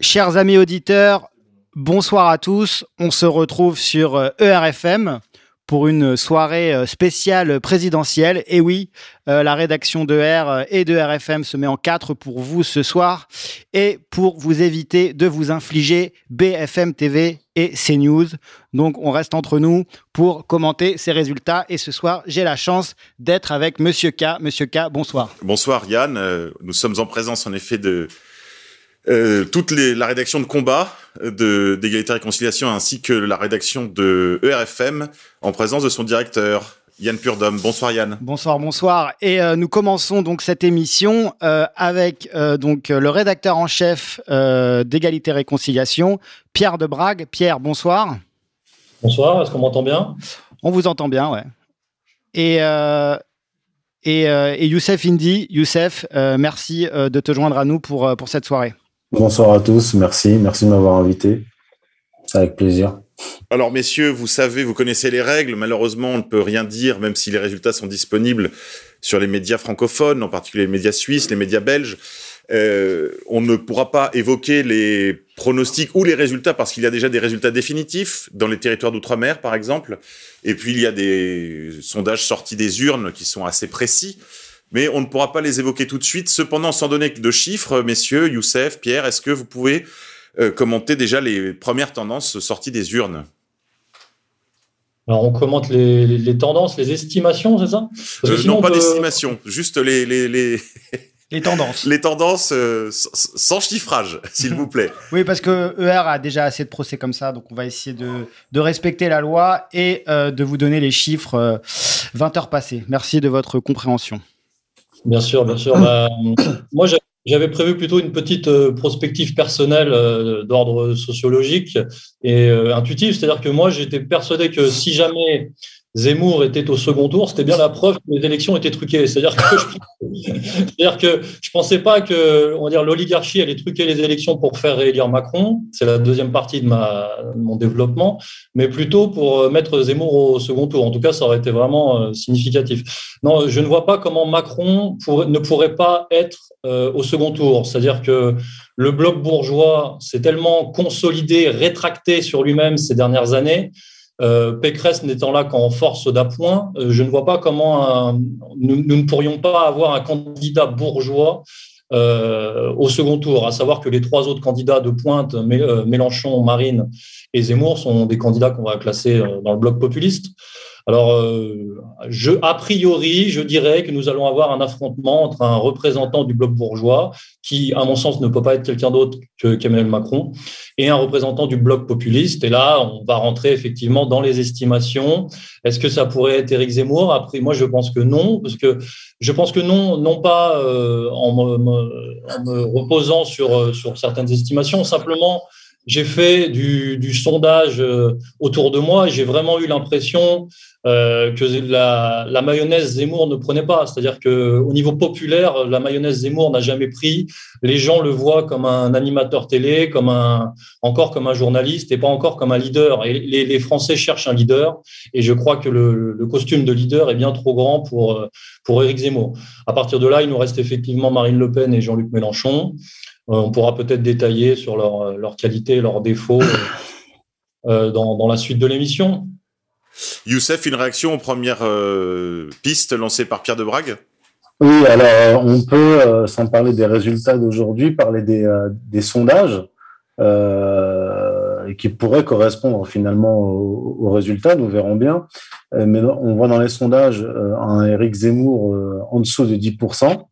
Chers amis auditeurs, bonsoir à tous. On se retrouve sur ERFM euh, e pour une soirée euh, spéciale présidentielle. Et oui, euh, la rédaction de R et de RFM se met en quatre pour vous ce soir et pour vous éviter de vous infliger BFM TV et CNews. Donc on reste entre nous pour commenter ces résultats. Et ce soir, j'ai la chance d'être avec Monsieur K. Monsieur K, bonsoir. Bonsoir Yann. Nous sommes en présence en effet de euh, toute les, la rédaction de combat euh, de d'égalité et réconciliation ainsi que la rédaction de ERFM en présence de son directeur Yann Purdom. Bonsoir Yann. Bonsoir, bonsoir. Et euh, nous commençons donc cette émission euh, avec euh, donc le rédacteur en chef d'égalité et réconciliation, Pierre de Brague. Pierre, bonsoir. Bonsoir, est-ce qu'on m'entend bien? On vous entend bien, ouais. Et, et, et, Youssef Indy, Youssef, merci de te joindre à nous pour, pour cette soirée. Bonsoir à tous, merci, merci de m'avoir invité. Avec plaisir. Alors messieurs, vous savez, vous connaissez les règles. Malheureusement, on ne peut rien dire, même si les résultats sont disponibles sur les médias francophones, en particulier les médias suisses, les médias belges. Euh, on ne pourra pas évoquer les pronostics ou les résultats parce qu'il y a déjà des résultats définitifs dans les territoires d'outre-mer, par exemple. Et puis il y a des sondages sortis des urnes qui sont assez précis mais on ne pourra pas les évoquer tout de suite. Cependant, sans donner de chiffres, messieurs, Youssef, Pierre, est-ce que vous pouvez euh, commenter déjà les premières tendances sorties des urnes? Alors, on commente les, tendances, les estimations, c'est ça? Euh, Non, pas d'estimation, juste les, les, les... tendances. Les tendances euh, sans chiffrage, s'il vous plaît. oui, parce que ER a déjà assez de procès comme ça, donc on va essayer de, de respecter la loi et de vous donner les chiffres 20 heures passées. Merci de votre compréhension. Bien sûr, bien sûr. Bah, moi, j'avais prévu plutôt une petite euh, prospective personnelle euh, d'ordre sociologique et euh, intuitif. C'est-à-dire que moi, j'étais persuadé que si jamais Zemmour était au second tour, c'était bien la preuve que les élections étaient truquées. C'est-à-dire que je, je pensais pas que, l'oligarchie allait truquer les élections pour faire réélire Macron. C'est la deuxième partie de ma, mon développement, mais plutôt pour euh, mettre Zemmour au second tour. En tout cas, ça aurait été vraiment euh, significatif. Non, je ne vois pas comment Macron ne pourrait pas être euh, au second tour. C'est-à-dire que le bloc bourgeois s'est tellement consolidé, rétracté sur lui-même ces dernières années euh, Pécresse n'étant là qu'en force d'appoint, euh, je ne vois pas comment nous, ne pourrions pas avoir un candidat bourgeois euh, au second tour, à savoir que les trois autres candidats de pointe, Mélenchon, Marine et Zemmour, sont des candidats qu'on va classer dans le bloc populiste. Alors, euh, je, a priori, je dirais que nous allons avoir un affrontement entre un représentant du bloc bourgeois, qui, à mon sens, ne peut pas être quelqu'un d'autre que qu'Emmanuel Macron, et un représentant du bloc populiste. Et là, on va rentrer effectivement dans les estimations. Est-ce que ça pourrait être Éric Zemmour? Après, moi, je pense que non, parce que je pense que non, non pas euh, en, me, reposant sur, euh, sur certaines estimations, simplement j'ai fait du, du, sondage autour de moi j'ai vraiment eu l'impression euh, que la, la, mayonnaise Zemmour ne prenait pas. C'est-à-dire qu'au niveau populaire, la mayonnaise Zemmour n'a jamais pris. Les gens le voient comme un animateur télé, comme un, encore comme un journaliste et pas encore comme un leader. Et les, les Français cherchent un leader. Et je crois que le, le, costume de leader est bien trop grand pour, pour Éric Zemmour. À partir de là, il nous reste effectivement Marine Le Pen et Jean-Luc Mélenchon. Euh, on pourra peut-être détailler sur leurs leur qualités, leurs défauts euh, dans, dans la suite de l'émission. Youssef, une réaction aux premières euh, pistes lancées par Pierre de Brague Oui, alors on peut, euh, sans parler des résultats d'aujourd'hui, parler des, euh, des sondages qui pourraient correspondre finalement aux, résultats, nous verrons bien. mais on voit dans les sondages un Éric Zemmour en dessous de 10%,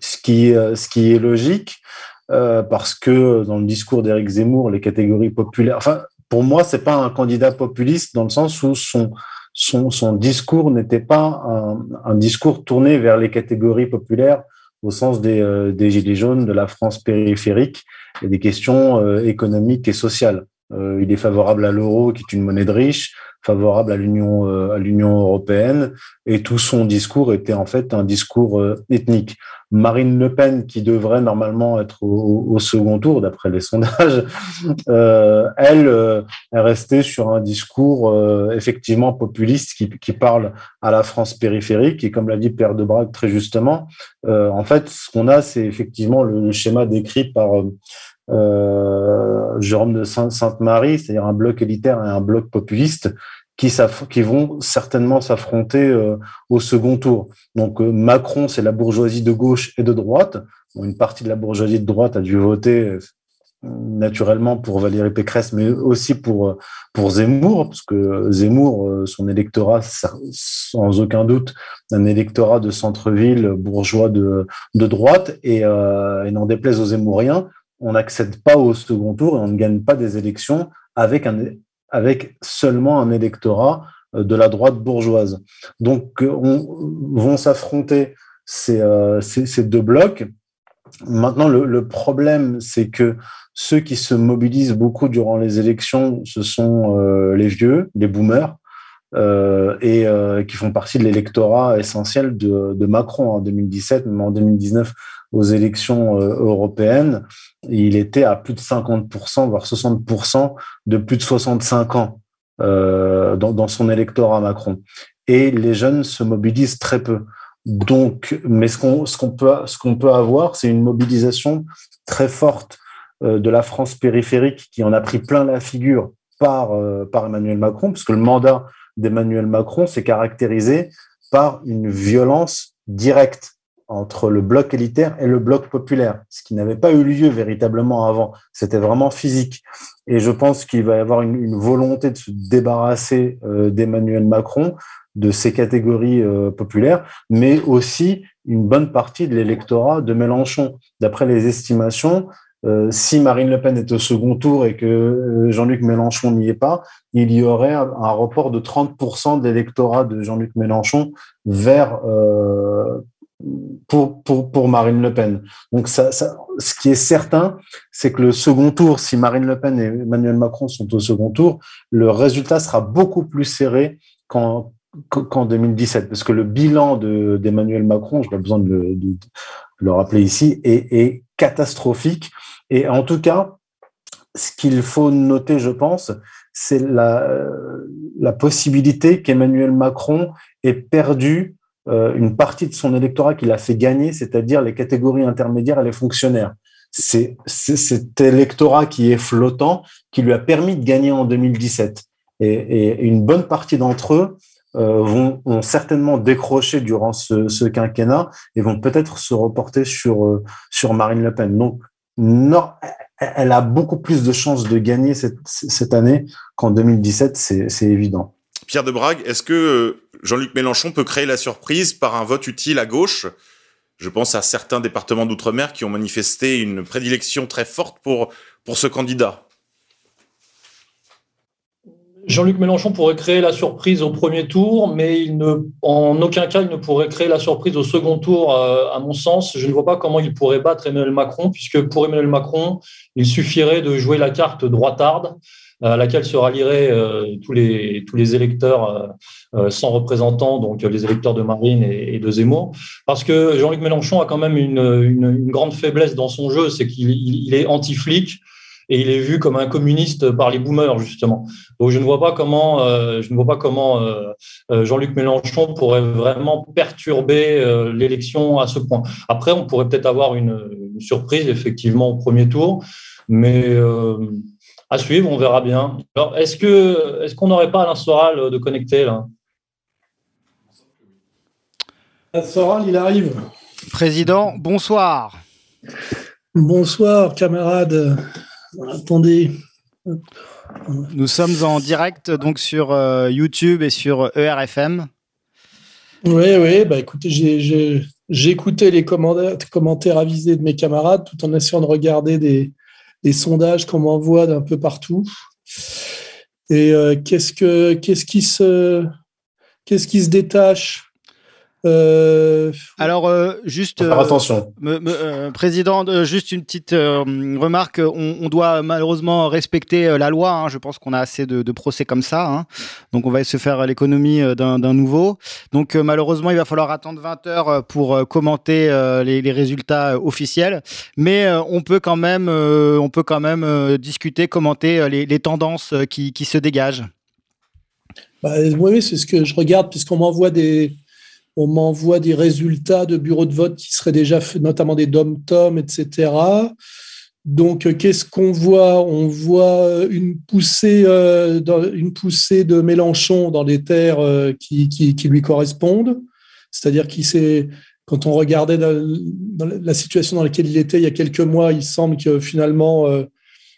ce qui, ce qui est logique. Parce que dans le discours d'Éric Zemmour, les catégories populaires, enfin, pour moi, c'est pas un candidat populiste dans le sens où son, son, son discours n'était pas un, un, discours tourné vers les catégories populaires au sens des, euh, des gilets jaunes, de la France périphérique et des questions euh, économiques et sociales. Euh, il est favorable à l'euro, qui est une monnaie de riche, favorable à l'Union à l'Union européenne, et tout son discours était en fait un discours ethnique. Marine Le Pen, qui devrait normalement être au, second tour, d'après les sondages, euh, elle euh, est restée sur un discours euh, effectivement populiste qui, qui, parle à la France périphérique. Et comme l'a dit Père de Brague très justement, en fait, ce qu'on a, c'est effectivement le, schéma décrit par Jérôme de Sainte-Marie, c'est-à-dire un bloc élitaire et un bloc populiste, qui, qui vont certainement s'affronter au second tour. Donc Macron, c'est la bourgeoisie de gauche et de droite. Une partie de la bourgeoisie de droite a dû voter naturellement pour Valérie Pécresse, mais aussi pour, Zemmour, parce que Zemmour, son électorat, sans aucun doute, un électorat de centre-ville bourgeois de, de droite, euh, et n'en déplaise aux Zemmouriens, on n'accède pas au second tour et on ne gagne pas des élections avec, seulement un électorat de la droite bourgeoise. Donc, on, vont s'affronter ces, euh, deux blocs. Maintenant, le, problème, c'est que ceux qui se mobilisent beaucoup durant les élections, ce sont euh, les vieux, les boomers, euh, et euh, qui font partie de l'électorat essentiel de, de, Macron en 2017, même en 2019 aux élections euh, européennes. Il était à plus de 50%, voire 60% de plus de 65 ans euh, dans, son électorat Macron. Et les jeunes se mobilisent très peu. Mais ce qu'on peut avoir, c'est une mobilisation très forte euh, de la France périphérique qui en a pris plein la figure par, par Emmanuel Macron, puisque le mandat d'Emmanuel Macron s'est caractérisé par une violence directe entre le bloc élitaire et le bloc populaire, ce qui n'avait pas eu lieu véritablement avant. C'était vraiment physique. Et je pense qu'il va y avoir une, volonté de se débarrasser euh, d'Emmanuel Macron, de ces catégories euh, populaires, mais aussi une bonne partie de l'électorat de Mélenchon. D'après les estimations, euh, si Marine Le Pen est au second tour et que Jean-Luc Mélenchon n'y est pas, il y aurait un, report de 30% de l'électorat de Jean-Luc Mélenchon vers pour, pour, pour Marine Le Pen. Donc, ça, ça, ce qui est certain, c'est que le second tour, si Marine Le Pen et Emmanuel Macron sont au second tour, le résultat sera beaucoup plus serré qu'en qu'en 2017, parce que le bilan d'Emmanuel Macron, je n'ai pas besoin de le, de le, rappeler ici, est, est catastrophique. Et en tout cas, ce qu'il faut noter, je pense, c'est la, la possibilité qu'Emmanuel Macron ait perdu une partie de son électorat qu'il a fait gagner, c'est-à-dire les catégories intermédiaires et les fonctionnaires. C'est cet électorat qui est flottant qui lui a permis de gagner en 2017. Et, une bonne partie d'entre eux euh, vont, vont, certainement décrocher durant ce, quinquennat et vont peut-être se reporter sur, euh, sur Marine Le Pen. Donc, non, elle a beaucoup plus de chances de gagner cette, cette année qu'en 2017, c'est évident. Pierre de Brague, est-ce que euh, Jean-Luc Mélenchon peut créer la surprise par un vote utile à gauche Je pense à certains départements d'outre-mer qui ont manifesté une prédilection très forte pour, ce candidat. Jean-Luc Mélenchon pourrait créer la surprise au premier tour, mais en aucun cas, il ne pourrait créer la surprise au second tour, euh, à mon sens. Je ne vois pas comment il pourrait battre Emmanuel Macron, puisque pour Emmanuel Macron, il suffirait de jouer la carte droitarde, à laquelle se rallieraient euh, tous, les, tous les électeurs sans représentants, donc les électeurs de Marine et, de Zemmour. Parce que Jean-Luc Mélenchon a quand même une, une, grande faiblesse dans son jeu, c'est qu'il il est anti-flic et il est vu comme un communiste par les boomers justement. Donc je ne vois pas comment, euh, je comment euh, euh Jean-Luc Mélenchon pourrait vraiment perturber euh, l'élection à ce point. Après, on pourrait peut-être avoir une, une, surprise effectivement au premier tour, mais euh, à suivre, on verra bien. Alors, est-ce que, est-ce qu'on n'aurait pas Alain Soral de connecter là? Alain Soral, il arrive. Président, bonsoir. Bonsoir, camarades. Attendez. Nous sommes en direct donc sur euh, YouTube et sur ERFM. Oui, oui, bah écoutez, j'ai écouté les commentaires, commentaires avisés de mes camarades tout en essayant de regarder des, des sondages qu'on m'envoie d'un peu partout. Et euh, qu'est-ce que qu'est-ce qui se qu'est-ce qui se détache? Euh, Alors, euh, juste. Faire attention. Me, me, euh, président, juste une petite remarque. On, on, doit malheureusement respecter la loi. Hein. Je pense qu'on a assez de, de, procès comme ça. Hein. Donc, on va se faire l'économie d'un nouveau. Donc, malheureusement, il va falloir attendre 20 heures pour commenter les, les, résultats officiels. Mais on peut quand même, on peut quand même discuter, commenter les, les tendances qui, qui, se dégagent. Bah, oui, c'est ce que je regarde puisqu'on m'envoie des on m'envoie des résultats de bureaux de vote qui seraient déjà faits, notamment des dom-tom, etc. donc, qu'est-ce qu'on voit? On voit une poussée, une poussée de Mélenchon dans des terres qui, qui, lui correspondent. C'est-à-dire qu'il s'est, quand on regardait la situation dans laquelle il était il y a quelques mois, il semble que finalement,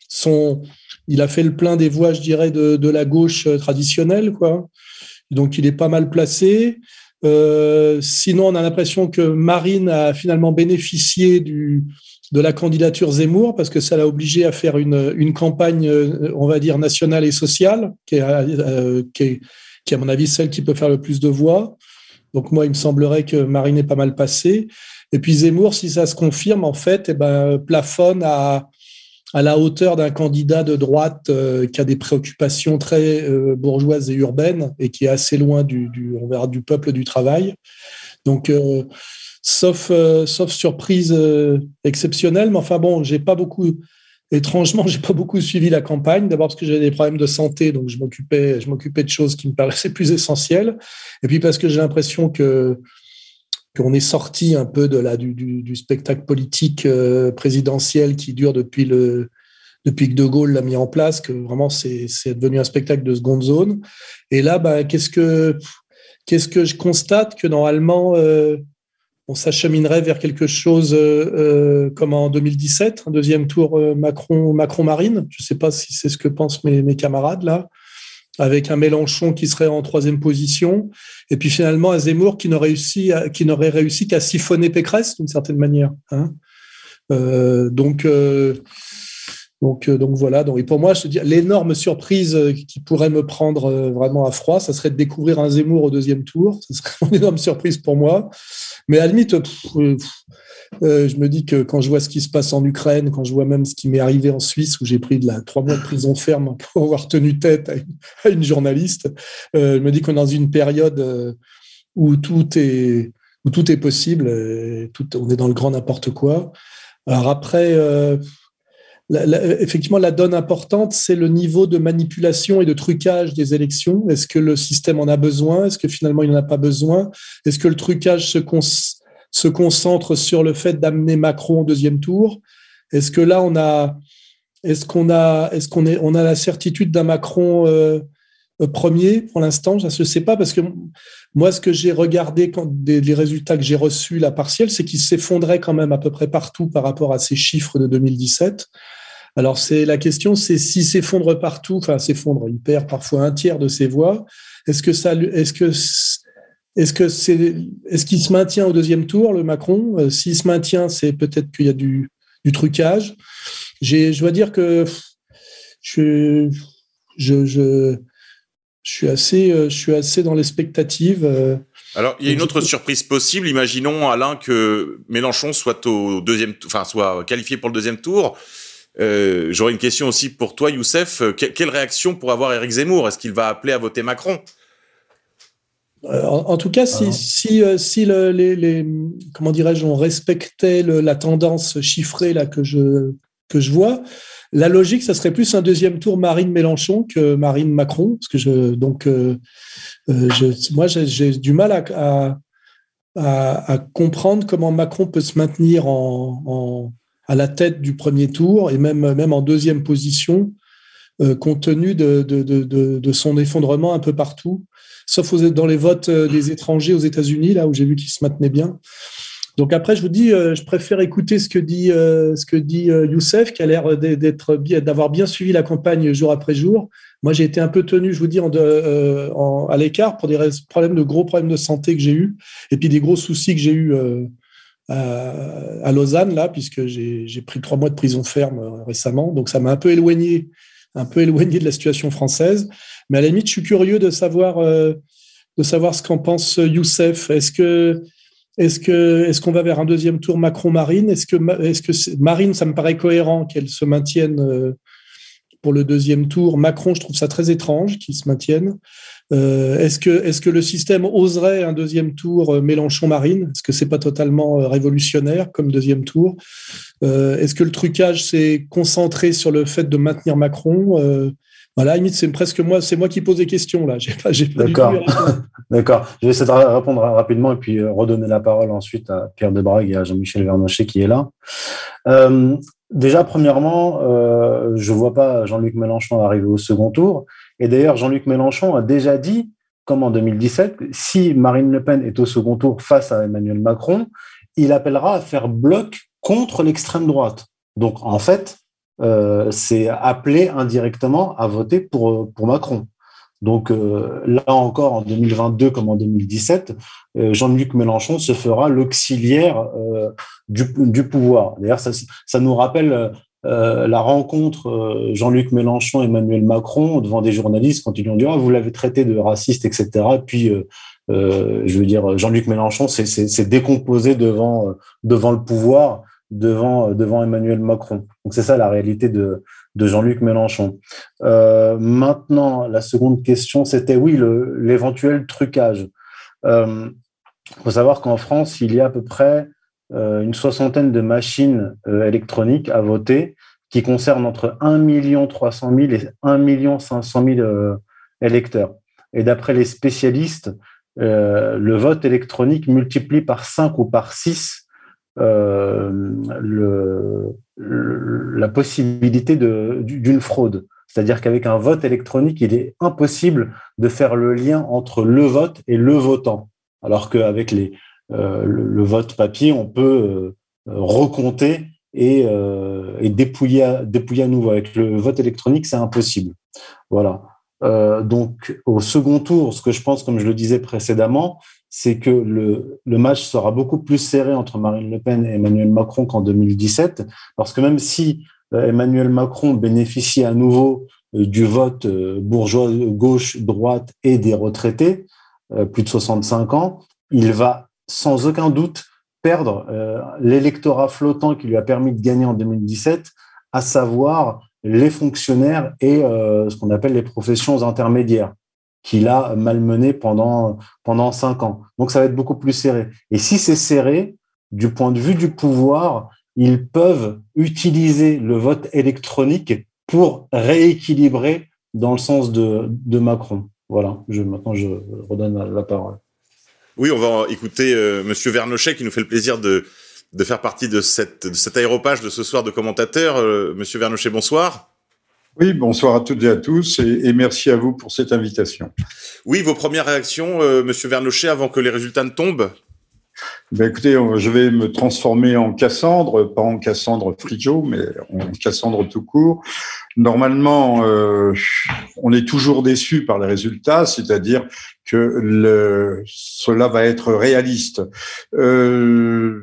son, il a fait le plein des voix, je dirais, de, la gauche traditionnelle, quoi. Donc, il est pas mal placé. Euh, sinon, on a l'impression que Marine a finalement bénéficié de la candidature Zemmour parce que ça l'a obligé à faire une, campagne, euh, on va dire, nationale et sociale, qui est, euh, qui, est, qui à mon avis, celle qui peut faire le plus de voix. Donc, moi, il me semblerait que Marine est pas mal passée. Et puis Zemmour, si ça se confirme, en fait, eh ben, plafonne à, à la hauteur d'un candidat de droite euh, qui a des préoccupations très euh, bourgeoises et urbaines et qui est assez loin du, du, on verra, du peuple du travail. Donc, euh, sauf, sauf surprise exceptionnelle, mais enfin bon, j'ai pas beaucoup, étrangement, j'ai pas beaucoup suivi la campagne. D'abord parce que j'avais des problèmes de santé, donc je m'occupais, je m'occupais de choses qui me paraissaient plus essentielles. Et puis parce que j'ai l'impression que qu'on est sorti un peu de la, du, spectacle politique euh, présidentiel qui dure depuis, le, depuis que De Gaulle l'a mis en place, que vraiment c'est devenu un spectacle de seconde zone. Et là, bah, qu'est-ce que que je constate que normalement euh, on s'acheminerait vers quelque chose euh, comme en 2017, un deuxième tour Macron Macron Marine. Je ne sais pas si c'est ce que pensent mes camarades là avec un Mélenchon qui serait en troisième position, et puis finalement un Zemmour qui n'aurait réussi, qui qu'à siphonner Pécresse d'une certaine manière. Hein. Euh, donc, euh, donc, euh, donc voilà. Et pour moi, je dis l'énorme surprise qui pourrait me prendre vraiment à froid, ça serait de découvrir un Zemmour au deuxième tour. Ce serait une énorme surprise pour moi. Mais à la limite, euh, je me dis que quand je vois ce qui se passe en Ukraine, quand je vois même ce qui m'est arrivé en Suisse, où j'ai pris de la trois mois de prison ferme pour avoir tenu tête à une, journaliste, euh, je me dis qu'on est dans une période euh, où tout est où tout est possible, on est dans le grand n'importe quoi. Alors après, effectivement, la donne importante, c'est le niveau de manipulation et de trucage des élections. Est-ce que le système en a besoin? Est-ce que finalement il n'en a pas besoin? Est-ce que le trucage se, cons se concentre sur le fait d'amener Macron au deuxième tour. Est-ce que là, on a, est-ce qu'on a, est-ce qu'on est, on a la certitude d'un Macron euh, euh, premier pour l'instant? Je ne sais pas parce que moi, ce que j'ai regardé des, résultats que j'ai reçus la partielle, c'est qu'il s'effondrait quand même à peu près partout par rapport à ces chiffres de 2017. Alors c'est la question, c'est s'il s'effondre partout, enfin s'effondre, il perd parfois un tiers de ses voix. Est-ce que ça, est-ce que est-ce que c'est, est-ce qu'il se maintient au deuxième tour, le Macron? Euh, S'il se maintient, c'est peut-être qu'il y a du, trucage. J'ai, je dois dire que je, je, je, suis assez, euh, je suis assez dans l'expectative. Euh. Alors, il y a une autre surprise possible. Imaginons, Alain, que Mélenchon soit au deuxième, enfin, soit qualifié pour le deuxième tour. j'aurais une question aussi pour toi, Youssef. quelle réaction pour avoir Éric Zemmour? Est-ce qu'il va appeler à voter Macron? Euh, en, tout cas, si, si, euh, si le, les, les, comment dirais-je, on respectait la tendance chiffrée là que je que je vois, la logique, ça serait plus un deuxième tour Marine Mélenchon que Marine Macron, parce que je donc euh, je, moi j'ai du mal à, à, à, comprendre comment Macron peut se maintenir en, en, à la tête du premier tour et même même en deuxième position, compte tenu de, de, de, de, son effondrement un peu partout sauf dans les votes euh, des étrangers aux États-Unis, là où j'ai vu qu'ils se maintenaient bien. Donc après, je vous dis, euh, je préfère écouter ce que dit euh, ce que dit Youssef, qui a l'air d'être d'avoir bien suivi la campagne jour après jour. Moi, j'ai été un peu tenu, je vous dis, à l'écart pour des problèmes de gros problèmes de santé que j'ai eu, et puis des gros soucis que j'ai eu à, Lausanne là, puisque j'ai pris trois mois de prison ferme récemment. Donc ça m'a un peu éloigné, un peu éloigné de la situation française. Mais à la limite, je suis curieux de savoir, euh, de savoir ce qu'en pense Youssef. Est-ce que est-ce que est-ce qu'on va vers un deuxième tour Macron-Marine? Est-ce que Marine, ça me paraît cohérent qu'elle se maintienne euh, pour le deuxième tour? Macron, je trouve ça très étrange qu'il se maintienne. Euh, est-ce que est-ce que le système oserait un deuxième tour Mélenchon-Marine? Est-ce que c'est pas totalement révolutionnaire comme deuxième tour? Est-ce que le trucage s'est concentré sur le fait de maintenir Macron? Voilà, limite, c'est presque moi, c'est moi qui pose des questions là. J'ai pas, D'accord. D'accord. Je vais essayer de répondre rapidement et puis euh, redonner la parole ensuite à Pierre Debrague et à Jean-Michel Vernochet qui est là. Euh, Déjà, premièrement, euh, je ne vois pas Jean-Luc Mélenchon arriver au second tour. Et d'ailleurs, Jean-Luc Mélenchon a déjà dit, comme en 2017, si Marine Le Pen est au second tour face à Emmanuel Macron, il appellera à faire bloc contre l'extrême droite. Donc, en fait, euh, c'est appeler indirectement à voter pour, pour Macron. Donc euh, là encore, en 2022 comme en 2017, euh, Jean-Luc Mélenchon se fera l'auxiliaire euh, du, du, pouvoir. D'ailleurs, ça, ça, nous rappelle la rencontre Jean-Luc Mélenchon Emmanuel Macron devant des journalistes quand ils lui ont dit ah, vous l'avez traité de raciste, etc. puis je veux dire, Jean-Luc Mélenchon s'est décomposé devant devant le pouvoir, devant devant Emmanuel Macron. Donc c'est ça la réalité de de Jean-Luc Mélenchon. Euh, maintenant, la seconde question, c'était oui, l'éventuel trucage. Il euh, faut savoir qu'en France, il y a à peu près euh, une soixantaine de machines électroniques à voter qui concernent entre 1 300 000 et 1 500 000 électeurs. Et d'après les spécialistes, le vote électronique multiplie par 5 ou par 6 le, la possibilité d'une fraude. C'est-à-dire qu'avec un vote électronique, il est impossible de faire le lien entre le vote et le votant. Alors qu'avec les, euh, le, vote papier, on peut euh, recompter et, euh, et dépouiller, à, dépouiller à nouveau. Avec le vote électronique, c'est impossible. Voilà. donc, au second tour, ce que je pense, comme je le disais précédemment, c'est que le, le, match sera beaucoup plus serré entre Marine Le Pen et Emmanuel Macron qu'en 2017, parce que même si euh, Emmanuel Macron bénéficie à nouveau euh, du vote euh, bourgeois, gauche, droite et des retraités, plus de 65 ans, il va sans aucun doute perdre l'électorat flottant qui lui a permis de gagner en 2017, à savoir les fonctionnaires et ce qu'on appelle les professions intermédiaires qu'il a malmené pendant, pendant cinq ans. Donc, ça va être beaucoup plus serré. Et si c'est serré, du point de vue du pouvoir, ils peuvent utiliser le vote électronique pour rééquilibrer dans le sens de, de Macron. Voilà, je, maintenant je redonne la parole. Oui, on va écouter euh, Monsieur Vernochet qui nous fait le plaisir de, de faire partie de, cette, de cet aéropage de ce soir de commentateurs. Euh, Monsieur Vernochet, bonsoir. Oui, bonsoir à toutes et à tous et, merci à vous pour cette invitation. Oui, vos premières réactions, euh, Monsieur Vernochet, avant que les résultats ne tombent? Ben écoutez, je vais me transformer en Cassandre, pas en Cassandre Frigo, mais en Cassandre tout court. Normalement, euh, on est toujours déçu par les résultats, c'est-à-dire que le, cela va être réaliste. Euh,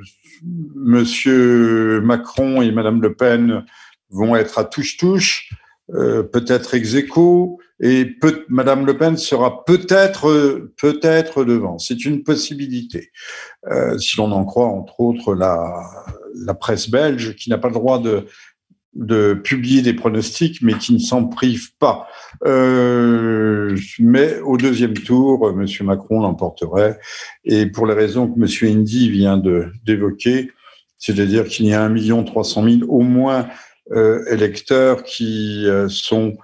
Monsieur Macron et Madame Le Pen vont être à touche-touche. Euh, peut-être ex aequo, et peut, Madame Le Pen sera peut-être peut-être devant. C'est une possibilité, euh, si l'on en croit entre autres la, la presse belge, qui n'a pas le droit de de publier des pronostics, mais qui ne s'en prive pas. Euh, mais au deuxième tour, Monsieur Macron l'emporterait, et pour les raisons que Monsieur Indy vient d'évoquer, c'est-à-dire qu'il y a un million trois cent mille au moins euh, électeurs qui euh, sont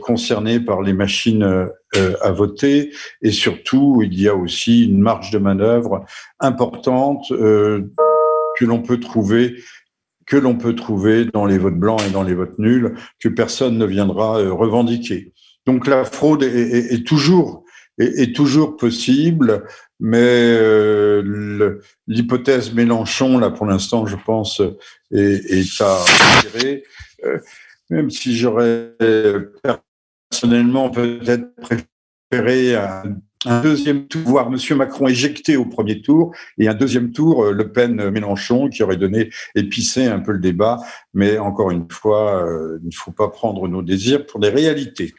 concernés par les machines à voter et surtout il y a aussi une marge de manœuvre importante que l'on peut trouver que l'on peut trouver dans les votes blancs et dans les votes nuls que personne ne viendra revendiquer. Donc la fraude est, toujours est, toujours possible, mais euh, l'hypothèse Mélenchon, là pour l'instant, je pense, est, est à retirer. Euh, même si j'aurais personnellement peut-être préféré un, deuxième tour, voir M. Macron éjecté au premier tour, et un deuxième tour, euh, Le Pen-Mélenchon, qui aurait donné épicé un peu le débat. Mais encore une fois, il ne faut pas prendre nos désirs pour des réalités.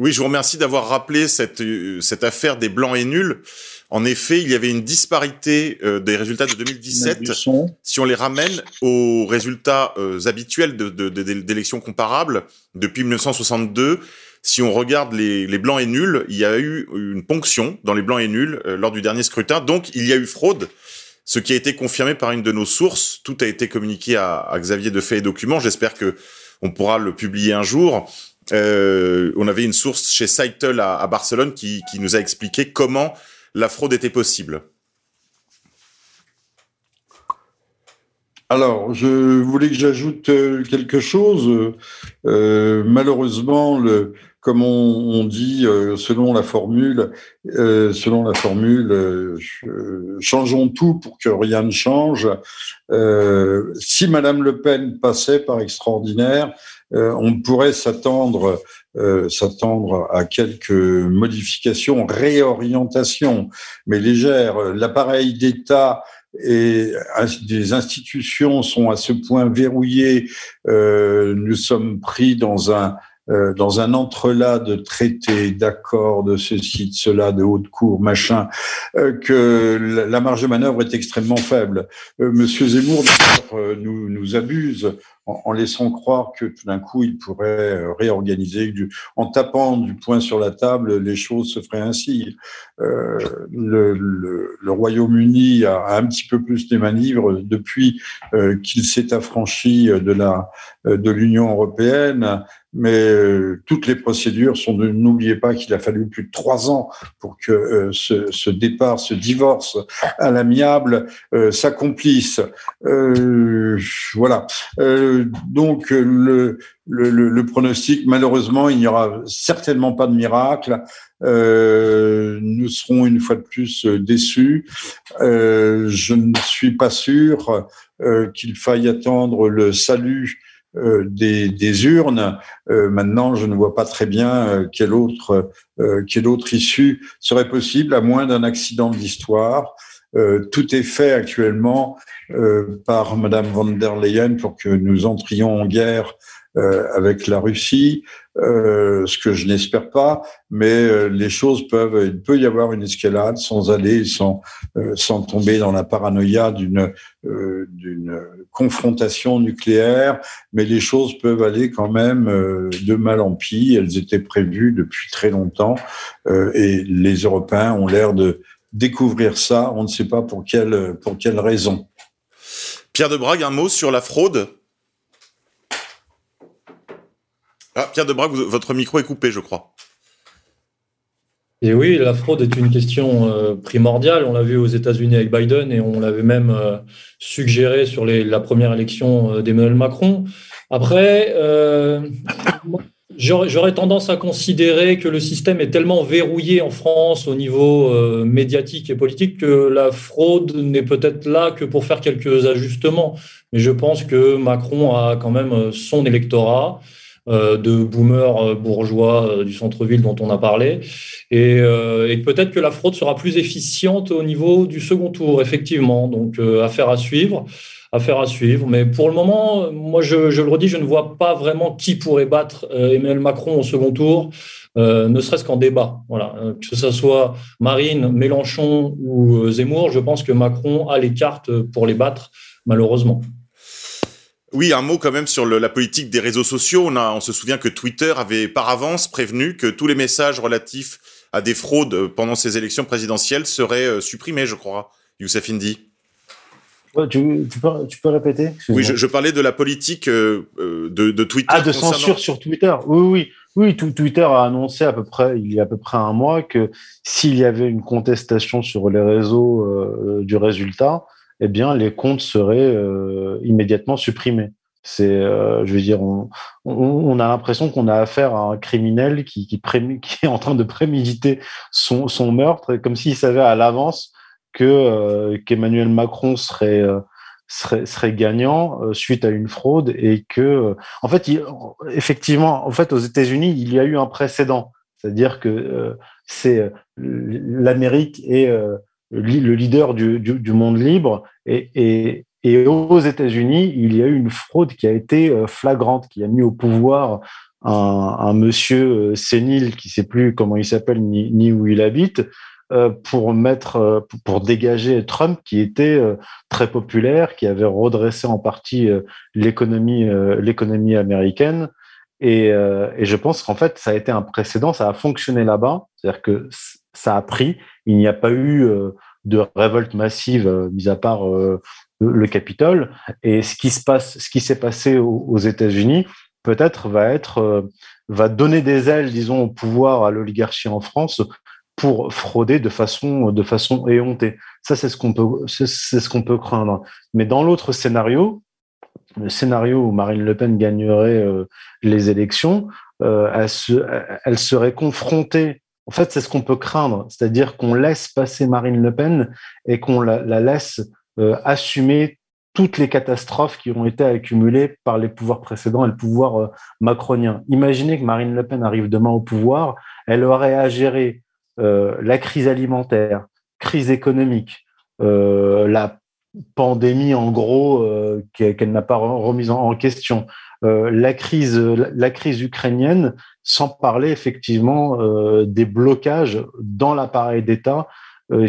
Oui, je vous remercie d'avoir rappelé cette, euh, cette affaire des blancs et nuls. En effet, il y avait une disparité euh, des résultats de 2017 si on les ramène aux résultats euh, habituels d'élections de, comparables depuis 1962. Si on regarde les, les, blancs et nuls, il y a eu une ponction dans les blancs et nuls lors du dernier scrutin. Donc, il y a eu fraude, ce qui a été confirmé par une de nos sources. Tout a été communiqué à, à Xavier de Fait et Documents. J'espère que on pourra le publier un jour. Euh, on avait une source chez Seitel à, Barcelone qui, nous a expliqué comment la fraude était possible. Alors, je voulais que j'ajoute quelque chose. malheureusement, le, comme on, dit selon la formule, selon la formule, changeons tout pour que rien ne change. si Madame Le Pen passait par extraordinaire, on pourrait s'attendre euh, s'attendre à quelques modifications, réorientations, mais légères. L'appareil d'État et des institutions sont à ce point verrouillés. Euh, nous sommes pris dans un euh, dans un entrelac de traités, d'accords, de ceci, de cela, de haute cour, machin, que la marge de manœuvre est extrêmement faible. Monsieur Zemmour nous, nous abuse en, laissant croire que tout d'un coup il pourrait réorganiser, du, en tapant du poing sur la table, les choses se feraient ainsi. Euh, le, le, le Royaume-Uni a, un petit peu plus des manivres depuis euh, qu'il s'est affranchi de la de l'Union européenne mais euh, toutes les procédures sont de n'oubliez pas qu'il a fallu plus de trois ans pour que euh, ce, ce, départ, ce divorce à l'amiable euh, s'accomplisse. voilà. donc le, le, le, pronostic, malheureusement, il n'y aura certainement pas de miracle. nous serons une fois de plus déçus. je ne suis pas sûr qu'il faille attendre le salut euh, des, des, urnes. Euh, maintenant, je ne vois pas très bien euh, quelle autre autre issue serait possible, à moins d'un accident de l'histoire. tout est fait actuellement par Madame von der Leyen pour que nous entrions en guerre euh, avec la Russie, euh, ce que je n'espère pas, mais euh, les choses peuvent, il peut y avoir une escalade sans aller, sans, sans tomber dans la paranoïa d'une d'une confrontation nucléaire, mais les choses peuvent aller quand même de mal en pis. Elles étaient prévues depuis très longtemps et les Européens ont l'air de découvrir ça. On ne sait pas pour quelle pour raison. Pierre de Brague, un mot sur la fraude? Ah, Pierre Debrac, votre micro est coupé, je crois. Et oui, la fraude est une question euh, primordiale. On l'a vu aux États-Unis avec Biden et on l'avait même euh, suggéré sur la première élection euh, d'Emmanuel Macron. Après, j'aurais tendance à considérer que le système est tellement verrouillé en France au niveau médiatique et politique que la fraude n'est peut-être là que pour faire quelques ajustements. Mais je pense que Macron a quand même son électorat. Euh, de boomers euh, bourgeois euh, du centre-ville dont on a parlé. Et, peut-être que la fraude sera plus efficiente au niveau du second tour, effectivement. Donc, affaire à suivre. Affaire à suivre. Mais pour le moment, moi, je, le redis, je ne vois pas vraiment qui pourrait battre Emmanuel Macron au second tour. ne serait-ce qu'en débat. Voilà. Que ce soit Marine, Mélenchon ou Zemmour, je pense que Macron a les cartes pour les battre, malheureusement. Oui, un mot quand même sur la politique des réseaux sociaux. On, a, on se souvient que Twitter avait par avance prévenu que tous les messages relatifs à des fraudes pendant ces élections présidentielles seraient euh, supprimés, je crois. Youssef Indy. tu, peux, répéter? Oui, je, parlais de la politique euh, euh, de, Twitter. Ah, de censure sur Twitter. Oui, oui. Oui, Twitter a annoncé à peu près, il y a à peu près un mois que s'il y avait une contestation sur les réseaux du résultat, eh bien, les comptes seraient euh, immédiatement supprimés. C'est, euh, je veux dire, on, a l'impression qu'on a affaire à un criminel qui, est en train de préméditer son, meurtre, comme s'il savait à l'avance que euh, qu'Emmanuel Macron serait, serait, gagnant suite à une fraude et que, en fait, effectivement, en fait, aux États-Unis, il y a eu un précédent, c'est-à-dire que c'est l'Amérique et le leader du, monde libre. Et, aux États-Unis, il y a eu une fraude qui a été euh, flagrante, qui a mis au pouvoir un, monsieur euh, sénile qui ne sait plus comment il s'appelle ni, où il habite, euh, pour mettre, pour dégager Trump, qui était très populaire, qui avait redressé en partie l'économie, l'économie américaine. Et, et, je pense qu'en fait, ça a été un précédent, ça a fonctionné là-bas, c'est-à-dire que ça a pris. Il n'y a pas eu euh, de révolte massive, euh, mis à part euh, le Capitole. Et ce qui se passe, ce qui s'est passé aux, États-Unis, peut-être va être, va donner des ailes, disons, au pouvoir à l'oligarchie en France pour frauder de façon, de façon éhontée. Ça, c'est ce qu'on peut, c'est ce qu'on peut craindre. Mais dans l'autre scénario, le scénario où Marine Le Pen gagnerait les élections, elle, se, elle, serait confrontée. En fait, c'est ce qu'on peut craindre, c'est-à-dire qu'on laisse passer Marine Le Pen et qu'on la, la, laisse euh, assumer toutes les catastrophes qui ont été accumulées par les pouvoirs précédents et le pouvoir euh, macronien. Imaginez que Marine Le Pen arrive demain au pouvoir, elle aurait à gérer euh, la crise alimentaire, crise économique, la pandémie en gros qu'elle n'a pas remise en, question, la crise, la crise ukrainienne, sans parler effectivement des blocages dans l'appareil d'État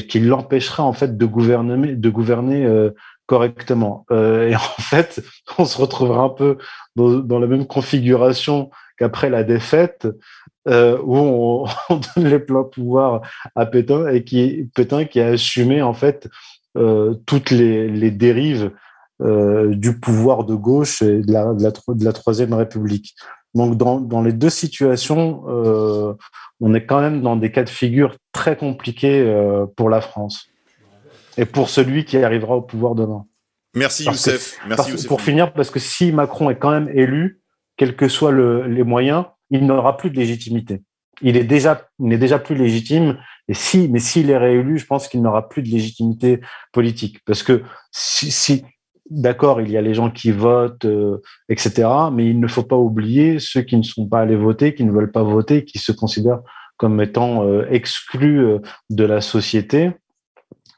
qui l'empêcheraient en fait de gouverner, de gouverner correctement. et en fait, on se retrouvera un peu dans, dans la même configuration qu'après la défaite, euh, où on, on, donne les pleins pouvoirs à Pétain et qui Pétain qui a assumé en fait euh, toutes les, les dérives euh, du pouvoir de gauche et de la, de la, de la troisième République. Donc dans, dans les deux situations, euh, on est quand même dans des cas de figure très compliqués euh, pour la France et pour celui qui arrivera au pouvoir demain. Merci Youssef. Que, Merci Youssef. Pour finir, parce que si Macron est quand même élu, quels que soient le, les moyens, il n'aura plus de légitimité. Il est déjà, il n'est déjà plus légitime. Et si, mais s'il est réélu, je pense qu'il n'aura plus de légitimité politique. Parce que si, si d'accord, il y a les gens qui votent, euh, etc. Mais il ne faut pas oublier ceux qui ne sont pas allés voter, qui ne veulent pas voter, qui se considèrent comme étant euh, exclus euh, de la société.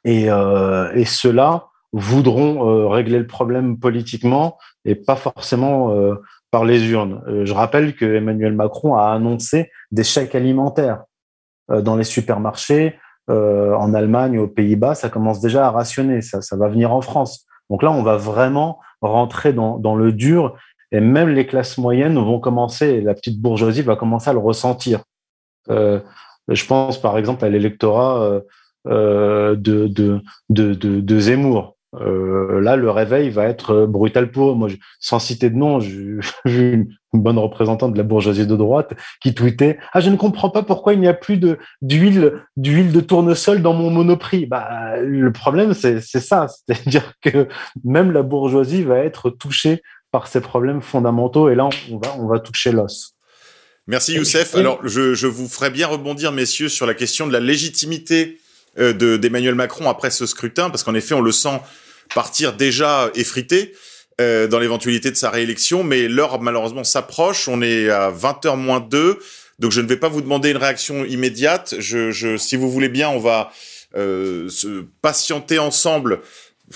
Et, ceux-là voudront régler le problème politiquement et pas forcément par les urnes. Je rappelle que Emmanuel Macron a annoncé des chèques alimentaires dans les supermarchés. En Allemagne, aux Pays-Bas, ça commence déjà à rationner. Ça va venir en France. Donc là, on va vraiment rentrer dans, le dur et même les classes moyennes vont commencer, la petite bourgeoisie va commencer à le ressentir. Euh, je pense par exemple à l'électorat euh, de, de, de, de, de Zemmour. Euh, là, le réveil va être brutal pour eux. Moi, je, sans citer de nom, j'ai vu une, bonne représentante de la bourgeoisie de droite qui tweetait Ah, je ne comprends pas pourquoi il n'y a plus de, d'huile, d'huile de tournesol dans mon monoprix. Bah, le problème, c'est, c'est ça. C'est-à-dire que même la bourgeoisie va être touchée par ces problèmes fondamentaux et là, on va, on va toucher l'os. Merci Youssef. Alors, je, je vous ferai bien rebondir, messieurs, sur la question de la légitimité euh, de, d'Emmanuel Macron après ce scrutin, parce qu'en effet, on le sent partir déjà effrité euh, dans l'éventualité de sa réélection, mais l'heure malheureusement s'approche, on est à 20h moins 2, donc je ne vais pas vous demander une réaction immédiate, je, si vous voulez bien, on va euh, se patienter ensemble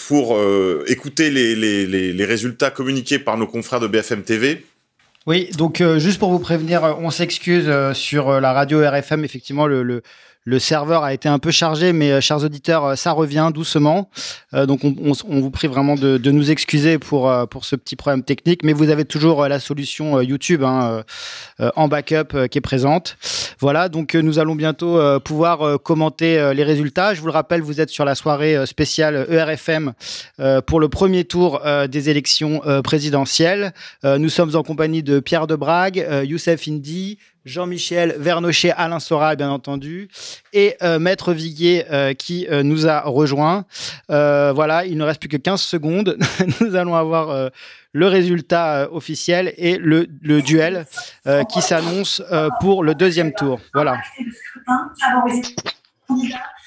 pour euh, écouter les, les, les, résultats communiqués par nos confrères de BFM TV. Oui, donc euh, juste pour vous prévenir, on s'excuse euh, sur la radio RFM, effectivement, le, le serveur a été un peu chargé, mais euh, chers auditeurs, euh, ça revient doucement. Euh, donc on, vous prie vraiment de, de, nous excuser pour, pour ce petit problème technique, mais vous avez toujours la solution YouTube hein, en backup qui est présente. Voilà, donc nous allons bientôt pouvoir commenter les résultats. Je vous le rappelle, vous êtes sur la soirée spéciale ERFM pour le premier tour des élections présidentielles. nous sommes en compagnie de Pierre Debrague, Youssef Indy, Jean-Michel Vernochet, Alain Soral, bien entendu, et euh, Maître Viguier euh, qui euh, nous a rejoint. voilà, il ne reste plus que 15 secondes. nous allons avoir le résultat officiel et le, le duel qui s'annonce pour le deuxième tour. Voilà.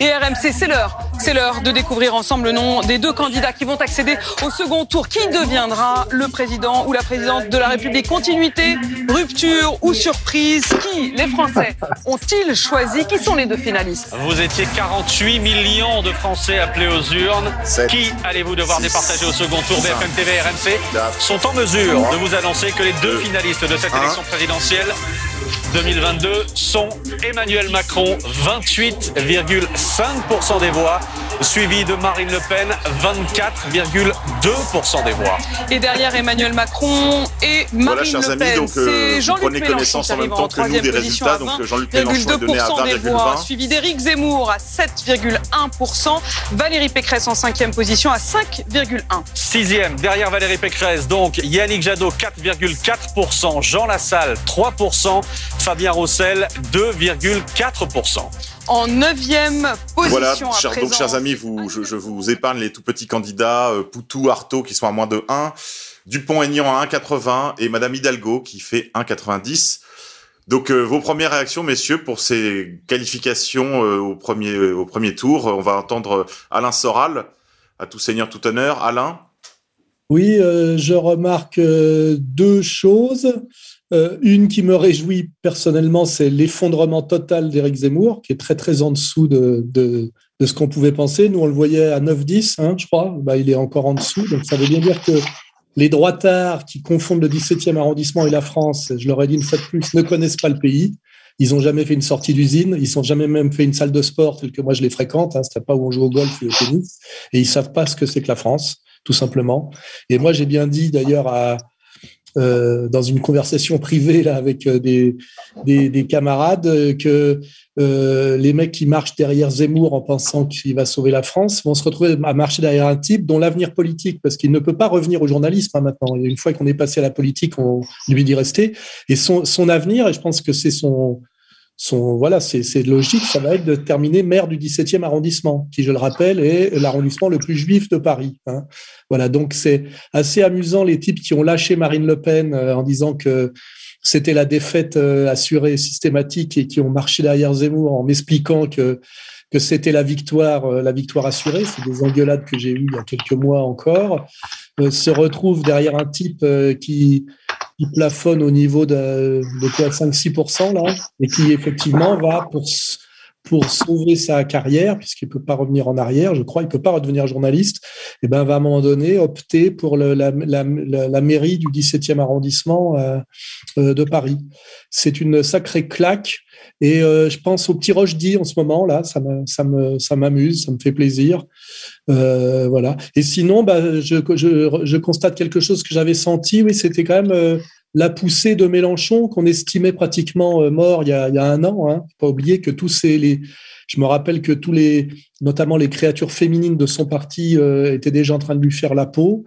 Et RMC, c'est l'heure. C'est l'heure de découvrir ensemble le nom des deux candidats qui vont accéder au second tour. Qui deviendra le président ou la présidente de la République? Continuité, rupture ou surprise? Qui, les Français, ont-ils choisi? Qui sont les deux finalistes? Vous étiez 48 millions de Français appelés aux urnes. 7, qui allez-vous devoir 6, départager au second tour? 5, BFM TV et RMC 4, sont en mesure 3, de vous annoncer que les deux 2, finalistes de cette 1. élection présidentielle 2022 sont Emmanuel Macron, 28,5% des voix, suivi de Marine Le Pen, 24,2% des voix. Et derrière Emmanuel Macron et Marine voilà, chers Le Pen, donc euh, c'est vous Jean-Luc prenez Mélenchon connaissance qui en même arrive en temps que nous troisième des position résultats. à Donc Jean-Luc Mélenchon est donné à 20,2% des voix, 20,20. suivi d'Éric Zemmour à 7,1%, Valérie Pécresse en cinquième position à 5,1%. Sixième, derrière Valérie Pécresse, donc Yannick Jadot, 4,4%, Jean Lassalle, 3%, Fabien Roussel, 2,4%. En neuvième position. Voilà, à chers, présent. donc chers amis, vous, je, je vous épargne les tout petits candidats, euh, Poutou, Artaud qui sont à moins de 1, Dupont-Aignan à 1,80 et Madame Hidalgo qui fait 1,90. Donc euh, vos premières réactions, messieurs, pour ces qualifications euh, au premier euh, au premier tour. On va entendre Alain Soral, à tout seigneur, tout honneur. Alain? Oui, euh, je remarque euh, deux choses. Euh, une qui me réjouit personnellement, c'est l'effondrement total d'Éric Zemmour, qui est très très en dessous de, ce qu'on pouvait penser. Nous, on le voyait à 9-10, hein, je crois. Bah, il est encore en dessous. Donc ça veut bien dire que les droitards qui confondent le 17e arrondissement et la France, je leur ai dit une fois de plus, ne connaissent pas le pays. Ils n'ont jamais fait une sortie d'usine, ils n'ont jamais même fait une salle de sport telle que moi je les fréquente, hein, c'est pas où on joue au golf et au tennis, et ils savent pas ce que c'est que la France, tout simplement. Et moi j'ai bien dit d'ailleurs à, euh, dans une conversation privée là avec euh, des, des, des camarades euh, que euh, les mecs qui marchent derrière Zemmour en pensant qu'il va sauver la France vont se retrouver à marcher derrière un type dont l'avenir politique, parce qu'il ne peut pas revenir au journalisme hein, maintenant. Une fois qu'on est passé à la politique, on lui dit rester. Et son, son avenir, et je pense que c'est son, son voilà, c'est logique, ça va être de terminer maire du 17e arrondissement, qui, je le rappelle, est l'arrondissement le plus juif de Paris. Hein. Voilà, donc c'est assez amusant les types qui ont lâché Marine Le Pen euh, en disant que c'était la défaite euh, assurée systématique et qui ont marché derrière Zemmour en m'expliquant que que c'était la victoire, euh, la victoire assurée. C'est des engueulades que j'ai eues il y a quelques mois encore. Se retrouve derrière un type qui, qui plafonne au niveau de, de quoi 5-6% là, et qui effectivement va pour pour sauver sa carrière, puisqu'il peut pas revenir en arrière, je crois, il peut pas redevenir journaliste, et ben va à un moment donné opter pour la, la, la, mairie du 17e arrondissement euh, euh, de Paris. C'est une sacrée claque. Et euh, je pense au petit Rochdy en ce moment là, ça me ça me ça m'amuse, ça me fait plaisir, voilà. Et sinon, bah, je, je, je constate quelque chose que j'avais senti, oui, c'était quand même la poussée de Mélenchon qu'on estimait pratiquement euh, mort il y a, un an. Hein. Faut pas oublier que tous ces les, je me rappelle que tous les, notamment les créatures féminines de son parti euh, étaient déjà en train de lui faire la peau.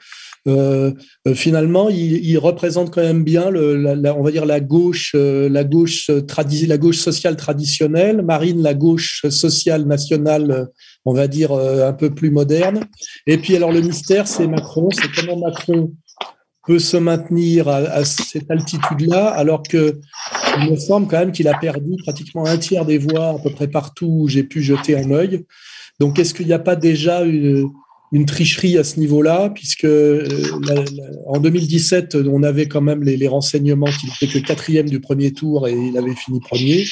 Euh, finalement, il, représente quand même bien, le, on va dire la gauche, la gauche la gauche sociale traditionnelle. Marine, la gauche sociale nationale, on va dire un peu plus moderne. Et puis alors le mystère, c'est Macron. C'est comment Macron peut se maintenir à, cette altitude-là, alors que il me semble quand même qu'il a perdu pratiquement un tiers des voix à peu près partout où j'ai pu jeter un œil. Donc, est-ce qu'il n'y a pas déjà une, tricherie à ce niveau-là, puisque euh, en 2017, on avait quand même les, renseignements qu'il n'était que quatrième du premier tour et il avait fini premier.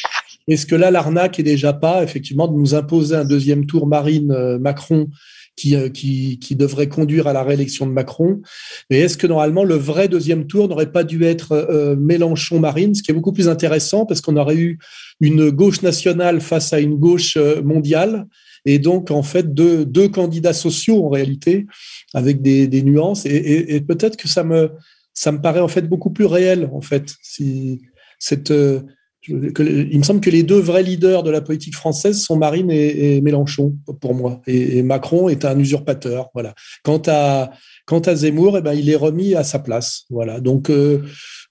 Est-ce que là, l'arnaque est déjà pas, effectivement, de nous imposer un deuxième tour Marine-Macron qui, qui, qui, devrait conduire à la réélection de Macron. Et est-ce que normalement le vrai deuxième tour n'aurait pas dû être euh, Mélenchon-Marine, ce qui est beaucoup plus intéressant parce qu'on aurait eu une gauche nationale face à une gauche mondiale et donc en fait deux, deux candidats sociaux en réalité avec des, des nuances et, et, et peut-être que ça me ça me paraît en fait beaucoup plus réel en fait si cette euh, il me semble que les deux vrais leaders de la politique française sont Marine et, Mélenchon pour moi. Et, Macron est un usurpateur voilà. Quant à quant à Zemmour eh ben il est remis à sa place voilà. Donc euh,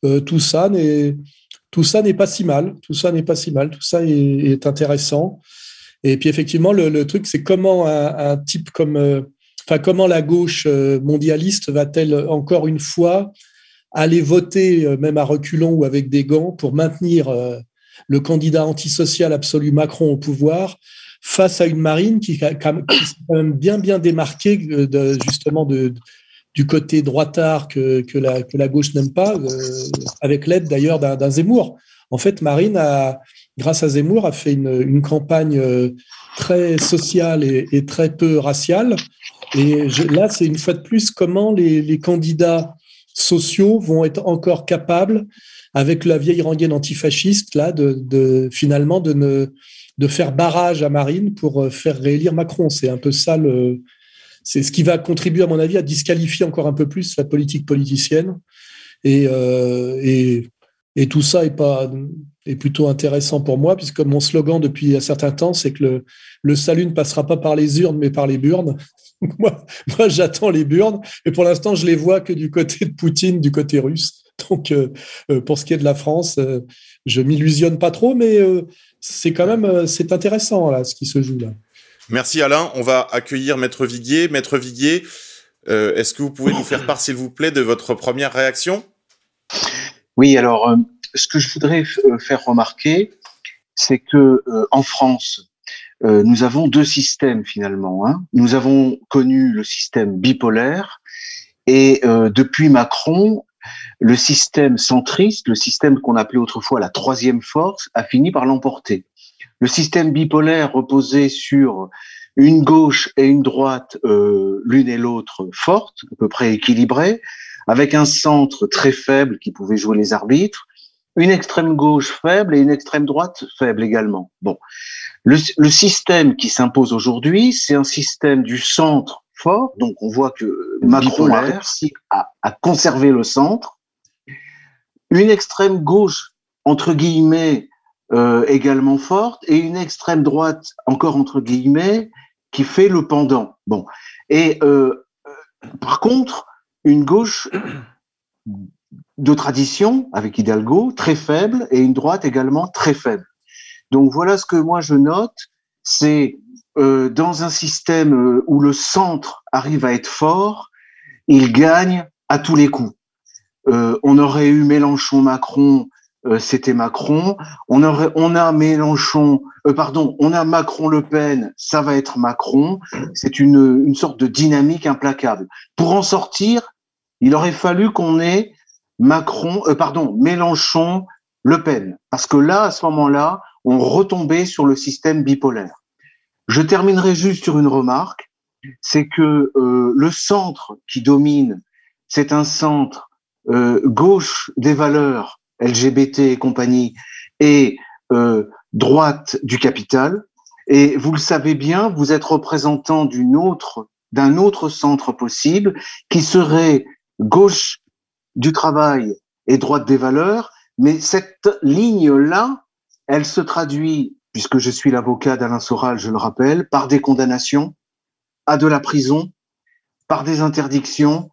euh, tout ça n'est tout ça n'est pas si mal tout ça n'est pas si mal tout ça est, intéressant. Et puis effectivement, le, truc, c'est comment un, type comme, euh, enfin comment la gauche mondialiste va-t-elle encore une fois aller voter, euh, même à reculons ou avec des gants, pour maintenir le candidat antisocial absolu Macron au pouvoir face à une marine qui, s'est quand même bien bien démarquée de, justement de, du côté droitard que, que, la, que la gauche n'aime pas, avec l'aide d'ailleurs d'un Zemmour. En fait, Marine a, grâce à Zemmour, a fait une, une campagne euh, très sociale et, très peu raciale. Et là, c'est une fois de plus comment les, candidats sociaux vont être encore capables, avec la vieille rengaine antifasciste, là, de, de finalement de, ne, de faire barrage à Marine pour euh, faire réélire Macron. C'est un peu ça le. C'est ce qui va contribuer, à mon avis, à disqualifier encore un peu plus la politique politicienne. Et, euh, et, et tout ça est pas est plutôt intéressant pour moi, puisque mon slogan depuis un certain temps, c'est que le, le salut ne passera pas par les urnes, mais par les burnes. moi, moi j'attends les burnes, et pour l'instant, je les vois que du côté de Poutine, du côté russe. Donc, pour ce qui est de la France, je m'illusionne pas trop, mais c'est quand même c'est intéressant là, ce qui se joue là. Merci Alain. On va accueillir Maître Viguier. Maître Viguier, est-ce que vous pouvez nous faire part, s'il vous plaît, de votre première réaction? Oui, alors, ce que je voudrais faire remarquer, c'est que en France, euh, nous avons deux systèmes finalement. Hein. Nous avons connu le système bipolaire et euh, depuis Macron, le système centriste, le système qu'on appelait autrefois la troisième force, a fini par l'emporter. Le système bipolaire reposait sur une gauche et une droite, euh, l'une et l'autre fortes, à peu près équilibrées, avec un centre très faible qui pouvait jouer les arbitres, une extrême gauche faible et une extrême droite faible également. Bon, le, le système qui s'impose aujourd'hui, c'est un système du centre fort. Donc, on voit que Macron a réussi à, à, conserver le centre. Une extrême gauche, entre guillemets, euh, également forte, et une extrême droite, encore entre guillemets, qui fait le pendant. Bon. Et euh, par contre, une gauche de tradition, avec Hidalgo, très faible, et une droite également très faible. Donc voilà ce que moi je note, c'est euh, dans un système euh, où le centre arrive à être fort, il gagne à tous les coups. Euh, on aurait eu Mélenchon-Macron, c'était Macron. On aurait, on a Mélenchon, pardon, on a Macron-Le Pen, ça va être Macron. C'est une, une sorte de dynamique implacable. Pour en sortir, il aurait fallu qu'on ait Macron, pardon, Mélenchon, Le Pen, parce que là, à ce moment-là, on retombait sur le système bipolaire. Je terminerai juste sur une remarque, c'est que euh, le centre qui domine, c'est un centre euh, gauche des valeurs LGBT et compagnie et euh, droite du capital. Et vous le savez bien, vous êtes représentant d'une autre, d'un autre centre possible qui serait gauche du travail et droite des valeurs. Mais cette ligne-là, elle se traduit, puisque je suis l'avocat d'Alain Soral, je le rappelle, par des condamnations à de la prison, par des interdictions,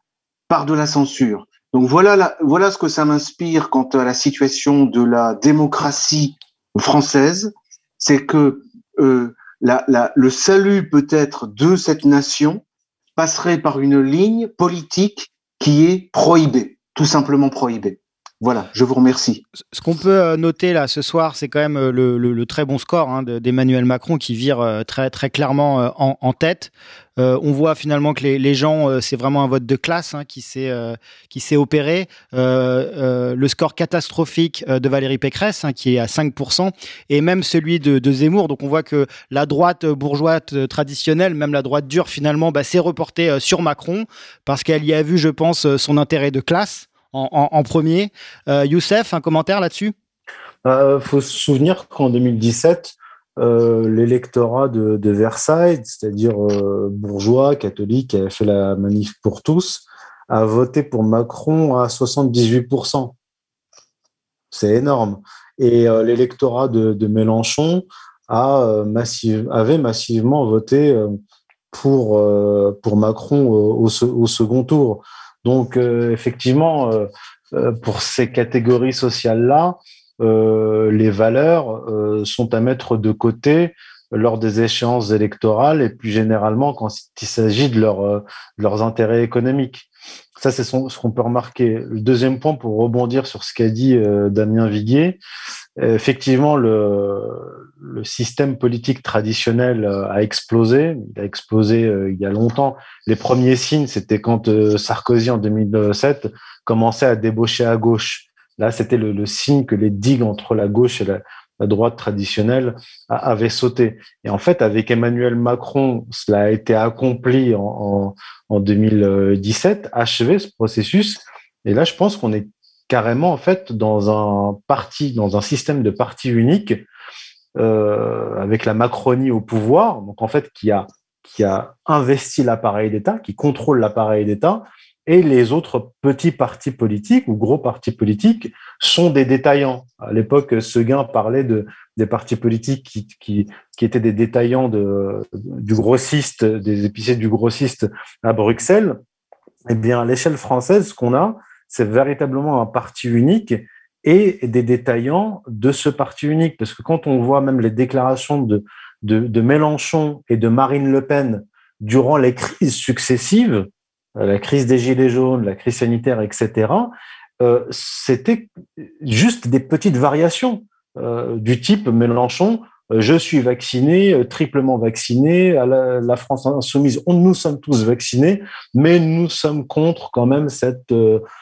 par de la censure. Donc voilà, voilà ce que ça m'inspire quant à la situation de la démocratie française, c'est que euh, le salut peut-être de cette nation passerait par une ligne politique qui est prohibée, tout simplement prohibée. Voilà, je vous remercie. Ce qu'on peut euh, noter là ce soir, c'est quand même euh, le, très bon score hein, d'Emmanuel Macron qui vire euh, très très clairement en, tête. On voit finalement que les, gens, c'est vraiment un vote de classe hein, qui s'est opéré. le score catastrophique de Valérie Pécresse hein, qui est à 5% et même celui de, de, Zemmour. Donc on voit que la droite bourgeoise traditionnelle, même la droite dure finalement, bah, s'est reportée sur Macron parce qu'elle y a vu, je pense, son intérêt de classe en, premier. Euh, Youssef, un commentaire là-dessus? Il euh, faut se souvenir qu'en 2017, euh, l'électorat de, Versailles, c'est-à-dire bourgeois, catholique, qui avait fait la manif pour tous, a voté pour Macron à 78%. C'est énorme. Et l'électorat de, Mélenchon a, avait massivement voté pour, Macron au second tour. Donc, euh, effectivement, euh, euh, pour ces catégories sociales-là, les valeurs sont à mettre de côté lors des échéances électorales et plus généralement quand il s'agit de, leur, de leurs intérêts économiques. Ça, c'est ce qu'on peut remarquer. Le deuxième point, pour rebondir sur ce qu'a dit Damien Viguier, effectivement, le, le système politique traditionnel euh, a explosé. Il a explosé euh, il y a longtemps. Les premiers signes, c'était quand euh, Sarkozy, en 2007, commençait à débaucher à gauche. Là, c'était le, le, signe que les digues entre la gauche et la droite traditionnelle avaient sauté. Et en fait, avec Emmanuel Macron, cela a été accompli en 2017, achevé ce processus. Et là, je pense qu'on est carrément en fait dans un parti, dans un système de parti unique euh, avec la Macronie au pouvoir, donc en fait qui a, qui a investi l'appareil d'État, qui contrôle l'appareil d'État, et les autres petits partis politiques ou gros partis politiques sont des détaillants. À l'époque, Seguin parlait de, des partis politiques qui, étaient des détaillants du grossiste, des épiciers du grossiste à Bruxelles. Eh bien, à l'échelle française, ce qu'on a, c'est véritablement un parti unique et des détaillants de ce parti unique. Parce que quand on voit même les déclarations de, Mélenchon et de Marine Le Pen durant les crises successives, la crise des Gilets jaunes, la crise sanitaire, etc., euh, c'était juste des petites variations euh, du type Mélenchon, je suis vacciné, triplement vacciné, à la, France insoumise, on, nous sommes tous vaccinés, mais nous sommes contre quand même cette,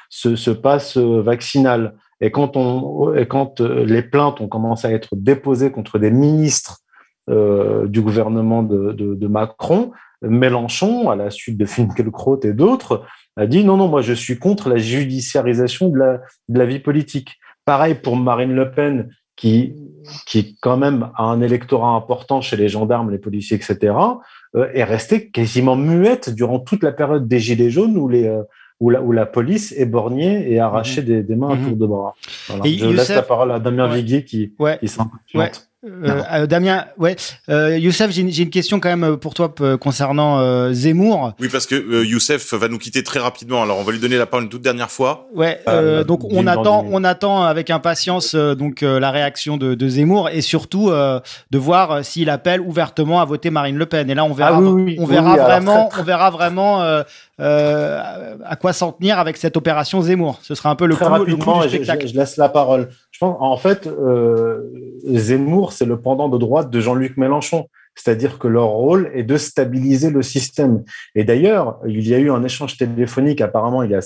ce, ce passe vaccinal. Et quand, on, et quand les plaintes ont commencé à être déposées contre des ministres euh, du gouvernement de, de, de, Macron, Mélenchon, à la suite de Finkielkraut et d'autres, a dit non, non, moi je suis contre la judiciarisation de la, de la vie politique. Pareil pour Marine Le Pen, qui, qui quand même a un électorat important chez les gendarmes, les policiers, etc., euh, est restée quasiment muette durant toute la période des Gilets jaunes où les, euh, où la, où la police éborgnait et arrachait mmh. des, des, mains à mmh. tour de bras. Voilà. Je laisse la parole à Damien Viguier qui, ouais. qui ouais. Euh, euh, Damien, ouais, euh, Youssef, j'ai une question quand même pour toi concernant euh, Zemmour. Oui, parce que Youssef va nous quitter très rapidement. Alors, on va lui donner la parole une toute dernière fois. Ouais. donc, on attend, on attend avec impatience donc la réaction de, de, Zemmour et surtout de voir s'il appelle ouvertement à voter Marine Le Pen. Et là, on verra, ah oui, oui, on verra vraiment, on verra vraiment à quoi s'en tenir avec cette opération Zemmour. Ce sera un peu le, coup, le coup, du spectacle. Je, je, laisse la parole. Je pense, en fait, Zemmour c'est le pendant de droite de Jean-Luc Mélenchon. C'est-à-dire que leur rôle est de stabiliser le système. Et d'ailleurs, il y a eu un échange téléphonique apparemment il y a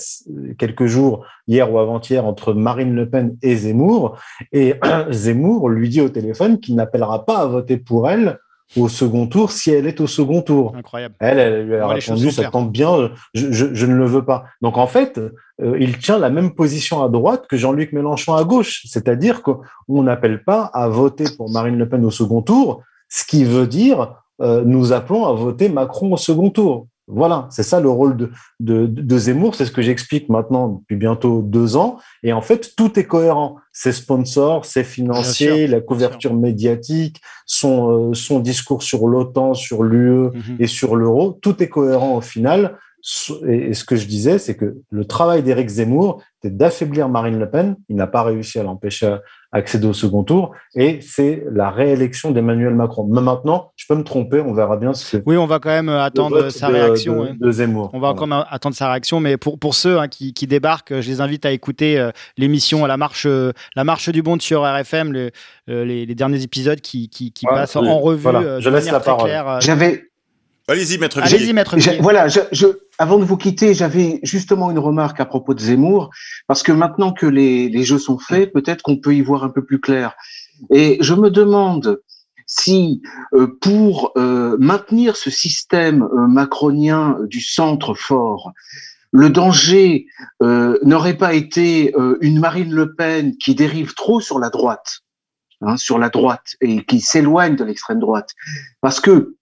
quelques jours, hier ou avant-hier, entre Marine Le Pen et Zemmour. Et Zemmour lui dit au téléphone qu'il n'appellera pas à voter pour elle au second tour si elle est au second tour. Incroyable. Elle, elle lui a répondu, ça tombe bien, je, je, je, ne le veux pas. Donc en fait, euh, il tient la même position à droite que Jean-Luc Mélenchon à gauche, c'est-à-dire qu'on n'appelle pas à voter pour Marine Le Pen au second tour, ce qui veut dire euh, nous appelons à voter Macron au second tour. Voilà, c'est ça le rôle de, de, de Zemmour, c'est ce que j'explique maintenant depuis bientôt deux ans. Et en fait, tout est cohérent. Ses sponsors, ses financiers, la couverture médiatique, son, euh, son discours sur l'OTAN, sur l'UE mm-hmm. et sur l'euro, tout est cohérent au final et ce que je disais, c'est que le travail d'Éric Zemmour, c'était d'affaiblir Marine Le Pen. Il n'a pas réussi à l'empêcher d'accéder au second tour. Et c'est la réélection d'Emmanuel Macron. Mais maintenant, je peux me tromper, on verra bien ce que. Oui, on va quand même attendre sa réaction. De, Zemmour. On va quand même attendre sa réaction. Mais pour, pour ceux hein, qui, qui, débarquent, je les invite à écouter euh, l'émission La Marche, euh, la marche du Bond sur RFM, le, euh, les, les, derniers épisodes qui, qui, qui ouais, passent en revue. Voilà, je laisse la parole. J'avais Allez-y, maître Allez-y, maître Voilà, je, je, avant de vous quitter, j'avais justement une remarque à propos de Zemmour, parce que maintenant que les, les jeux sont faits, peut-être qu'on peut y voir un peu plus clair. Et je me demande si, euh, pour euh, maintenir ce système euh, macronien du centre fort, le danger euh, n'aurait pas été euh, une Marine Le Pen qui dérive trop sur la droite, hein, sur la droite, et qui s'éloigne de l'extrême droite, parce que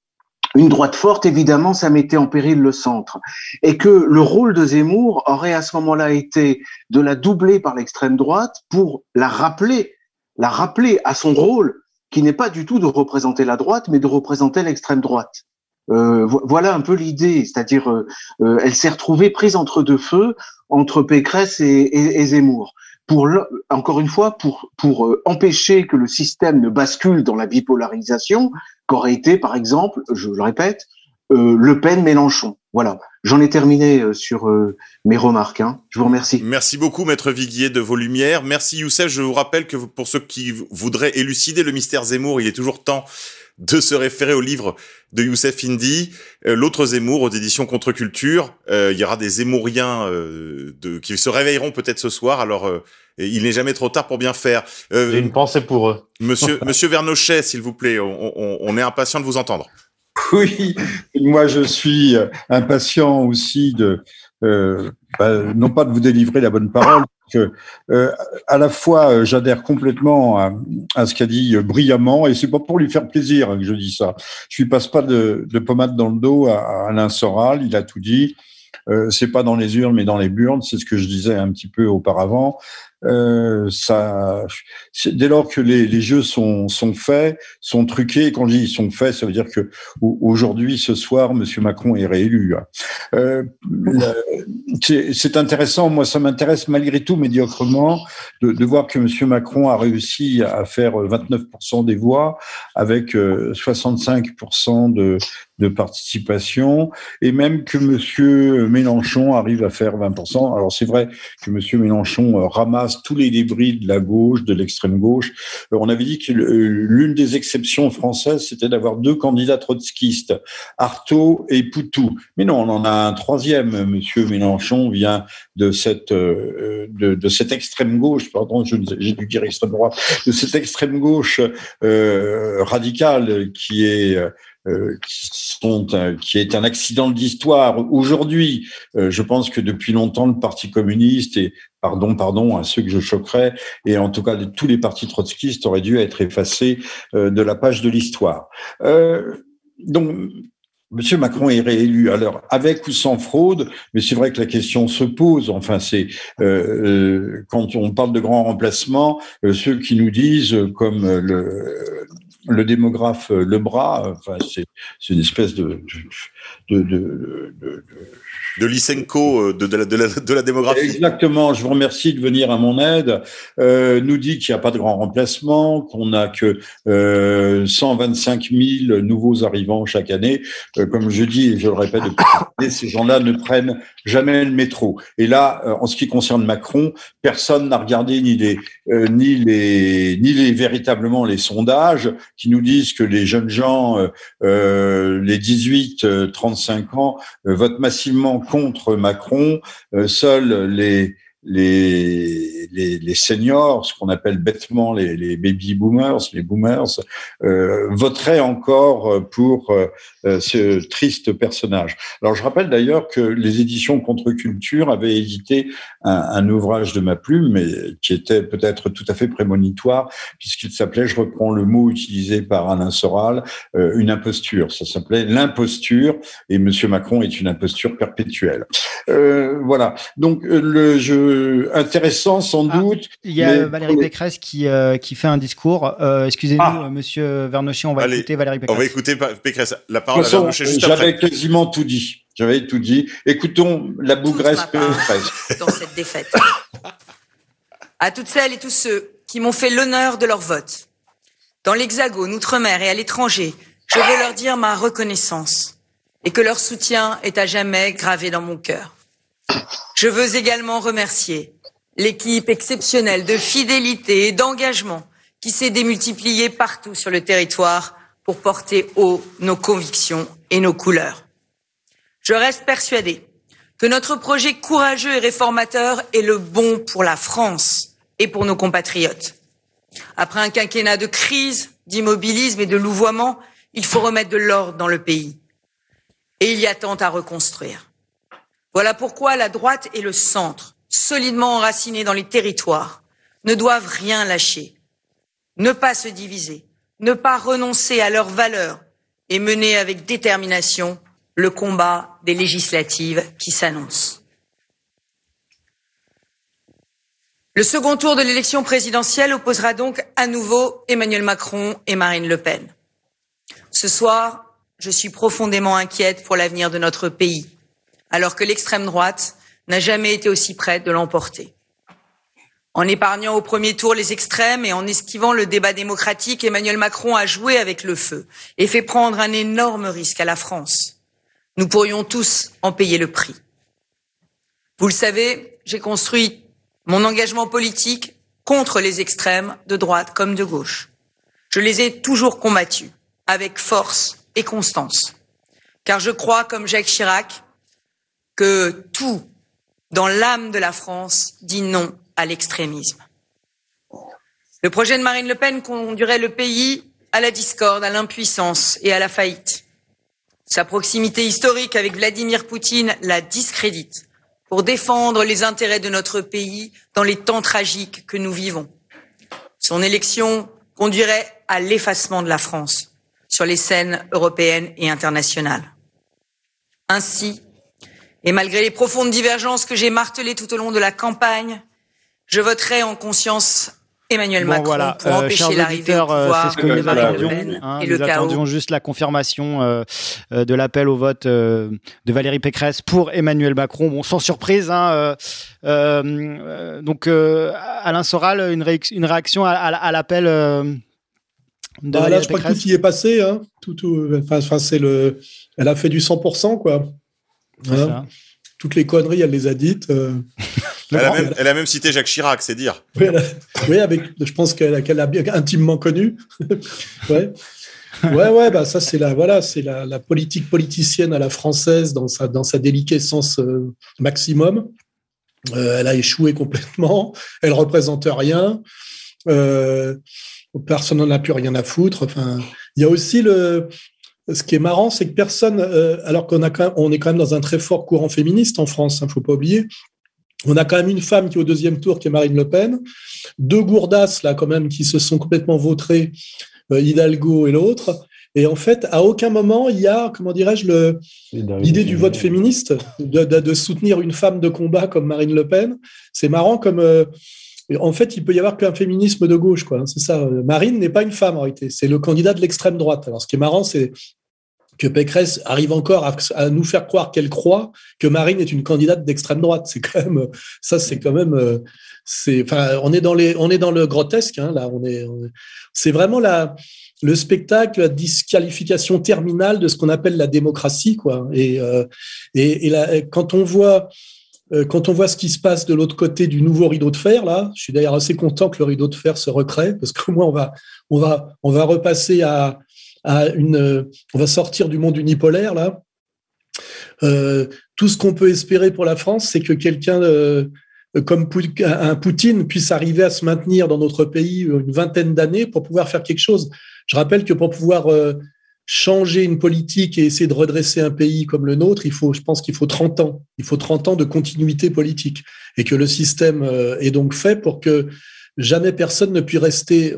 une droite forte, évidemment, ça mettait en péril le centre. Et que le rôle de Zemmour aurait à ce moment-là été de la doubler par l'extrême droite pour la rappeler, la rappeler à son rôle, qui n'est pas du tout de représenter la droite, mais de représenter l'extrême droite. Euh, voilà un peu l'idée, c'est-à-dire euh, euh, elle s'est retrouvée prise entre deux feux, entre Pécresse et, et, et Zemmour pour encore une fois pour pour euh, empêcher que le système ne bascule dans la bipolarisation qu'aurait été par exemple, je le répète, euh, Le Pen Mélenchon. Voilà, j'en ai terminé euh, sur euh, mes remarques. Hein. Je vous remercie. Merci beaucoup, maître Viguier, de vos lumières. Merci Youssef. Je vous rappelle que pour ceux qui voudraient élucider le mystère Zemmour, il est toujours temps de se référer au livre de Youssef Indy, euh, l'autre Zemmour aux éditions Contre-Culture. Euh, il y aura des Zemmouriens euh, de, qui se réveilleront peut-être ce soir. Alors, il n'est jamais trop tard pour bien faire. J'ai une pensée pour eux. Monsieur, Monsieur Vernochet, s'il vous plaît, on, on, on est impatient de vous entendre. Oui, moi je suis impatient aussi de, euh, bah, non pas de vous délivrer la bonne parole, euh, à la fois euh, j'adhère complètement à, ce qu'a dit euh, brillamment, et c'est pas pour lui faire plaisir que je dis ça. Je lui passe pas de, de pommade dans le dos à, Alain Soral, il a tout dit. C'est pas dans les urnes mais dans les burnes, c'est ce que je disais un petit peu auparavant. Euh, ça, dès lors que les, les, jeux sont, sont faits, sont truqués, quand je dis sont faits, ça veut dire que aujourd'hui, ce soir, Monsieur Macron est réélu. Euh, c'est intéressant, moi ça m'intéresse malgré tout médiocrement de, de, voir que Monsieur Macron a réussi à faire 29% des voix avec 65% euh, de, de participation et même que Monsieur Mélenchon arrive à faire 20%. Alors c'est vrai que Monsieur Mélenchon euh, ramasse tous les débris de la gauche, de l'extrême gauche. Euh, on avait dit que l'une des exceptions françaises, c'était d'avoir deux candidats trotskistes, Artaud et Poutou. Mais non, on en a un troisième. Monsieur Mélenchon vient de cette euh, de, de cette extrême gauche, pardon, j'ai dû dire extrême droite, de cette extrême gauche euh, radicale qui est euh, qui, sont, qui est un accident d'histoire. Aujourd'hui, euh, je pense que depuis longtemps, le Parti communiste et pardon, pardon à ceux que je choquerais, et en tout cas tous les partis trotskistes auraient dû être effacés euh, de la page de l'histoire. donc, Monsieur Macron est réélu, alors avec ou sans fraude, mais c'est vrai que la question se pose. Enfin, c'est euh, quand on parle de grands remplacements, ceux qui nous disent, comme le, le démographe Lebras, enfin, c'est une espèce de, de, de de Lysenko euh, de, de, la, de, la, de, la, démographie. Exactement, je vous remercie de venir à mon aide. Euh, nous dit qu'il n'y a pas de grand remplacement, qu'on n'a que euh, 125 000 nouveaux arrivants chaque année. Euh, comme je dis et je le répète depuis ces gens-là ne prennent jamais le métro. Et là, euh, en ce qui concerne Macron, personne n'a regardé ni les, euh, ni les ni les véritablement les sondages qui nous disent que les jeunes gens, les 18-35 ans, votent massivement contre Macron. Euh, seuls les les, les, les, seniors, ce qu'on appelle bêtement les, les, baby boomers, les boomers, euh, voteraient encore pour euh, ce triste personnage. Alors je rappelle d'ailleurs que les éditions Contre-Culture avaient édité un, un, ouvrage de ma plume, mais qui était peut-être tout à fait prémonitoire, puisqu'il s'appelait, je reprends le mot utilisé par Alain Soral, euh, une imposture. Ça s'appelait l'imposture, et Monsieur Macron est une imposture perpétuelle. Euh, voilà. Donc le jeu intéressant sans ah, doute. Il y a Valérie Pécresse qui, euh, qui fait un discours. Euh, excusez-nous, ah. Monsieur Vernochet, on va écouter Valérie Pécresse. On va écouter Pécresse. La parole à Vernochet juste J'avais quasiment tout dit. J'avais tout dit. Écoutons la bougresse Pécresse. Dans cette défaite. à toutes celles et tous ceux qui m'ont fait l'honneur de leur vote, dans l'Hexagone, Outre-mer et à l'étranger, je veux leur dire ma reconnaissance et que leur soutien est à jamais gravé dans mon cœur. Je veux également remercier l'équipe exceptionnelle de fidélité et d'engagement qui s'est démultipliée partout sur le territoire pour porter haut nos convictions et nos couleurs. Je reste persuadée que notre projet courageux et réformateur est le bon pour la France et pour nos compatriotes. Après un quinquennat de crise, d'immobilisme et de louvoiement, il faut remettre de l'ordre dans le pays. Et il y a tant à reconstruire. Voilà pourquoi la droite et le centre, solidement enracinés dans les territoires, ne doivent rien lâcher, ne pas se diviser, ne pas renoncer à leurs valeurs et mener avec détermination le combat des législatives qui s'annoncent. Le second tour de l'élection présidentielle opposera donc à nouveau Emmanuel Macron et Marine Le Pen. Ce soir, je suis profondément inquiète pour l'avenir de notre pays alors que l'extrême droite n'a jamais été aussi prête de l'emporter. En épargnant au premier tour les extrêmes et en esquivant le débat démocratique, Emmanuel Macron a joué avec le feu et fait prendre un énorme risque à la France. Nous pourrions tous en payer le prix. Vous le savez, j'ai construit mon engagement politique contre les extrêmes de droite comme de gauche. Je les ai toujours combattus avec force et constance. Car je crois, comme Jacques Chirac, que tout dans l'âme de la France dit non à l'extrémisme. Le projet de Marine Le Pen conduirait le pays à la discorde, à l'impuissance et à la faillite. Sa proximité historique avec Vladimir Poutine la discrédite pour défendre les intérêts de notre pays dans les temps tragiques que nous vivons. Son élection conduirait à l'effacement de la France sur les scènes européennes et internationales. Ainsi, et malgré les profondes divergences que j'ai martelées tout au long de la campagne, Je voterai en conscience Emmanuel Macron voilà, pour empêcher l'arrivée au pouvoir c'est ce que nous attendions. Hein, et nous le attendions chaos. juste la confirmation euh, euh, de l'appel au vote euh, de Valérie Pécresse pour Emmanuel Macron. Bon, sans surprise. Hein, euh, donc, Alain Soral, une, ré une réaction à, à, à l'appel de bah, Là, je crois que tout y est passé. Hein. Tout, tout, enfin, c'est le, elle a fait du 100%, quoi. Toutes les conneries, elle les a dites. Euh... Elle, a même, elle, a même, cité Jacques Chirac, c'est dire. Oui, a, oui avec, je pense qu'elle qu a, bien intimement connu. ouais. Ouais, ouais, bah ça c'est la voilà, c'est la, la, politique politicienne à la française dans sa dans sa déliquescence euh, maximum. Euh, elle a échoué complètement. Elle représente rien. Euh, personne n'en a plus rien à foutre. Enfin, il y a aussi le ce qui est marrant, c'est que personne, euh, alors qu'on a quand même, on est quand même dans un très fort courant féministe en France, il hein, ne faut pas oublier. On a quand même une femme qui est au deuxième tour, qui est Marine Le Pen, deux gourdasses là quand même qui se sont complètement vautrées, euh, Hidalgo et l'autre. Et en fait, à aucun moment il y a, comment dirais-je, l'idée du vote féministe, de, de, de, soutenir une femme de combat comme Marine Le Pen. C'est marrant comme euh, en fait, il peut y avoir qu'un féminisme de gauche, quoi. C'est ça. Marine n'est pas une femme en réalité. C'est le candidat de l'extrême droite. Alors, ce qui est marrant, c'est que Pécresse arrive encore à, nous faire croire qu'elle croit que Marine est une candidate d'extrême droite. C'est quand même ça, c'est quand même, c'est, enfin, on est dans les, on est dans le grotesque. Hein, là, on est, c'est vraiment la, le spectacle, la disqualification terminale de ce qu'on appelle la démocratie, quoi. Et, euh, et, quand on voit quand on voit ce qui se passe de l'autre côté du nouveau rideau de fer, là, je suis d'ailleurs assez content que le rideau de fer se recrée, parce qu'au moins on va, on va, on va repasser à, à une, on va sortir du monde unipolaire là. Euh, tout ce qu'on peut espérer pour la France, c'est que quelqu'un euh, comme un Poutine puisse arriver à se maintenir dans notre pays une vingtaine d'années pour pouvoir faire quelque chose. Je rappelle que pour pouvoir euh, changer une politique et essayer de redresser un pays comme le nôtre, il faut, je pense qu'il faut 30 ans. Il faut 30 ans de continuité politique et que le système est donc fait pour que jamais personne ne puisse rester,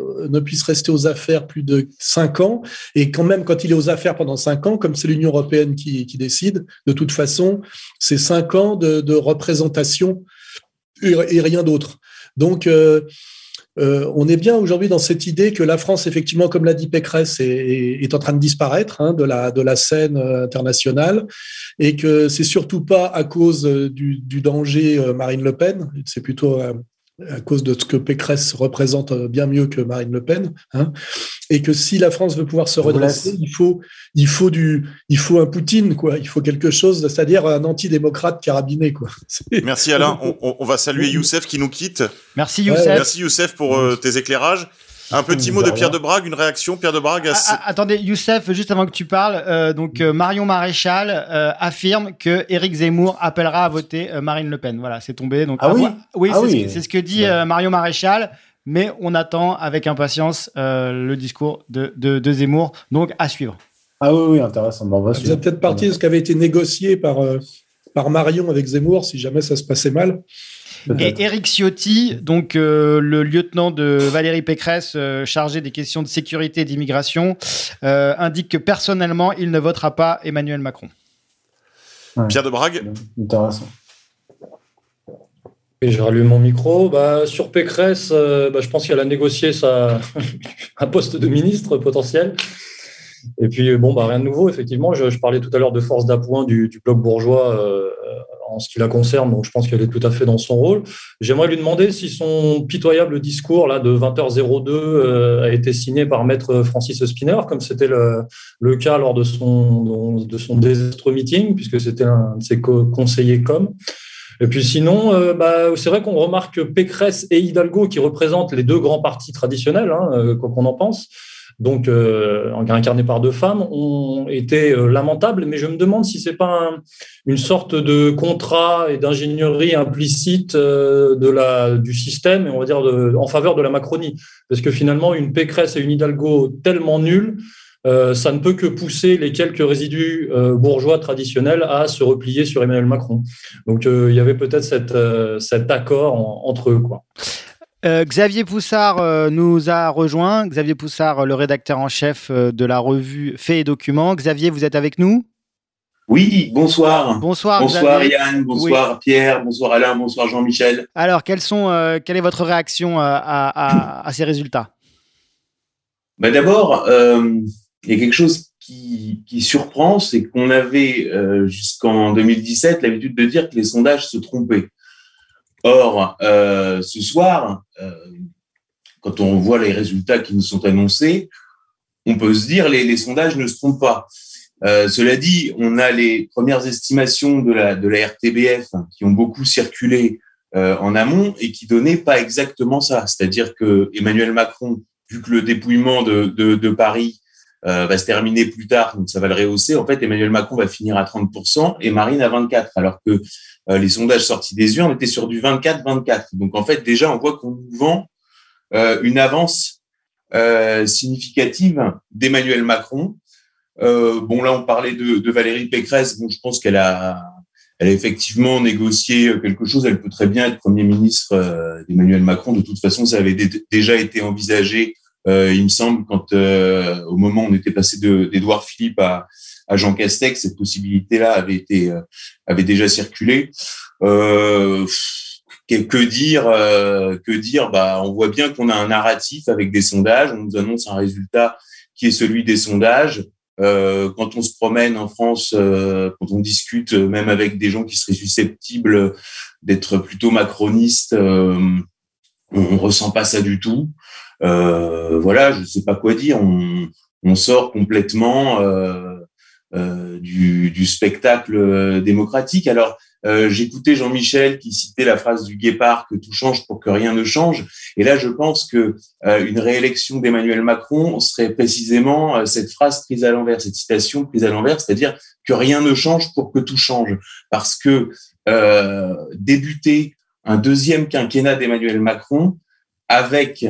rester aux affaires plus de cinq ans. Et quand même, quand il est aux affaires pendant cinq ans, comme c'est l'Union européenne qui, décide, de toute façon, c'est cinq ans de, représentation et, et rien d'autre. Donc, euh, euh, on est bien aujourd'hui dans cette idée que la France, effectivement, comme l'a dit Pécresse, est, en train de disparaître hein, de, la, scène internationale et que c'est surtout pas à cause du, du danger Marine Le Pen, c'est plutôt à cause de ce que Pécresse représente bien mieux que Marine Le Pen, hein, et que si la France veut pouvoir se redresser, il faut, il faut du, il faut un Poutine, quoi. Il faut quelque chose, c'est-à-dire un antidémocrate carabiné, quoi. Merci Alain. On, on, va saluer Youssef qui nous quitte. Merci Youssef. Ouais, Merci Youssef pour euh, tes éclairages. Un petit mot de Pierre de Brague, une réaction, Pierre de Brague. À... Ah, attendez, Youssef, juste avant que tu parles, euh, donc euh, Marion Maréchal euh, affirme que Éric Zemmour appellera à voter Marine Le Pen. Voilà, c'est tombé. Donc, ah oui, oui, ah c'est oui. ce, ce, que dit Marion Maréchal. Mais on attend avec impatience le discours de, de, de, Zemmour. Donc, à suivre. Ah oui, oui, intéressant. Bon, on va Vous êtes peut-être parti de ce qui avait été négocié par, par Marion avec Zemmour, si jamais ça se passait mal. Et Eric Ciotti, donc euh, le lieutenant de Valérie Pécresse euh, chargé des questions de sécurité et d'immigration, euh, indique que personnellement, il ne votera pas Emmanuel Macron. Ouais. Pierre de Brague Intéressant. Et je rallume mon micro. Bah, sur Pécresse, bah, je pense qu'elle a négocié sa... un poste de ministre potentiel. Et puis, bon, bah, rien de nouveau, effectivement. Je, parlais tout à l'heure de force d'appoint du, du, bloc bourgeois euh, en ce qui la concerne, donc je pense qu'elle est tout à fait dans son rôle. J'aimerais lui demander si son pitoyable discours là, de 20h02 euh, a été signé par maître Francis Spinner, comme c'était le, le, cas lors de son, de son désastre meeting, puisque c'était un de ses conseillers com. Et puis sinon, euh, bah, c'est vrai qu'on remarque que Pécresse et Hidalgo, qui représentent les deux grands partis traditionnels, hein, quoi qu'on en pense, donc euh, incarnés par deux femmes, ont été euh, lamentables. Mais je me demande si c'est pas un, une sorte de contrat et d'ingénierie implicite euh, de la du système, et on va dire de, en faveur de la Macronie, parce que finalement une Pécresse et une Hidalgo tellement nulles. Euh, ça ne peut que pousser les quelques résidus euh, bourgeois traditionnels à se replier sur Emmanuel Macron. Donc euh, il y avait peut-être cette, cet accord en, entre eux. Quoi. Euh, Xavier Poussard euh, nous a rejoint. Xavier Poussard, le rédacteur en chef de la revue Faits et Documents. Xavier, vous êtes avec nous? Oui, bonsoir. Bonsoir. Bonsoir Yann, bonsoir Pierre, bonsoir Alain, bonsoir Jean-Michel. Alors, quelles sont, euh, quelle est votre réaction à, à, à ces résultats? Ben D'abord, euh, il y a quelque chose qui, qui surprend, c'est qu'on avait euh, jusqu'en 2017 l'habitude de dire que les sondages se trompaient. Or, euh, ce soir, euh, quand on voit les résultats qui nous sont annoncés, on peut se dire les, les sondages ne se trompent pas. Euh, cela dit, on a les premières estimations de la, de la RTBF qui ont beaucoup circulé euh, en amont et qui donnaient pas exactement ça. C'est-à-dire que Emmanuel Macron, vu que le dépouillement de, de, de Paris euh, va se terminer plus tard, donc ça va le rehausser. En fait, Emmanuel Macron va finir à 30% et Marine à 24%, alors que euh, les sondages sortis des urnes étaient sur du 24-24. Donc en fait, déjà, on voit qu'on nous vend euh, une avance euh, significative d'Emmanuel Macron. Euh, bon, là, on parlait de, de Valérie Pécresse. Bon, je pense qu'elle a, elle a effectivement négocié quelque chose. Elle peut très bien être Premier ministre d'Emmanuel Macron. De toute façon, ça avait déjà été envisagé euh, il me semble, quand euh, au moment où on était passé d'Edouard Philippe à, à, Jean Castex, cette possibilité-là avait été euh, avait déjà circulé. Euh, que, dire Que dire? Bah, on voit bien qu'on a un narratif avec des sondages. On nous annonce un résultat qui est celui des sondages. Euh, quand on se promène en France, euh, quand on discute même avec des gens qui seraient susceptibles d'être plutôt macronistes, euh, on, on ressent pas ça du tout. Euh, voilà, je ne sais pas quoi dire. On, sort complètement euh, euh, du, spectacle démocratique. Alors, euh, j'écoutais Jean-Michel qui citait la phrase du Guépard que tout change pour que rien ne change. Et là, je pense que une réélection d'Emmanuel Macron serait précisément euh, cette phrase prise à l'envers, cette citation prise à l'envers, c'est-à-dire que rien ne change pour que tout change, parce que débuter un deuxième quinquennat d'Emmanuel Macron avec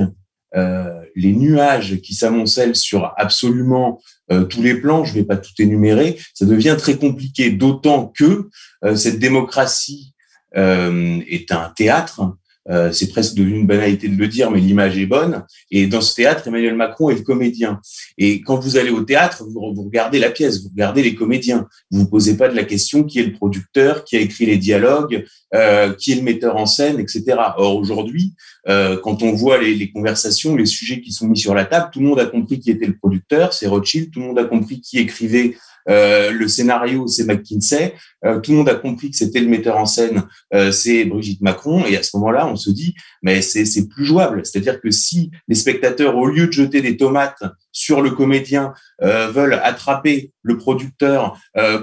euh, les nuages qui s'amoncellent sur absolument euh, tous les plans, je ne vais pas tout énumérer, ça devient très compliqué, d'autant que euh, cette démocratie est un théâtre euh, c'est presque devenu une banalité de le dire, mais l'image est bonne. Et dans ce théâtre, Emmanuel Macron est le comédien. Et quand vous allez au théâtre, vous, regardez la pièce, vous regardez les comédiens. Vous vous posez pas de la question qui est le producteur, qui a écrit les dialogues, euh, qui est le metteur en scène, etc. Or aujourd'hui, euh, quand on voit les, les, conversations, les sujets qui sont mis sur la table, tout le monde a compris qui était le producteur, c'est Rothschild. Tout le monde a compris qui écrivait euh, le scénario, c'est McKinsey. Euh, tout le monde a compris que c'était le metteur en scène, euh, c'est Brigitte Macron. Et à ce moment-là, on se dit, mais c'est plus jouable. C'est-à-dire que si les spectateurs, au lieu de jeter des tomates sur le comédien, veulent attraper le producteur,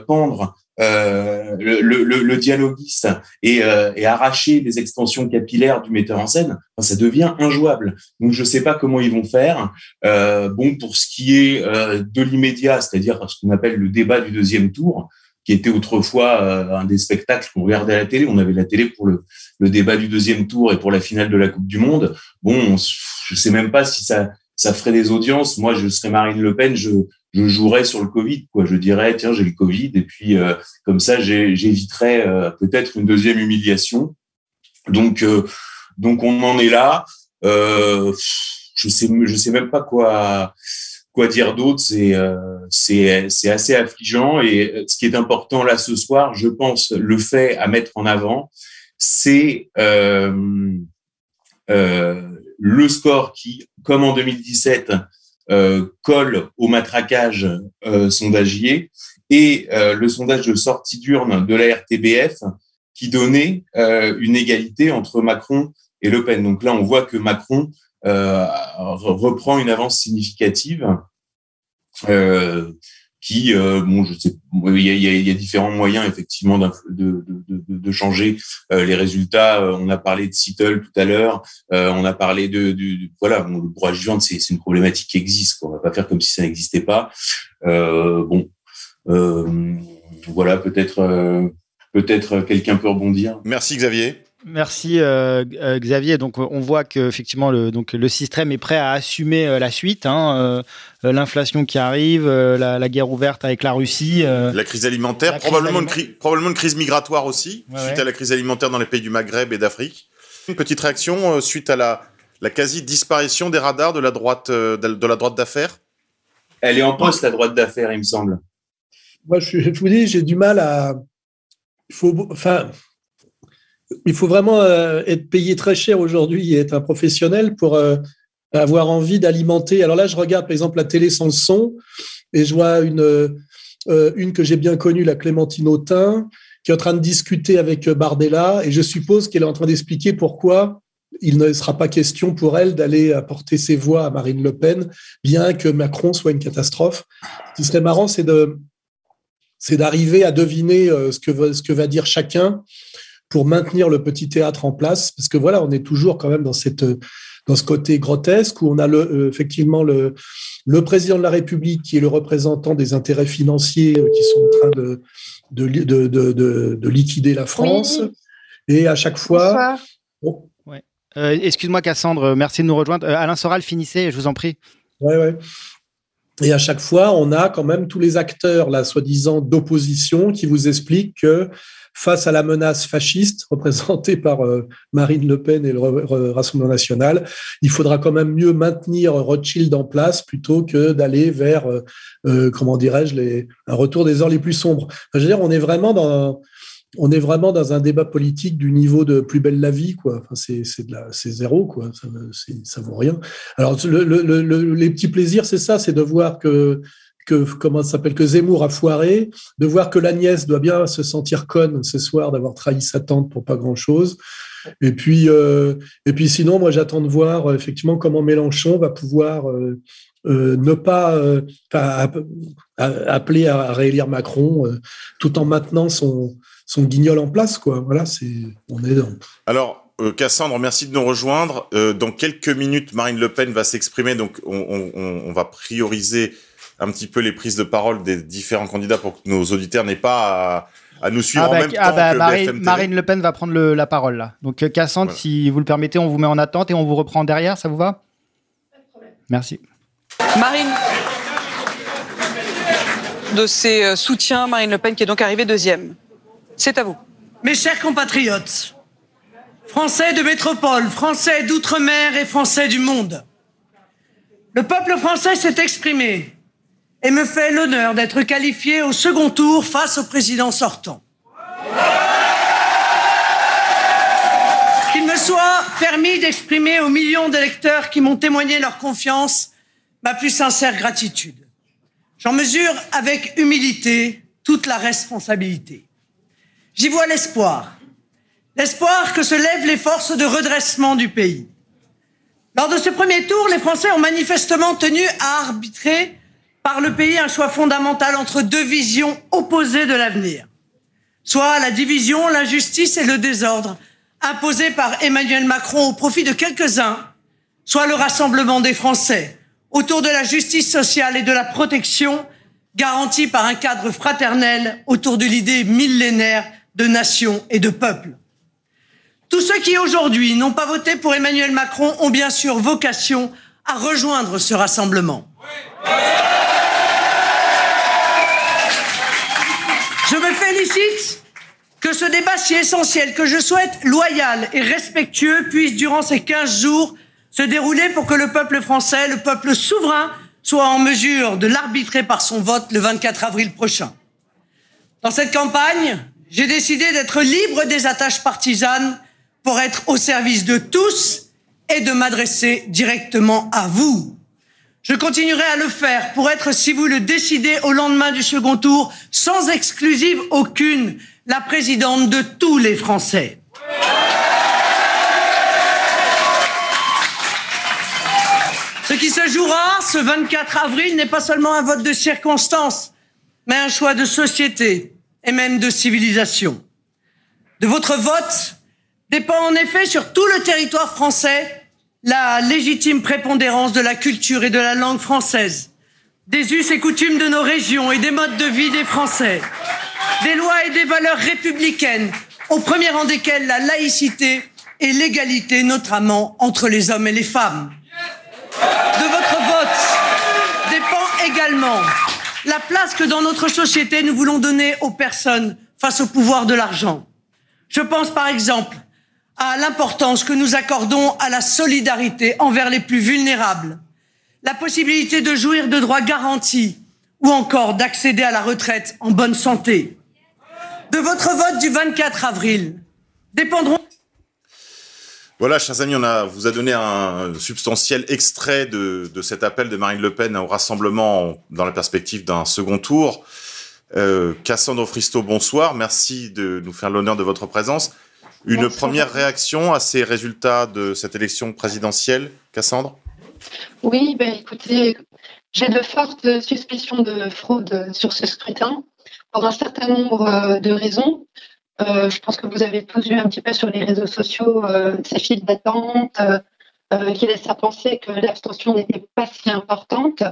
pendre euh, le, le, le, dialoguiste et, euh, arracher les extensions capillaires du metteur en scène, ça devient injouable. Donc je ne sais pas comment ils vont faire. Euh, bon, pour ce qui est euh, de l'immédiat, c'est-à-dire ce qu'on appelle le débat du deuxième tour, qui était autrefois euh, un des spectacles qu'on regardait à la télé. On avait la télé pour le, le, débat du deuxième tour et pour la finale de la Coupe du Monde. Bon, je sais même pas si ça ça ferait des audiences. Moi, je serais Marine Le Pen, je, je jouerais sur le Covid. Quoi. Je dirais, tiens, j'ai le Covid, et puis euh, comme ça, j'éviterais euh, peut-être une deuxième humiliation. Donc, euh, donc on en est là. je sais, je sais même pas quoi quoi dire d'autre. C'est c'est c'est assez affligeant. Et ce qui est important là ce soir, je pense, le fait à mettre en avant, c'est euh, le score qui, comme en 2017, euh, colle au matraquage euh, sondagier et euh, le sondage de sortie d'urne de la RTBF qui donnait une égalité entre Macron et Le Pen. Donc là, on voit que Macron reprend une avance significative qui, euh, bon, je sais, il y a, il y a, différents moyens effectivement de, de, de, de changer euh, les résultats. Euh, on a parlé de Seattle tout à l'heure, on a parlé de, voilà, bon, le du ventre, c'est une problématique qui existe. Quoi. On va pas faire comme si ça n'existait pas. bon, voilà, peut-être, peut-être quelqu'un peut rebondir. Merci Xavier. Merci euh, euh, Xavier. Donc on voit que effectivement le donc le système est prêt à assumer euh, la suite, hein, euh, l'inflation qui arrive, la, la, guerre ouverte avec la Russie, la crise alimentaire, la probablement crise une crise probablement une crise migratoire aussi Ouais, suite ouais. à la crise alimentaire dans les pays du Maghreb et d'Afrique. Une petite réaction euh, suite à la la quasi disparition des radars de la droite euh, de de la droite d'affaires? Elle est en poste, la droite d'affaires, il me semble. moi, je, vous dis, j'ai du mal à. Il faut, enfin, il faut vraiment euh, être payé très cher aujourd'hui et être un professionnel pour euh, avoir envie d'alimenter. Alors là, je regarde par exemple la télé sans le son et je vois une, euh, une que j'ai bien connue, la Clémentine Autain, qui est en train de discuter avec Bardella et je suppose qu'elle est en train d'expliquer pourquoi il ne sera pas question pour elle d'aller apporter ses voix à Marine Le Pen, bien que Macron soit une catastrophe. Ce qui serait marrant, c'est de, c'est d'arriver à deviner ce que, ce que va dire chacun pour maintenir le petit théâtre en place, parce que voilà, on est toujours quand même dans cette dans ce côté grotesque où on a le, euh, effectivement le, le président de la République qui est le représentant des intérêts financiers euh, qui sont en train de, de, de, de, de liquider la France. Et à chaque fois. Ouais. Euh, excuse-moi, Cassandre, merci de nous rejoindre. Alain Soral, finissez, je vous en prie. Ouais, ouais. Et à chaque fois, on a quand même tous les acteurs, là, soi-disant d'opposition, qui vous expliquent que face à la menace fasciste représentée par euh, Marine Le Pen et le Rassemblement national, il faudra quand même mieux maintenir Rothschild en place plutôt que d'aller vers, euh, euh, comment dirais-je, un retour des heures les plus sombres. je veux dire, on est vraiment dans on est vraiment dans un débat politique du niveau de plus belle la vie, quoi. Enfin, c'est c'est zéro, quoi. Ça, vaut rien. Alors les petits plaisirs, c'est ça, c'est de voir que que comment s'appelle que Zemmour a foiré, de voir que l'Agnès doit bien se sentir conne ce soir d'avoir trahi sa tante pour pas grand chose. Et puis euh, et puis sinon moi j'attends de voir euh, effectivement comment Mélenchon va pouvoir euh, ne pas appeler à, réélire Macron tout en maintenant son son guignol en place quoi. Voilà c'est on est dans... Alors Cassandre, merci de nous rejoindre. dans quelques minutes, Marine Le Pen va s'exprimer, donc on, on, on va prioriser un petit peu les prises de parole des différents candidats pour que nos auditeurs n'aient pas à, nous suivre ah en bah, même ah temps bah, que Marine, BFM TV. Marine Le Pen va prendre le, la parole là. Donc euh, Cassandre, si vous le permettez, on vous met en attente et on vous reprend derrière, ça vous va? Merci. Marine, de ses euh, soutiens, Marine Le Pen qui est donc arrivée deuxième. C'est à vous. Mes chers compatriotes, Français de métropole, Français d'outre-mer et Français du monde, le peuple français s'est exprimé et me fait l'honneur d'être qualifié au second tour face au président sortant. Qu'il me soit permis d'exprimer aux millions d'électeurs qui m'ont témoigné leur confiance ma plus sincère gratitude. J'en mesure avec humilité toute la responsabilité. J'y vois l'espoir, l'espoir que se lèvent les forces de redressement du pays. Lors de ce premier tour, les Français ont manifestement tenu à arbitrer par le pays un choix fondamental entre deux visions opposées de l'avenir. Soit la division, l'injustice et le désordre imposés par Emmanuel Macron au profit de quelques-uns, soit le rassemblement des Français autour de la justice sociale et de la protection garantie par un cadre fraternel autour de l'idée millénaire de nation et de peuple. Tous ceux qui aujourd'hui n'ont pas voté pour Emmanuel Macron ont bien sûr vocation à rejoindre ce rassemblement. Je me félicite que ce débat si essentiel, que je souhaite loyal et respectueux, puisse, durant ces 15 jours, se dérouler pour que le peuple français, le peuple souverain, soit en mesure de l'arbitrer par son vote le 24 avril prochain. Dans cette campagne, j'ai décidé d'être libre des attaches partisanes pour être au service de tous et de m'adresser directement à vous. Je continuerai à le faire pour être, si vous le décidez au lendemain du second tour, sans exclusive aucune, la présidente de tous les Français. Ce qui se jouera ce 24 avril n'est pas seulement un vote de circonstance, mais un choix de société et même de civilisation. De votre vote dépend en effet sur tout le territoire français la légitime prépondérance de la culture et de la langue française, des us et coutumes de nos régions et des modes de vie des Français, des lois et des valeurs républicaines, au premier rang desquelles la laïcité et l'égalité, notamment entre les hommes et les femmes. De votre vote dépend également la place que dans notre société nous voulons donner aux personnes face au pouvoir de l'argent. Je pense par exemple à l'importance que nous accordons à la solidarité envers les plus vulnérables, la possibilité de jouir de droits garantis ou encore d'accéder à la retraite en bonne santé. De votre vote du 24 avril dépendront voilà, chers amis, on a, vous a donné un substantiel extrait de, de, cet appel de Marine Le Pen au rassemblement dans la perspective d'un second tour. Euh, Cassandre Fristo, bonsoir. Merci de nous faire l'honneur de votre présence. Une bonsoir. première réaction à ces résultats de cette élection présidentielle, Cassandre? Oui, ben écoutez, j'ai de fortes suspicions de fraude sur ce scrutin pour un certain nombre de raisons. Euh, je pense que vous avez tous vu un petit peu sur les réseaux sociaux euh, ces files d'attente euh, qui laissent à penser que l'abstention n'était pas si importante.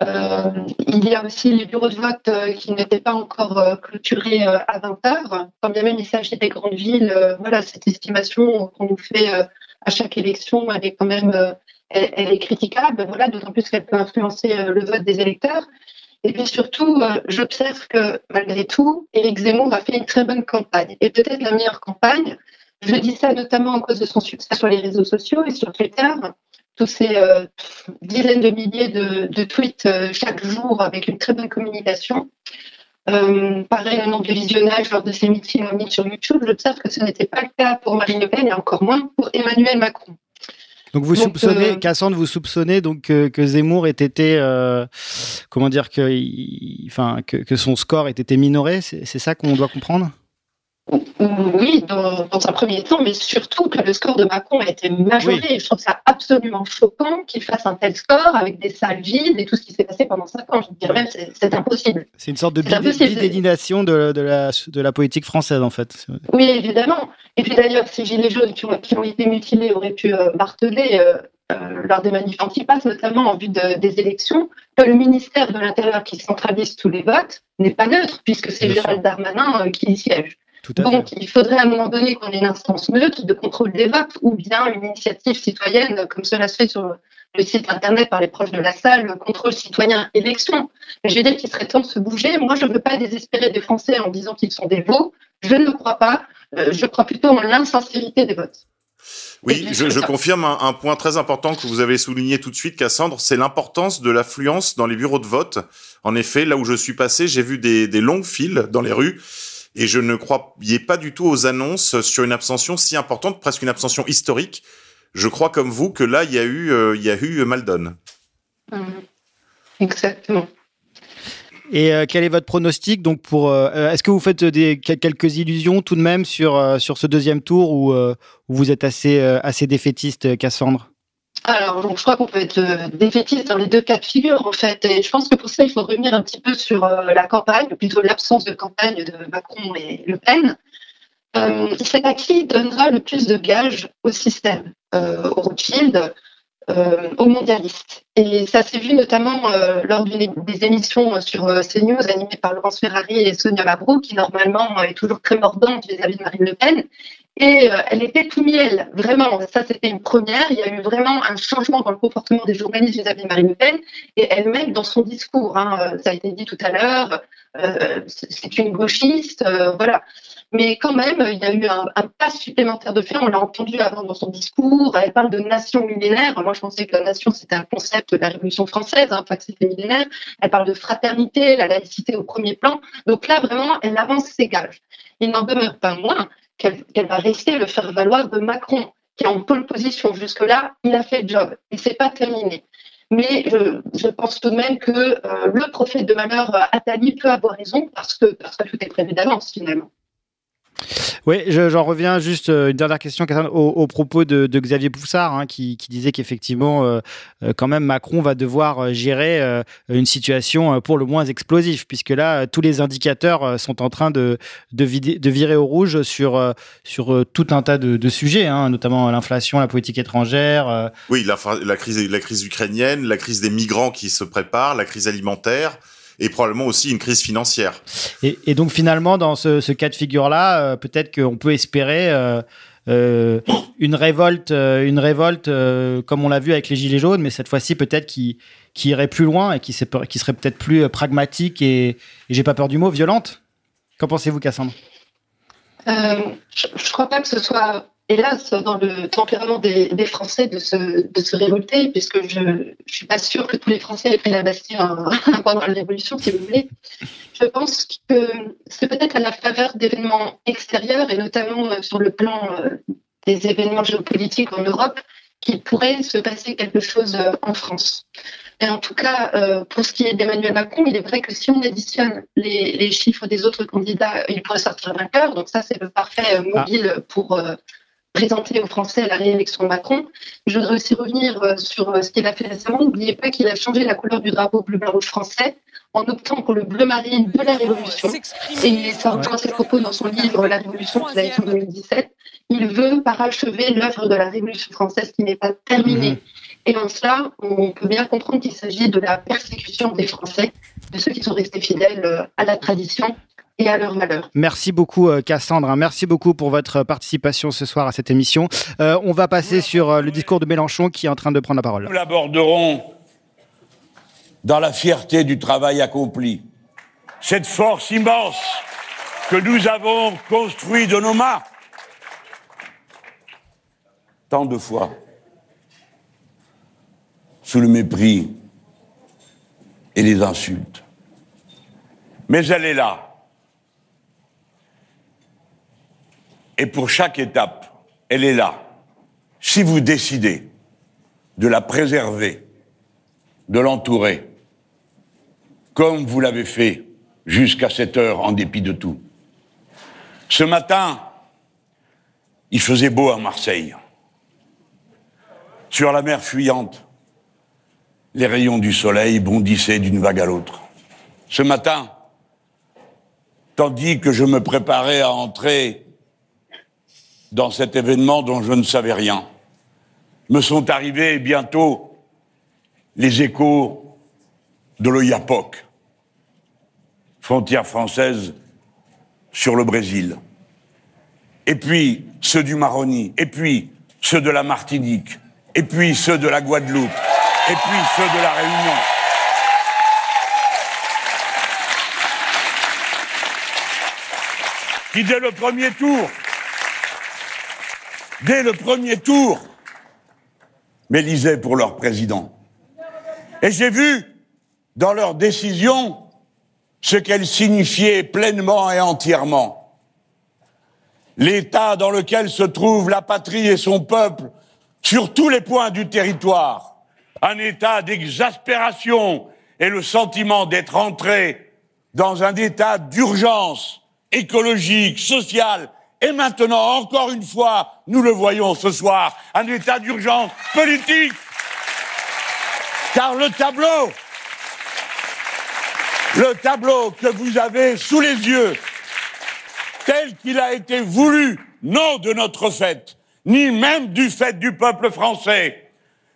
il y a aussi les bureaux de vote qui n'étaient pas encore clôturés à 20 heures. Quand bien même il s'agit des grandes villes, voilà, cette estimation qu'on nous fait à chaque élection, elle est quand même elle, est critiquable, voilà, d'autant plus qu'elle peut influencer le vote des électeurs. Et puis surtout, euh, j'observe que malgré tout, Éric Zemmour a fait une très bonne campagne, et peut-être la meilleure campagne. Je dis ça notamment à cause de son succès sur les réseaux sociaux et sur Twitter. Tous ces euh, dizaines de milliers de, tweets euh, chaque jour avec une très bonne communication. Pareil, le nombre de visionnages lors de ces meetings en sur YouTube, j'observe que ce n'était pas le cas pour Marine Le Pen et encore moins pour Emmanuel Macron. Donc vous soupçonnez, euh... Cassandre, vous soupçonnez donc que, que Zemmour ait été, euh, comment dire, que, il, enfin, que, que, son score ait été minoré, c'est ça qu'on doit comprendre? Oui, dans, dans, un premier temps, mais surtout que le score de Macron a été majoré. Oui. Je trouve ça absolument choquant qu'il fasse un tel score avec des salles vides et tout ce qui s'est passé pendant cinq ans. Je dirais même c'est impossible. C'est une sorte de bidélination de, de, la, de la politique française, en fait. Oui, évidemment. Et puis d'ailleurs, ces gilets jaunes qui ont, qui ont été mutilés auraient pu euh, marteler euh, euh, lors des manifs anti-pass, notamment en vue de, des élections, que le ministère de l'Intérieur qui centralise tous les votes n'est pas neutre, puisque c'est Gérald Darmanin qui y siège. Donc, il faudrait à un moment donné qu'on ait une instance neutre de contrôle des votes ou bien une initiative citoyenne, comme cela se fait sur le site internet par les proches de la salle, contrôle citoyen élection. Mais je veux dire qu'il serait temps de se bouger. Moi, je ne veux pas désespérer des Français en disant qu'ils sont des veaux. Je ne le crois pas. Euh, je crois plutôt en l'insincérité des votes. Oui, je, je confirme un, un, point très important que vous avez souligné tout de suite, Cassandre, c'est l'importance de l'affluence dans les bureaux de vote. En effet, là où je suis passé, j'ai vu des, des longues files dans les rues et je ne croyais pas du tout aux annonces sur une abstention si importante, presque une abstention historique. Je crois comme vous que là, il y a eu, euh, il y a eu mal donne. Mmh. Exactement. Et euh, quel est votre pronostic donc pour euh, Est-ce que vous faites des quelques illusions tout de même sur euh, sur ce deuxième tour ou où vous êtes assez assez défaitiste, Cassandre? Alors, donc, je crois qu'on peut être défaitiste dans les deux cas de figure, en fait. Et je pense que pour ça, il faut revenir un petit peu sur euh, la campagne, ou plutôt l'absence de campagne de Macron et Le Pen. Euh, c'est à qui donnera le plus de gages au système, euh, au Rothschild, euh, aux mondialistes. Et ça s'est vu notamment euh, lors des, émissions sur CNews animées par Laurence Ferrari et Sonia Mabrouk, qui normalement est toujours très mordante vis-à-vis -vis de Marine Le Pen. Et euh, elle était tout miel, vraiment. Ça, c'était une première. Il y a eu vraiment un changement dans le comportement des journalistes vis-à-vis de Marine Le Pen et elle-même dans son discours. Hein, ça a été dit tout à l'heure. Euh, c'est une gauchiste, euh, voilà. Mais quand même, il y a eu un, pas supplémentaire de fait. On l'a entendu avant dans son discours. Elle parle de nation millénaire. Moi, je pensais que la nation, c'était un concept de la Révolution française, hein, pas que c'était millénaire. Elle parle de fraternité, la laïcité au premier plan. Donc là, vraiment, elle avance ses gages. Il n'en demeure pas moins qu'elle qu va rester le faire valoir de Macron, qui est en pole position jusque-là, il a fait le job et c'est pas terminé. Mais je, pense tout de même que euh, le prophète de malheur Attali peut avoir raison parce que, parce que tout est prévu d'avance finalement. Oui, j'en reviens juste euh, une dernière question au, propos de, Xavier Poussard, hein, qui, disait qu'effectivement, euh, euh, quand même, Macron va devoir gérer une situation pour le moins explosive, puisque là, tous les indicateurs sont en train de, virer au rouge sur, tout un tas de, sujets, hein, notamment l'inflation, la politique étrangère. Oui, la, crise, la crise ukrainienne, la crise des migrants qui se prépare, la crise alimentaire et probablement aussi une crise financière. Et, et donc finalement, dans ce, ce cas de figure-là, euh, peut-être qu'on peut espérer euh, euh, une révolte, euh, une révolte euh, comme on l'a vu avec les gilets jaunes, mais cette fois-ci peut-être qui, qui irait plus loin et qui, qui serait peut-être plus pragmatique et, et j'ai pas peur du mot, violente. Qu'en pensez-vous, Cassandre? Je ne crois pas que ce soit hélas, dans le tempérament des, des Français de se, de se révolter, puisque je ne suis pas sûre que tous les Français aient pris la Bastille pendant la Révolution, si vous voulez. Je pense que c'est peut-être à la faveur d'événements extérieurs, et notamment euh, sur le plan euh, des événements géopolitiques en Europe, qu'il pourrait se passer quelque chose euh, en France. Et en tout cas, pour ce qui est d'Emmanuel Macron, il est vrai que si on additionne les, les, chiffres des autres candidats, il pourrait sortir vainqueur. Donc ça, c'est le parfait mobile pour présenter aux Français la réélection de Macron. Je voudrais aussi revenir euh, sur euh, ce qu'il a fait récemment. N'oubliez pas qu'il a changé la couleur du drapeau bleu blanc rouge français en optant pour le bleu marine de la Révolution. Et ça rejoint ses propos dans son livre La Révolution qu'il a écrit en 2017. Il veut parachever l'œuvre de la Révolution française qui n'est pas terminée. Mhm. Et en cela, on peut bien comprendre qu'il s'agit de la persécution des Français, de ceux qui sont restés fidèles euh, à la tradition et à leur malheur. Merci beaucoup euh, Cassandre, hein. merci beaucoup pour votre participation ce soir à cette émission. Euh, on va passer sur euh, le discours de Mélenchon qui est en train de prendre la parole. Nous l'aborderons dans la fierté du travail accompli. Cette force immense que nous avons construite de nos mains tant de fois sous le mépris et les insultes. Mais elle est là Et pour chaque étape, elle est là. Si vous décidez de la préserver, de l'entourer, comme vous l'avez fait jusqu'à cette heure en dépit de tout. Ce matin, il faisait beau à Marseille. Sur la mer fuyante, les rayons du soleil bondissaient d'une vague à l'autre. Ce matin, tandis que je me préparais à entrer dans cet événement dont je ne savais rien. Me sont arrivés bientôt les échos de l'Oyapoc, frontière française sur le Brésil, et puis ceux du Maroni, et puis ceux de la Martinique, et puis ceux de la Guadeloupe, et puis ceux de la Réunion. qui dès le premier tour dès le premier tour, m'élisaient pour leur président. Et j'ai vu dans leur décision ce qu'elle signifiait pleinement et entièrement. L'état dans lequel se trouve la patrie et son peuple sur tous les points du territoire, un état d'exaspération et le sentiment d'être entré dans un état d'urgence écologique, sociale et maintenant, encore une fois, nous le voyons ce soir, un état d'urgence politique. Car le tableau, le tableau que vous avez sous les yeux, tel qu'il a été voulu, non de notre fait, ni même du fait du peuple français,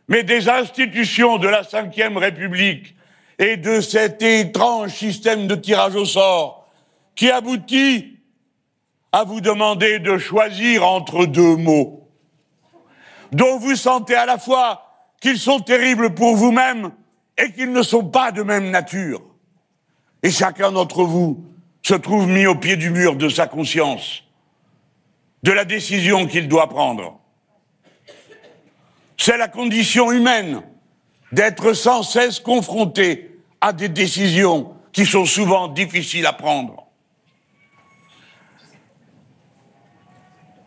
mais des institutions de la Ve République et de cet étrange système de tirage au sort qui aboutit à vous demander de choisir entre deux mots dont vous sentez à la fois qu'ils sont terribles pour vous-même et qu'ils ne sont pas de même nature. Et chacun d'entre vous se trouve mis au pied du mur de sa conscience, de la décision qu'il doit prendre. C'est la condition humaine d'être sans cesse confronté à des décisions qui sont souvent difficiles à prendre.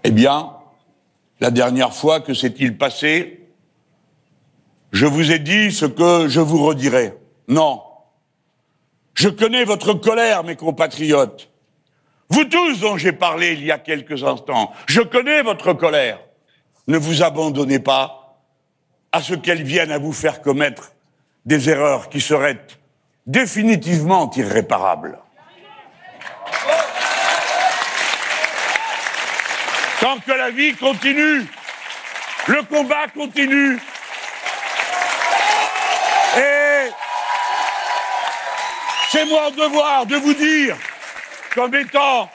Eh bien, la dernière fois, que s'est-il passé Je vous ai dit ce que je vous redirai. Non. Je connais votre colère, mes compatriotes. Vous tous dont j'ai parlé il y a quelques instants, je connais votre colère. Ne vous abandonnez pas à ce qu'elle vienne à vous faire commettre des erreurs qui seraient définitivement irréparables. Tant que la vie continue, le combat continue. Et c'est mon devoir de vous dire, comme étant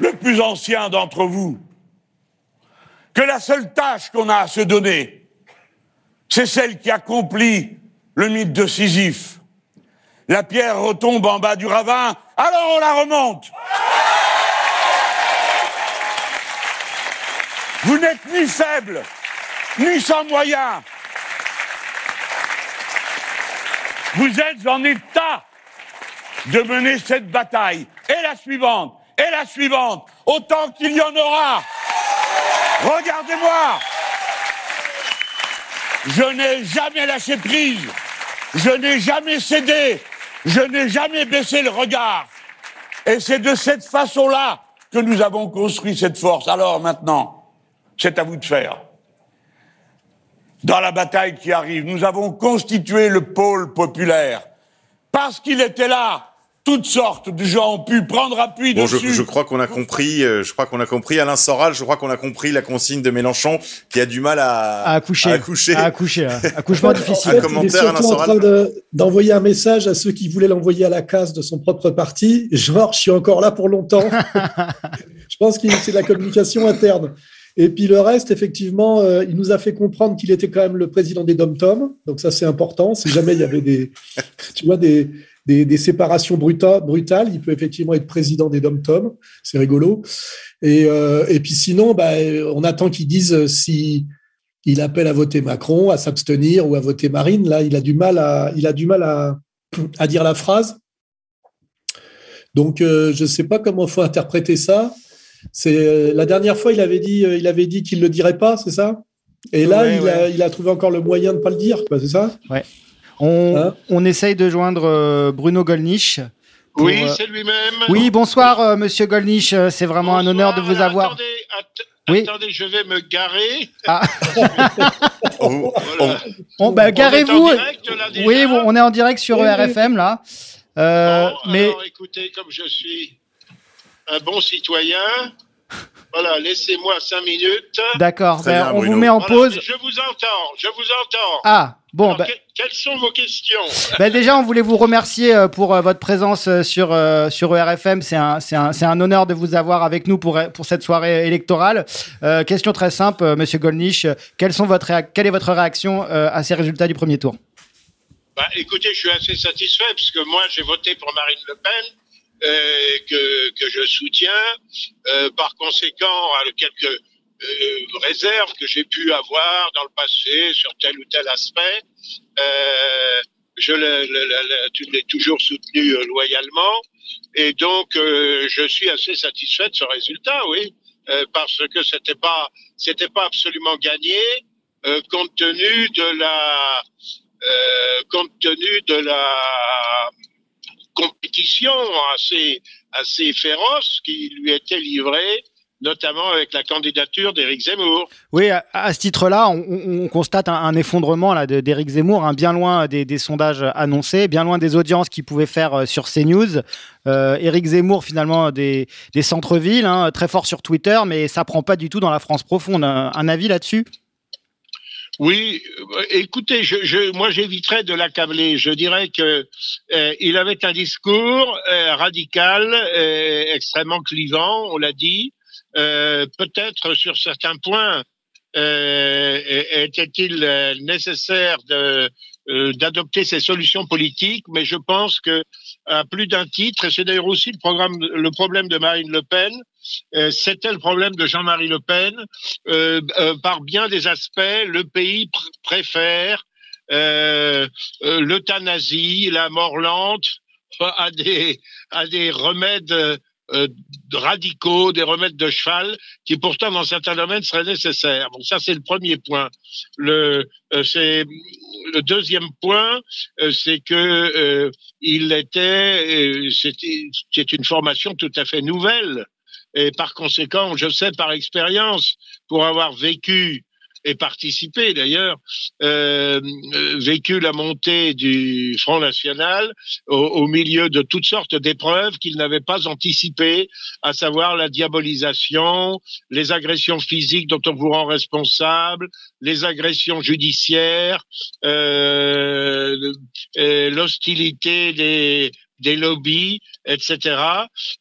le plus ancien d'entre vous, que la seule tâche qu'on a à se donner, c'est celle qui accomplit le mythe de Sisyphe. La pierre retombe en bas du ravin, alors on la remonte. Vous n'êtes ni faible, ni sans moyens. Vous êtes en état de mener cette bataille. Et la suivante, et la suivante, autant qu'il y en aura. Regardez-moi. Je n'ai jamais lâché prise. Je n'ai jamais cédé. Je n'ai jamais baissé le regard. Et c'est de cette façon-là que nous avons construit cette force. Alors maintenant, c'est à vous de faire. Dans la bataille qui arrive, nous avons constitué le pôle populaire parce qu'il était là toutes sortes de gens ont pu prendre appui Bon, dessus. je, je crois qu'on a compris. euh, je crois qu'on a compris. Alain Soral, je crois qu'on a compris la consigne de Mélenchon, qui a du mal à, À accoucher. à accoucher. À accoucher, là. Accouchement difficile. Un Il est commentaire, Alain surtout en train Soral. de- d'envoyer un message à ceux qui voulaient l'envoyer à la casse de son propre parti. Genre, je suis encore là pour longtemps. je pense que c'est de la communication interne. Et puis le reste, effectivement, euh, il nous a fait comprendre qu'il était quand même le président des dom-tom. Donc ça, c'est important. Si jamais il y avait des, tu vois, des, des, des séparations bruta- brutales, il peut effectivement être président des dom-tom. C'est rigolo. Et, euh, et puis sinon, bah, on attend qu'ils disent si il appelle à voter Macron, à s'abstenir ou à voter Marine. Là, il a du mal à, il a du mal à, à dire la phrase. Donc, euh, je ne sais pas comment il faut interpréter ça. C'est euh, la dernière fois, il avait dit, euh, il avait dit qu'il le dirait pas, c'est ça? Et là, Ouais, il, ouais. A, il a trouvé encore le moyen de pas le dire, quoi, c'est ça? Ouais. On, Hein? on essaye de joindre euh, Bruno Gollnisch. pour, Oui, c'est lui-même. Oui, bonsoir, euh, monsieur Gollnisch. euh, C'est vraiment un honneur de vous Alors, avoir. Attendez, att- Oui. attendez, je vais me garer. Ah. On- Voilà. Bah, On est garez-vous. en direct, là, déjà Oui, bon, on est en direct sur Oui, oui. RFM, là. Euh, Bon, mais alors écoutez, comme je suis un bon citoyen, voilà, laissez-moi cinq minutes. d'accord, ben, on Bruno. vous met en Voilà, pause. Je vous entends, je vous entends. Ah, bon, Alors, bah, que- quelles sont vos questions? Bah, déjà, on voulait vous remercier euh, pour euh, votre présence euh, sur, sur RFM. C'est un, c'est un, c'est un honneur de vous avoir avec nous pour, pour cette soirée électorale. Euh, question très simple, monsieur Gollnisch. euh, Quelles sont votre réac- quelle est votre réaction à ces résultats du premier tour? Bah, écoutez, je suis assez satisfait parce que moi, j'ai voté pour Marine Le Pen, que, que je soutiens. Euh, par conséquent, avec quelques euh, réserves que j'ai pu avoir dans le passé sur tel ou tel aspect, euh, je l'ai- toujours soutenu euh, loyalement. Et donc, euh, je suis assez satisfait de ce résultat, oui, euh, parce que c'était pas, c'était pas absolument gagné, euh, compte tenu de la, euh, compte tenu de la compétition assez, assez féroce qui lui était livrée, notamment avec la candidature d'Éric Zemmour. Oui, à, ce titre-là, on, on- on constate un, effondrement là d'Éric Zemmour, hein, bien loin des, sondages annoncés, bien loin des audiences qu'il pouvait faire euh, sur CNews. Euh, Éric Zemmour, finalement, des, centres-villes, hein, très fort sur Twitter, mais ça prend pas du tout dans la France profonde. Un avis là-dessus? Oui, euh, écoutez, je, moi j'éviterais de l'accabler. Je dirais que euh, il avait un discours euh, radical, euh, extrêmement clivant, on l'a dit. Euh, Peut-être sur certains points euh, était-il nécessaire d'adopter ces solutions politiques, mais je pense que à plus d'un titre, et c'est d'ailleurs aussi le programme, le problème de Marine Le Pen, c'était le problème de Jean-Marie Le Pen. Euh, euh, par bien des aspects, le pays pr- préfère euh, euh, l'euthanasie, la mort lente à des, à des remèdes euh, radicaux, des remèdes de cheval, qui pourtant dans certains domaines seraient nécessaires. Bon, ça c'est le premier point. Le, euh, deuxième point, euh, c'est que euh, il était, euh, c'est une formation tout à fait nouvelle. Et par conséquent, je sais par expérience, pour avoir vécu et participé d'ailleurs, euh, euh, vécu la montée du Front National au, milieu de toutes sortes d'épreuves qu'il n'avait pas anticipées, à savoir la diabolisation, les agressions physiques dont on vous rend responsable, les agressions judiciaires, euh, l'hostilité des, des lobbies, etc.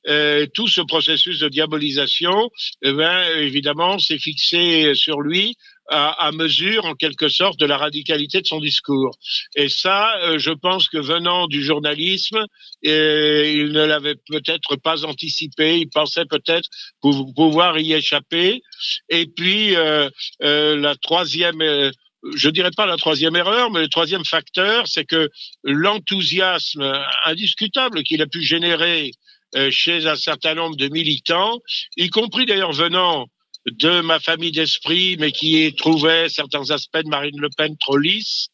Euh, tout ce processus de diabolisation, eh ben, évidemment, s'est fixé sur lui à, à, mesure, en quelque sorte, de la radicalité de son discours. Et ça, euh, je pense que venant du journalisme, et il ne l'avait peut-être pas anticipé, il pensait peut-être pouvoir y échapper. Et puis, euh, euh, la troisième je dirais pas la troisième erreur, mais le troisième facteur, c'est que l'enthousiasme indiscutable qu'il a pu générer euh, chez un certain nombre de militants, y compris d'ailleurs venant de ma famille d'esprit, mais qui trouvait certains aspects de Marine Le Pen trop lisses,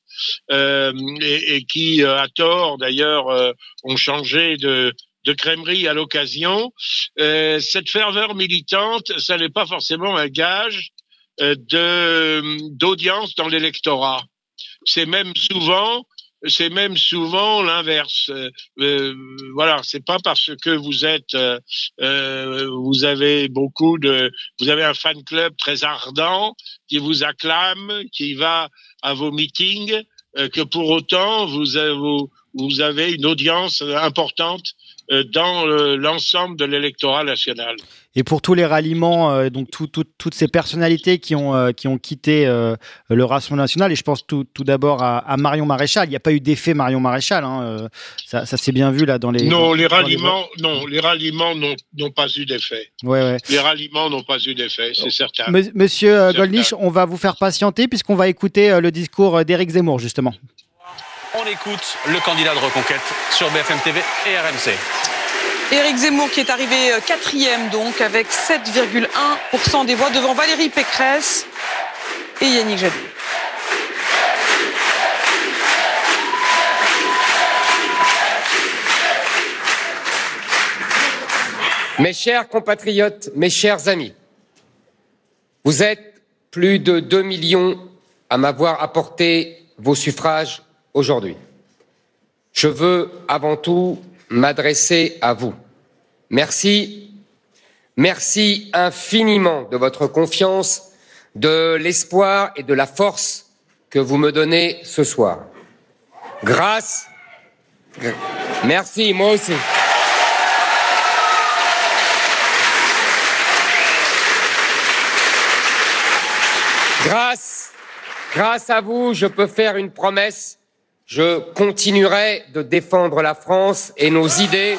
euh, et, qui, euh, à tort d'ailleurs, euh, ont changé de, de à l'occasion. Euh, cette ferveur militante, ça n'est pas forcément un gage d'audience dans l'électorat. C'est même souvent c'est même souvent l'inverse. Euh, euh voilà, c'est pas parce que vous êtes, euh, euh, vous avez beaucoup de, vous avez un fan club très ardent qui vous acclame, qui va à vos meetings, que pour autant vous avez une audience importante dans l'ensemble de l'électorat national. Et pour tous les ralliements, euh, donc tout, tout, toutes ces personnalités qui ont, euh, qui ont quitté euh, le Rassemblement national, et je pense tout, tout d'abord à, à, Marion Maréchal. Il n'y a pas eu d'effet Marion Maréchal. Hein, ça, ça s'est bien vu là dans les. Non, les ralliements, les... non, les ralliements n'ont pas eu d'effet. Ouais, ouais. Les ralliements n'ont pas eu d'effet, c'est certain. Monsieur Goldnich, on va vous faire patienter puisqu'on va écouter le discours d'Éric Zemmour justement. On écoute le candidat de reconquête sur BFM TV et RMC. Éric Zemmour qui est arrivé quatrième donc avec 7,1% des voix devant Valérie Pécresse et Yannick Jadot. Mes chers compatriotes, mes chers amis, vous êtes plus de 2 millions à m'avoir apporté vos suffrages aujourd'hui. Je veux avant tout m'adresser à vous. Merci, merci infiniment de votre confiance, de l'espoir et de la force que vous me donnez ce soir. Grâce, merci, moi aussi. Grâce, grâce à vous, je peux faire une promesse je continuerai de défendre la France et nos idées.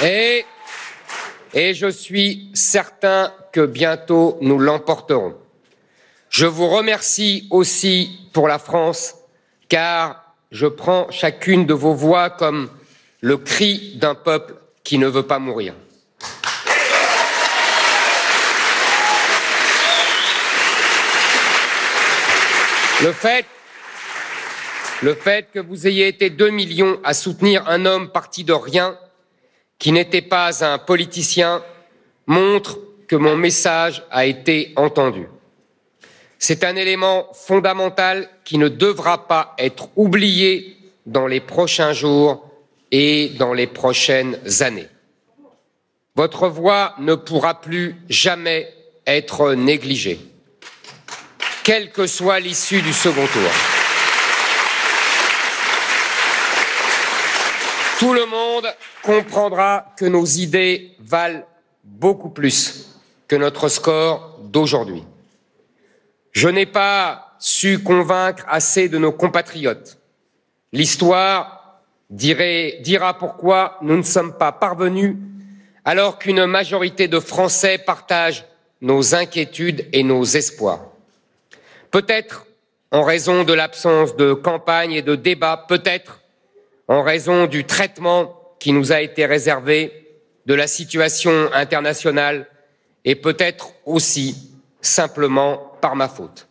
Et, je suis certain que bientôt nous l'emporterons. Je vous remercie aussi pour la France, car je prends chacune de vos voix comme le cri d'un peuple qui ne veut pas mourir. Le fait, le fait que vous ayez été deux millions à soutenir un homme parti de rien, qui n'était pas un politicien, montre que mon message a été entendu. C'est un élément fondamental qui ne devra pas être oublié dans les prochains jours et dans les prochaines années. Votre voix ne pourra plus jamais être négligée, quelle que soit l'issue du second tour. Tout le monde comprendra que nos idées valent beaucoup plus que notre score d'aujourd'hui. Je n'ai pas su convaincre assez de nos compatriotes. L'histoire dira pourquoi nous ne sommes pas parvenus alors qu'une majorité de Français partagent nos inquiétudes et nos espoirs. Peut-être en raison de l'absence de campagne et de débat, peut-être en raison du traitement qui nous a été réservé, de la situation internationale et peut-être aussi simplement par ma faute.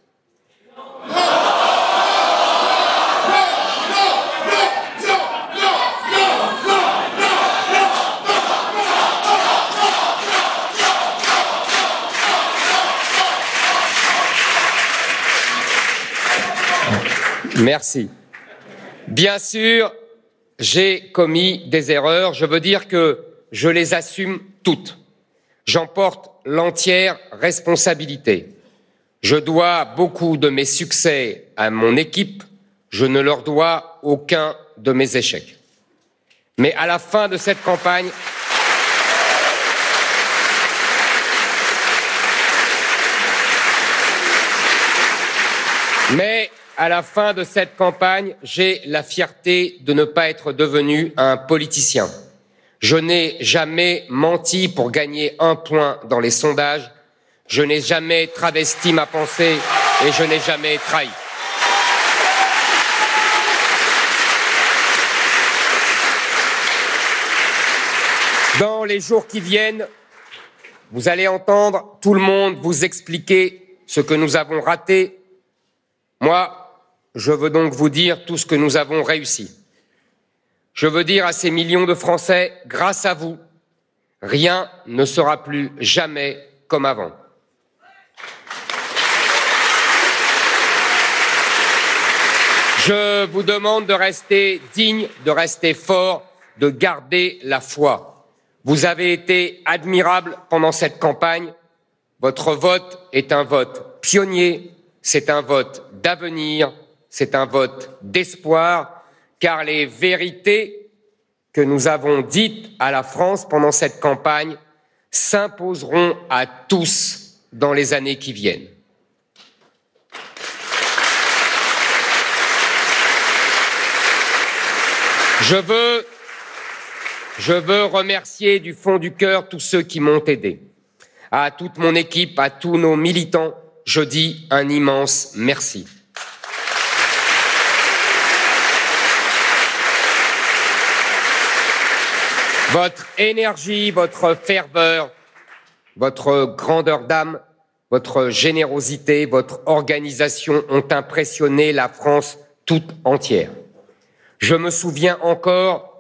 Merci. Bien sûr, j'ai commis des erreurs. Je veux dire que je les assume toutes. J'en porte l'entière responsabilité. Je dois beaucoup de mes succès à mon équipe, je ne leur dois aucun de mes échecs. Mais à la fin de cette campagne, mais à la fin de cette campagne, j'ai la fierté de ne pas être devenu un politicien. Je n'ai jamais menti pour gagner un point dans les sondages. Je n'ai jamais travesti ma pensée et je n'ai jamais trahi. Dans les jours qui viennent, vous allez entendre tout le monde vous expliquer ce que nous avons raté. Moi, je veux donc vous dire tout ce que nous avons réussi. Je veux dire à ces millions de Français, grâce à vous, rien ne sera plus jamais comme avant. Je vous demande de rester digne, de rester fort, de garder la foi. Vous avez été admirable pendant cette campagne. Votre vote est un vote pionnier, c'est un vote d'avenir, c'est un vote d'espoir, car les vérités que nous avons dites à la France pendant cette campagne s'imposeront à tous dans les années qui viennent. Je veux remercier du fond du cœur tous ceux qui m'ont aidé. À toute mon équipe, à tous nos militants, je dis un immense merci. Votre énergie, votre ferveur, votre grandeur d'âme, votre générosité, votre organisation ont impressionné la France toute entière. Je me souviens encore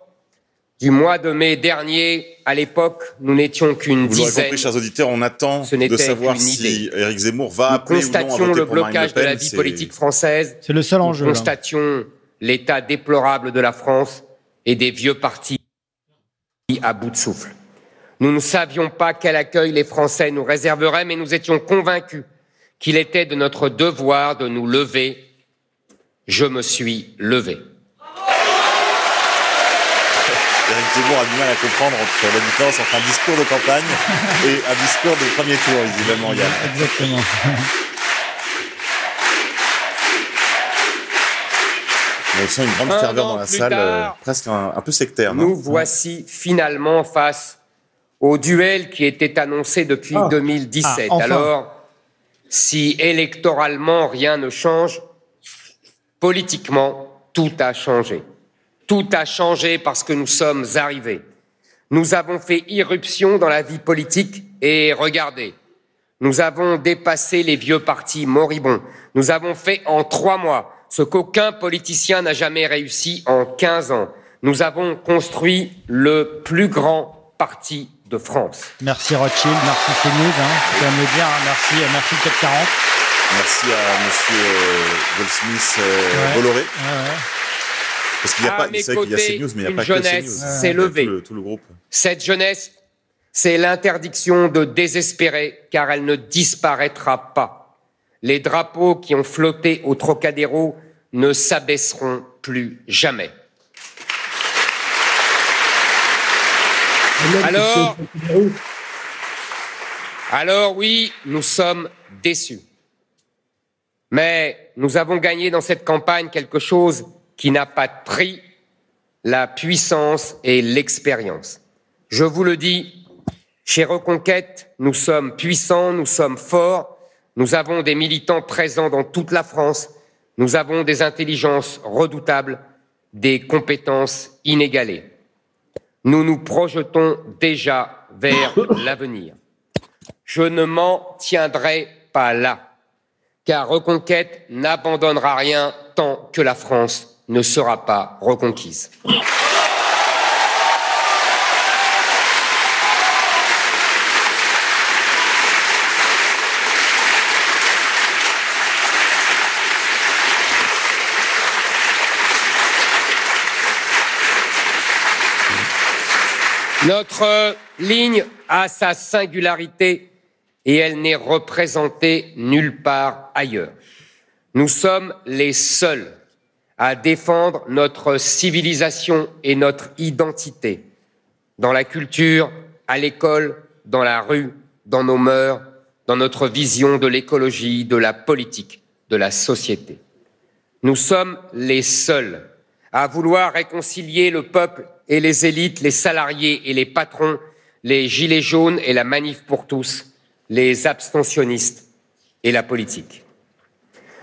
du mois de mai dernier, à l'époque, nous n'étions qu'une dizaine. Vous l'aurez compris, chers auditeurs, on attend de savoir si Éric Zemmour va appeler ou non à voter le blocage de la vie politique française. C'est le seul enjeu. Nous constations l'état déplorable de la France et des vieux partis à bout de souffle. Nous ne savions pas quel accueil les Français nous réserveraient, mais nous étions convaincus qu'il était de notre devoir de nous lever. Je me suis levé. Zemmour a du mal à comprendre entre la différence entre un discours de campagne et un discours de premier tour, visiblement, Yann. Exactement. On sent une grande Un ferveur an dans la salle, tard, euh, presque un, un peu sectaire. non Nous voici finalement face au duel qui était annoncé depuis Ah. 2017. Ah, enfin. Alors, si électoralement rien ne change, politiquement, tout a changé. Tout a changé parce que nous sommes arrivés. Nous avons fait irruption dans la vie politique et regardez, nous avons dépassé les vieux partis moribonds. Nous avons fait en trois mois ce qu'aucun politicien n'a jamais réussi en 15 ans. Nous avons construit le plus grand parti de France. Merci Rothschild, merci CNews, hein, je dois me le dire, hein, merci, euh, merci 440. Merci à monsieur euh, Goldsmith euh, Ouais. Bolloré. Ouais, ouais. Parce qu'il n'y a À pas, mes c'est vrai qu'il y a côtés, CNews, mais il n'y a une pas que jeunesse a s'est levée. Tout le, tout le groupe. Cette jeunesse, c'est l'interdiction de désespérer, car elle ne disparaîtra pas. Les drapeaux qui ont flotté au Trocadéro ne s'abaisseront plus jamais. Alors, alors oui, nous sommes déçus. Mais nous avons gagné dans cette campagne quelque chose qui n'a pas de prix, la puissance et l'expérience. Je vous le dis, chez Reconquête, nous sommes puissants, nous sommes forts, nous avons des militants présents dans toute la France, nous avons des intelligences redoutables, des compétences inégalées. Nous nous projetons déjà vers l'avenir. Je ne m'en tiendrai pas là, car Reconquête n'abandonnera rien tant que la France ne sera pas reconquise. Notre ligne a sa singularité et elle n'est représentée nulle part ailleurs. Nous sommes les seuls à défendre notre civilisation et notre identité dans la culture, à l'école, dans la rue, dans nos mœurs, dans notre vision de l'écologie, de la politique, de la société. Nous sommes les seuls à vouloir réconcilier le peuple et les élites, les salariés et les patrons, les gilets jaunes et la manif pour tous, les abstentionnistes et la politique.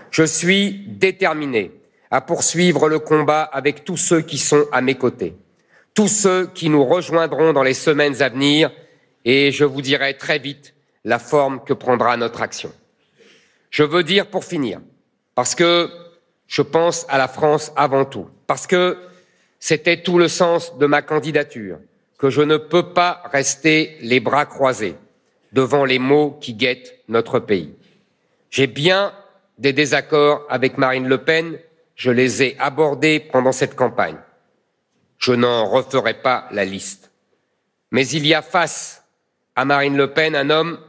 Je suis déterminé à poursuivre le combat avec tous ceux qui sont à mes côtés, tous ceux qui nous rejoindront dans les semaines à venir, et je vous dirai très vite la forme que prendra notre action. Je veux dire pour finir, parce que je pense à la France avant tout, parce que c'était tout le sens de ma candidature, que je ne peux pas rester les bras croisés devant les maux qui guettent notre pays. J'ai bien des désaccords avec Marine Le Pen, je les ai abordés pendant cette campagne. Je n'en referai pas la liste. Mais il y a face à Marine Le Pen un homme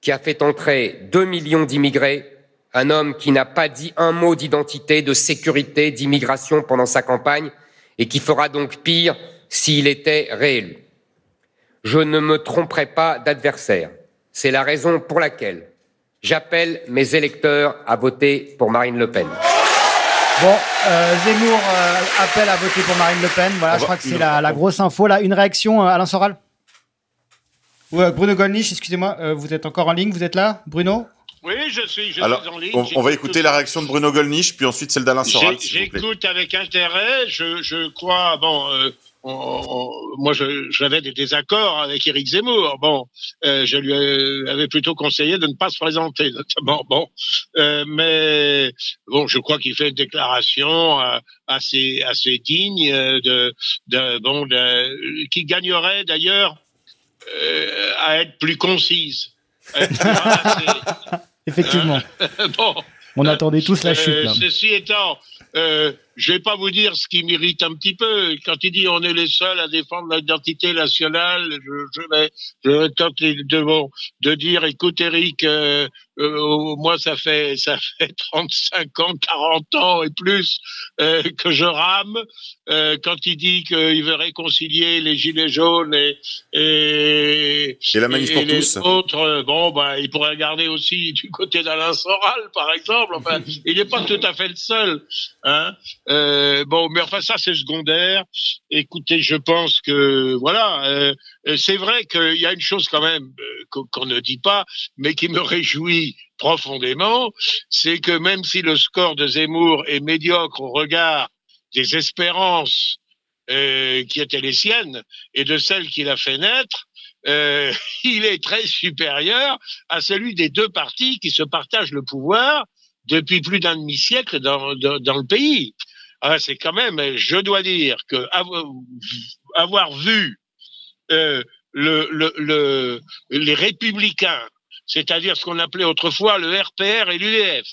qui a fait entrer deux millions d'immigrés, un homme qui n'a pas dit un mot d'identité, de sécurité, d'immigration pendant sa campagne et qui fera donc pire s'il était réélu. Je ne me tromperai pas d'adversaire. C'est la raison pour laquelle j'appelle mes électeurs à voter pour Marine Le Pen. Bon, euh, Zemmour euh, appelle à voter pour Marine Le Pen. Voilà, je crois que c'est la, la grosse info. Là, une réaction, euh, Alain Soral? Ouais, Bruno Gollnisch, excusez-moi, euh, vous êtes encore en ligne, vous êtes là, Bruno? Oui, je suis, je Alors, suis en ligne. on, on va écouter tout la réaction de Bruno Gollnisch, puis ensuite celle d'Alain Soral. J'écoute avec intérêt. Je, je crois, bon, euh, on- on- moi, j'avais des désaccords avec Éric Zemmour. Bon, euh, je lui euh, avais plutôt conseillé de ne pas se présenter, notamment. Bon, Euh, mais bon, je crois qu'il fait une déclaration euh, assez assez digne euh, de, de bon, de- qui gagnerait d'ailleurs euh, à être plus concise. Être plus. Effectivement. bon. On attendait tous la chute, Euh, là. ceci étant, euh, je vais pas vous dire ce qui m'irrite un petit peu. Quand il dit on est les seuls à défendre l'identité nationale, je, je vais, je vais tenter de, bon, de dire, écoute Eric, euh, euh, moi ça fait ça fait 35 ans, 40 ans et plus euh, que je rame. Euh, quand il dit qu'il veut réconcilier les gilets jaunes et et, Et la manif pour les tous. autres, euh, bon, bah, il pourrait regarder aussi du côté d'Alain Soral, par exemple. Enfin, il n'est pas tout à fait le seul. Hein. Euh, bon, mais enfin, ça, c'est secondaire. Écoutez, je pense que, voilà, euh, euh, c'est vrai qu'il y a une chose quand même euh, qu'on ne dit pas, mais qui me réjouit profondément, c'est que même si le score de Zemmour est médiocre au regard des espérances euh, qui étaient les siennes et de celles qu'il a fait naître, euh, il est très supérieur à celui des deux partis qui se partagent le pouvoir depuis plus d'un demi-siècle dans, dans, dans le pays. Ah, c'est quand même, je dois dire que avoir, avoir vu euh, le, le, le, les républicains, c'est-à-dire ce qu'on appelait autrefois le RPR et l'UDF,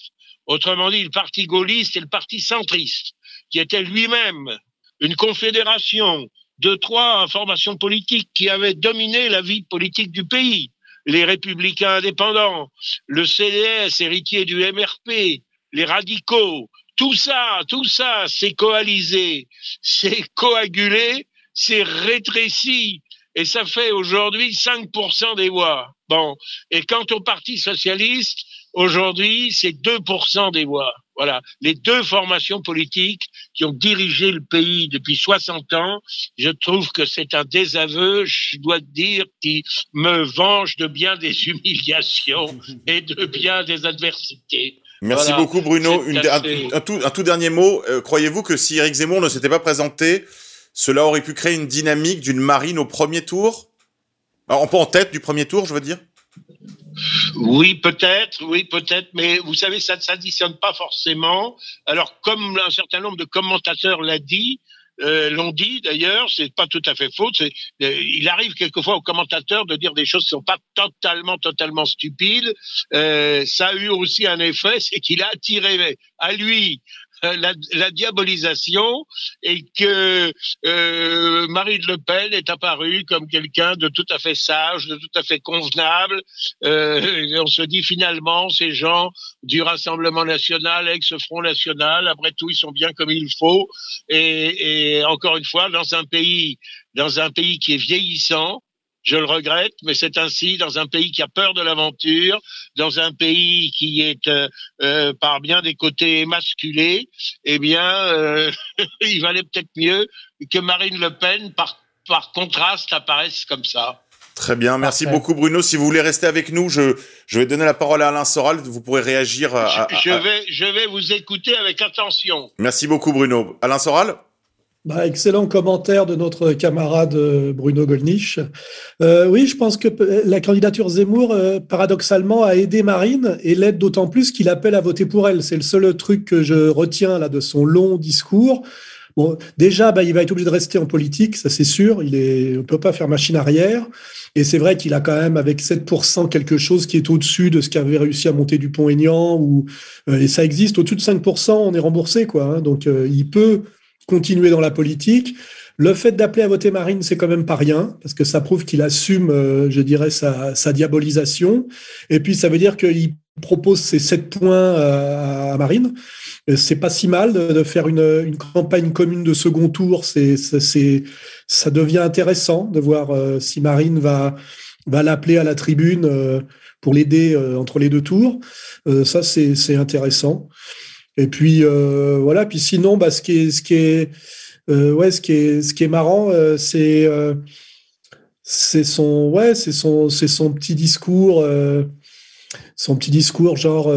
autrement dit le parti gaulliste et le parti centriste, qui était lui-même une confédération de trois formations politiques qui avaient dominé la vie politique du pays. Les républicains indépendants, le CDS, héritier du MRP, les radicaux, tout ça, tout ça, c'est coalisé, c'est coagulé, c'est rétréci, et ça fait aujourd'hui 5% des voix. Bon, et quant au Parti socialiste, aujourd'hui, c'est 2% des voix. Voilà, les deux formations politiques qui ont dirigé le pays depuis 60 ans, je trouve que c'est un désaveu, je dois dire, qui me venge de bien des humiliations et de bien des adversités. Merci Voilà. beaucoup Bruno. Une- un, un tout, un tout dernier mot. Euh, Croyez-vous que si Eric Zemmour ne s'était pas présenté, cela aurait pu créer une dynamique d'une marine au premier tour? Alors, pas en tête du premier tour, je veux dire? Oui, peut-être, oui, peut-être, mais vous savez, ça ne s'additionne pas forcément. Alors, comme un certain nombre de commentateurs l'a dit, euh, l'ont dit d'ailleurs, c'est pas tout à fait faux. euh, il arrive quelquefois aux commentateurs de dire des choses qui sont pas totalement, totalement stupides. Euh, ça a eu aussi un effet, c'est qu'il a attiré à lui la, la, diabolisation et que euh, Marine Le Pen est apparue comme quelqu'un de tout à fait sage, de tout à fait convenable. Euh, on se dit finalement, ces gens du Rassemblement national, ex-Front national, après tout, ils sont bien comme il faut. Et, et encore une fois, dans un pays, dans un pays qui est vieillissant, je le regrette, mais c'est ainsi dans un pays qui a peur de l'aventure, dans un pays qui est euh, euh par bien des côtés masculé. Eh bien, euh, il valait peut-être mieux que Marine Le Pen, par, par contraste, apparaisse comme ça. Très bien, merci Parfait. beaucoup Bruno. Si vous voulez rester avec nous, je, je vais donner la parole à Alain Soral. Vous pourrez réagir. À, je, je, vais, je vais vous écouter avec attention. Merci beaucoup Bruno. Alain Soral bah, excellent commentaire de notre camarade euh, Bruno Gollnisch. Euh, oui, je pense que la candidature Zemmour, euh, paradoxalement, a aidé Marine et l'aide d'autant plus qu'il appelle à voter pour elle. C'est le seul truc que je retiens là de son long discours. Bon, déjà, bah, il va être obligé de rester en politique, ça c'est sûr. Il est, on peut pas faire machine arrière. Et c'est vrai qu'il a quand même avec 7% quelque chose qui est au-dessus de ce qu'avait réussi à monter Dupont-Aignan. Ou euh, et ça existe au-dessus de 5%, on est remboursé quoi. Hein, donc euh, il peut continuer dans la politique. Le fait d'appeler à voter Marine, c'est quand même pas rien, parce que ça prouve qu'il assume, euh, je dirais, sa, sa, diabolisation. Et puis, ça veut dire qu'il propose ses sept points à, à Marine. C'est pas si mal de, faire une, campagne commune de second tour. C'est, c'est, ça devient intéressant de voir euh, si Marine va, va l'appeler à la tribune euh, pour l'aider euh, entre les deux tours. Euh, ça, c'est, c'est intéressant. Et puis euh, voilà. Puis sinon, bah, ce qui est, ce qui est, euh, ouais, ce qui est, ce qui est marrant, euh, c'est, c'est son, ouais, c'est son, c'est son petit discours, son petit discours genre,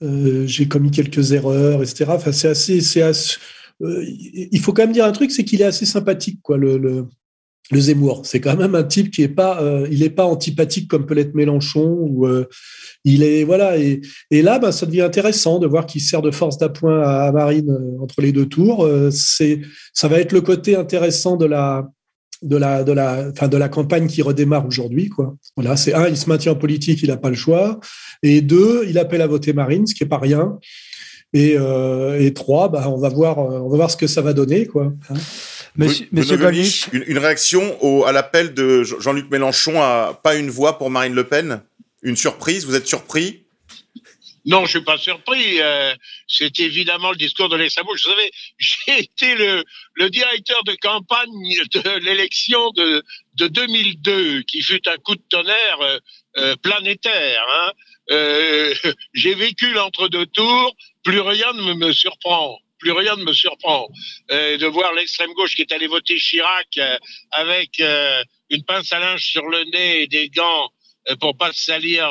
j'ai commis quelques erreurs, etc. Enfin, c'est assez, c'est assez, il faut quand même dire un truc, c'est qu'il est assez sympathique, quoi, le, le, le Zemmour. C'est quand même un type qui est pas, euh, il est pas antipathique comme peut l'être Mélenchon euh, il est voilà et, là, ben, ça devient intéressant de voir qu'il sert de force d'appoint à, Marine euh, entre les deux tours. Ça va être le côté intéressant de la campagne qui redémarre aujourd'hui quoi. Voilà, c'est un, il se maintient en politique, il n'a pas le choix, et deux, il appelle à voter Marine, ce qui est pas rien. Et, trois, bah, on va voir, on va voir ce que ça va donner quoi. Hein. Monsieur, Monsieur Gollnisch, une, une, réaction au, à l'appel de Jean-Luc Mélenchon à pas une voix pour Marine Le Pen? Une surprise? Vous êtes surpris? Non, je suis pas surpris. Euh, c'est évidemment le discours de l'extrême Vous savez, j'ai été le, le, directeur de campagne de l'élection de, de 2002, qui fut un coup de tonnerre euh, euh, planétaire. Hein. Euh, j'ai vécu l'entre-deux tours. Plus rien ne me surprend plus rien ne me surprend euh, de voir l'extrême gauche qui est allé voter Chirac euh, avec euh, une pince à linge sur le nez et des gants pour pas salir,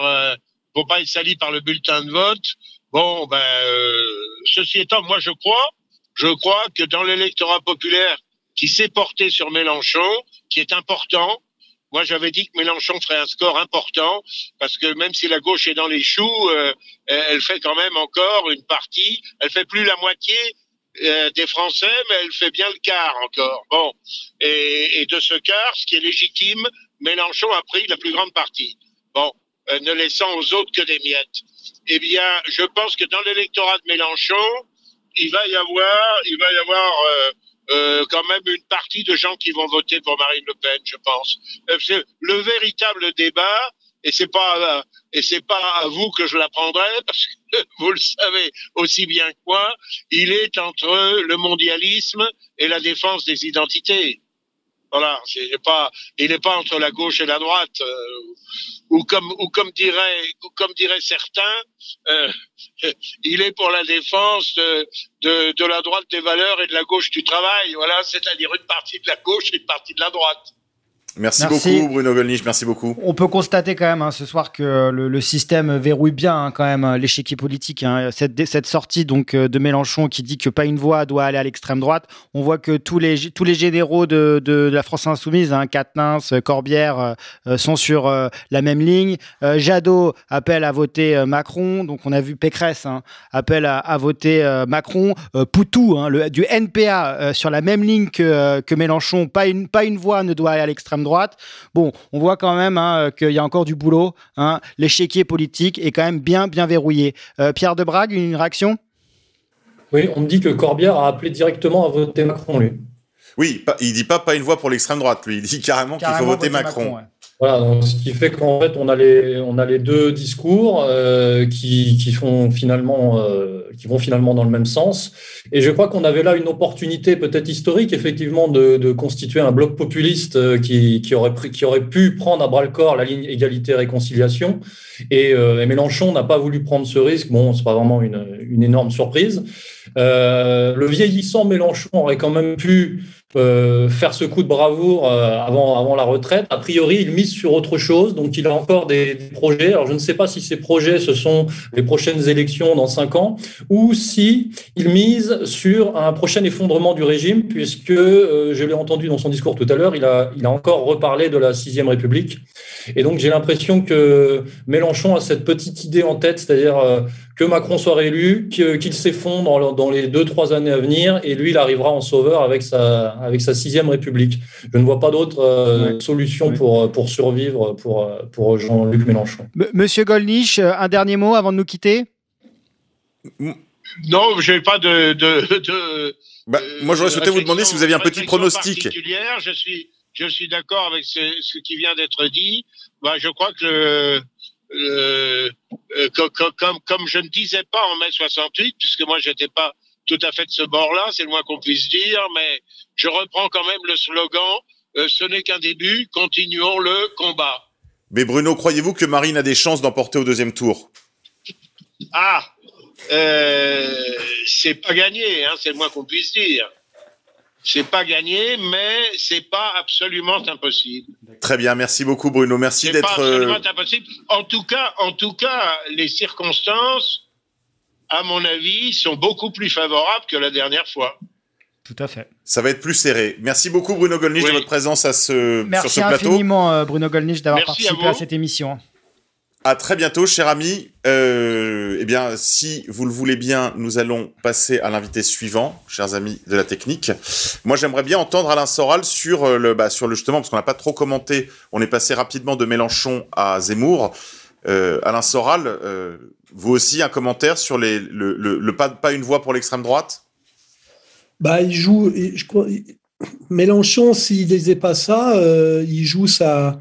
pour pas être sali par le bulletin de vote. Bon, ben, ceci étant, moi je crois, je crois que dans l'électorat populaire qui s'est porté sur Mélenchon, qui est important, moi, j'avais dit que Mélenchon ferait un score important parce que même si la gauche est dans les choux, elle fait quand même encore une partie. Elle fait plus la moitié euh, des Français, mais elle fait bien le quart encore. Bon, et, de ce quart, ce qui est légitime, Mélenchon a pris la plus grande partie. Bon, euh, ne laissant aux autres que des miettes. Eh bien, je pense que dans l'électorat de Mélenchon, il va y avoir, il va y avoir euh, quand même une partie de gens qui vont voter pour Marine Le Pen, je pense. Le véritable débat, et c'est pas et c'est pas à vous que je l'apprendrai parce que vous le savez aussi bien que moi, il est entre le mondialisme et la défense des identités. Voilà, il n'est pas, il n'est pas entre la gauche et la droite, euh, ou comme, ou comme dirait, comme diraient certains, euh, il est pour la défense de, de, de, la droite des valeurs et de la gauche du travail. Voilà, c'est-à-dire une partie de la gauche et une partie de la droite. Merci, merci, beaucoup Bruno Gollnisch, merci beaucoup. On peut constater quand même hein, ce soir que le, le, système verrouille bien hein, quand même l'échiquier politique. Hein. Cette, cette, sortie donc euh, de Mélenchon qui dit que pas une voix doit aller à l'extrême droite. On voit que tous les tous les généraux de, de, de la France insoumise, Quatennens, Corbière, euh, sont sur euh, la même ligne. Euh, Jadot appelle à voter euh, Macron, donc on a vu Pécresse appelle à, à voter euh, Macron. Poutou, le, du NPA sur la même ligne que, que Mélenchon, pas une pas une voix ne doit aller à l'extrême droite. Bon, on voit quand même hein, qu'il y a encore du boulot. Hein. L'échiquier politique est quand même bien, bien verrouillé. Euh, Pierre de Brague, une réaction? Oui, on me dit que Corbière a appelé directement à voter Macron, lui. Oui, pas, il dit pas pas une voix pour l'extrême droite, lui. Il dit carrément, qu'il faut voter, Macron. Voilà, ce qui fait qu'en fait on a les on a les deux discours euh, qui, qui font finalement euh, qui vont finalement dans le même sens. Et je crois qu'on avait là une opportunité peut-être historique effectivement de, de constituer un bloc populiste euh, qui, qui aurait qui aurait pu prendre à bras le corps la ligne égalité réconciliation. Et, et Mélenchon n'a pas voulu prendre ce risque. Bon, c'est pas vraiment une, une énorme surprise. le vieillissant Mélenchon aurait quand même pu euh, faire ce coup de bravoure euh, avant, avant la retraite. A priori, il mise sur autre chose, donc il a encore des, projets. Alors, je ne sais pas si ces projets, ce sont les prochaines élections dans cinq ans, ou si il mise sur un prochain effondrement du régime, puisque, euh, je l'ai entendu dans son discours tout à l'heure, il a, il a encore reparlé de la sixième République. Et donc, j'ai l'impression que Mélenchon a cette petite idée en tête, c'est-à-dire que Macron soit réélu, qu'il s'effondre dans les deux, trois années à venir, et lui, il arrivera en sauveur avec sa, avec sa sixième République. Je ne vois pas d'autre euh, solution pour, pour survivre pour, pour Jean-Luc Mélenchon. Monsieur Golnisch, un dernier mot avant de nous quitter? Non, je n'ai pas de... de, bah, moi, j'aurais souhaité vous demander si vous aviez un petit pronostic. Je suis, je suis d'accord avec ce, ce, qui vient d'être dit. Bah, je crois que euh, euh, comme, comme, je ne disais pas en mai 68, puisque moi j'étais pas tout à fait de ce bord-là, c'est le moins qu'on puisse dire, mais je reprends quand même le slogan euh, ce n'est qu'un début, continuons le combat. Mais Bruno, croyez-vous que Marine a des chances d'emporter au deuxième tour? Ah, euh, c'est pas gagné, hein, c'est le moins qu'on puisse dire. C'est pas gagné, mais c'est pas absolument impossible. Très bien, merci beaucoup Bruno, merci d'être. Pas absolument impossible. En tout cas, en tout cas, les circonstances, à mon avis, sont beaucoup plus favorables que la dernière fois. Tout à fait. Ça va être plus serré. Merci beaucoup Bruno Gollnisch de votre présence à ce, sur ce plateau. Merci infiniment euh, Bruno Gollnisch d'avoir participé à, cette émission. À très bientôt, cher ami. Euh, eh bien, si vous le voulez bien, nous allons passer à l'invité suivant, chers amis de la technique. Moi, j'aimerais bien entendre Alain Soral sur euh, le, bah, sur le justement, parce qu'on n'a pas trop commenté. On est passé rapidement de Mélenchon à Zemmour. Euh, Alain Soral, euh, vous aussi un commentaire sur les, le, le, le pas, pas une voix pour l'extrême droite? Bah, il joue. Je crois, Mélenchon, s'il disait pas ça, euh, il joue sa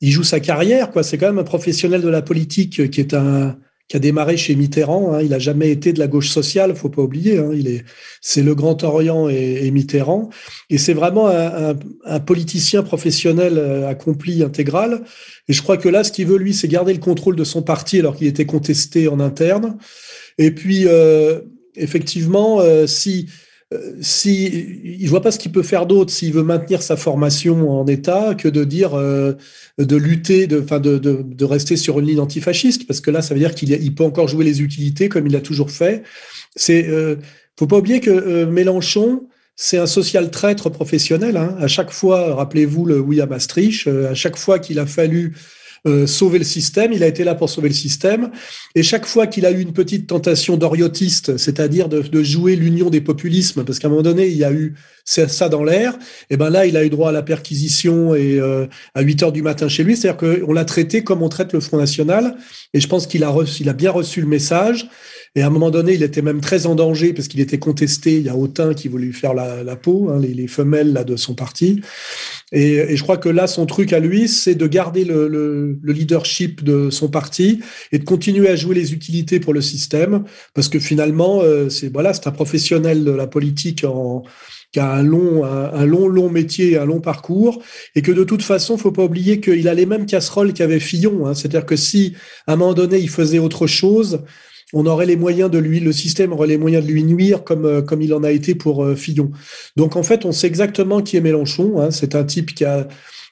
il joue sa carrière. quoi. C'est quand même un professionnel de la politique qui est un qui a démarré chez Mitterrand. Hein. Il a jamais été de la gauche sociale, faut pas oublier. Hein. Il est, c'est le Grand Orient et, Mitterrand, et c'est vraiment un, politicien professionnel euh, accompli intégral. Et je crois que là, ce qu'il veut lui, c'est garder le contrôle de son parti alors qu'il était contesté en interne. Et puis, euh, effectivement, euh, si si il voit pas ce qu'il peut faire d'autre s'il veut maintenir sa formation en état que de dire euh, de lutter, de, enfin de, de, de, rester sur une ligne antifasciste, parce que là, ça veut dire qu'il il peut encore jouer les utilités comme il a toujours fait. C'est euh, faut pas oublier que euh, Mélenchon, c'est un social traître professionnel. Hein. À chaque fois, rappelez-vous le oui à Maastricht, à chaque fois qu'il a fallu euh, sauver le système. Il a été là pour sauver le système. Et chaque fois qu'il a eu une petite tentation d'oriotiste, c'est-à-dire de, de, jouer l'union des populismes, parce qu'à un moment donné, il y a eu ça dans l'air, et ben là, il a eu droit à la perquisition et euh, à 8 heures du matin chez lui. C'est-à-dire qu'on l'a traité comme on traite le Front National. Et je pense qu'il a, a bien reçu le message. Et à un moment donné, il était même très en danger parce qu'il était contesté. Il y a Autain qui voulait lui faire la, la peau, hein, les, les, femelles là de son parti. Et, et, je crois que là, son truc à lui, c'est de garder le, le, le, leadership de son parti et de continuer à jouer les utilités pour le système, parce que finalement, euh, c'est voilà, c'est un professionnel de la politique en qui a un long, un, un, long, long métier, un long parcours, et que de toute façon, faut pas oublier qu'il a les mêmes casseroles qu'avait Fillon. Hein. C'est-à-dire que si à un moment donné il faisait autre chose, on aurait les moyens de lui, le système aurait les moyens de lui nuire comme, euh, comme il en a été pour euh, Fillon. Donc en fait, on sait exactement qui est Mélenchon. Hein. C'est un type qui a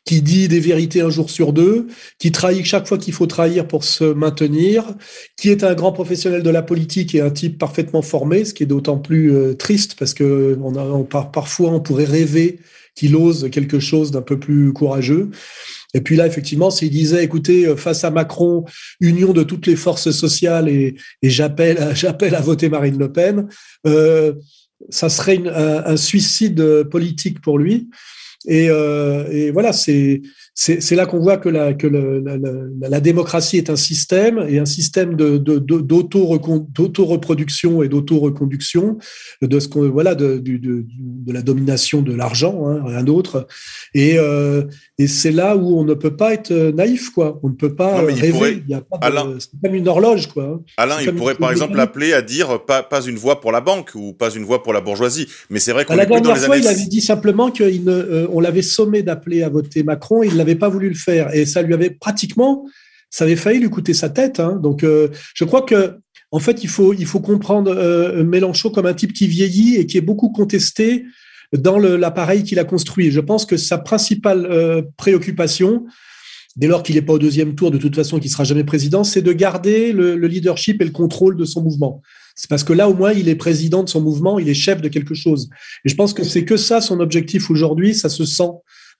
qui dit des vérités un jour sur deux, qui trahit chaque fois qu'il faut trahir pour se maintenir, qui est un grand professionnel de la politique et un type parfaitement formé, ce qui est d'autant plus euh, triste parce que on a, on, parfois on pourrait rêver qu'il ose quelque chose d'un peu plus courageux. Et puis là, effectivement, s'il disait, écoutez, euh, face à Macron, union de toutes les forces sociales et, j'appelle, j'appelle à voter Marine Le Pen, euh, ça serait un, suicide politique pour lui. Et, euh, et voilà, c'est c'est là qu'on voit que, la, que le, la, la, la, démocratie est un système et un système d'auto-reproduction de, de, et d'auto-reconduction de ce qu'on voilà de, la domination de l'argent, hein, rien d'autre. Et, euh, et c'est là où on ne peut pas être naïf, quoi. On ne peut pas non, rêver. Pourrait... Il y a pas c'est comme une horloge, quoi. Alain, il pourrait par exemple appeler à dire pas, pas une voix pour la banque ou pas une voix pour la bourgeoisie. Mais c'est vrai qu'on la dernière les fois, années. il avait dit simplement qu'on euh, l'avait sommé d'appeler à voter Macron. Il n'avait pas voulu le faire et ça lui avait pratiquement, ça avait failli lui coûter sa tête. Hein. Donc, euh, je crois que en fait, il faut il faut comprendre euh, Mélenchon comme un type qui vieillit et qui est beaucoup contesté dans l'appareil qu'il a construit. Je pense que sa principale euh, préoccupation, dès lors qu'il n'est pas au deuxième tour, de toute façon, qu'il sera jamais président, c'est de garder le, le, leadership et le contrôle de son mouvement. C'est parce que là, au moins, il est président de son mouvement, il est chef de quelque chose. Et je pense que c'est que ça son objectif aujourd'hui, ça se sent.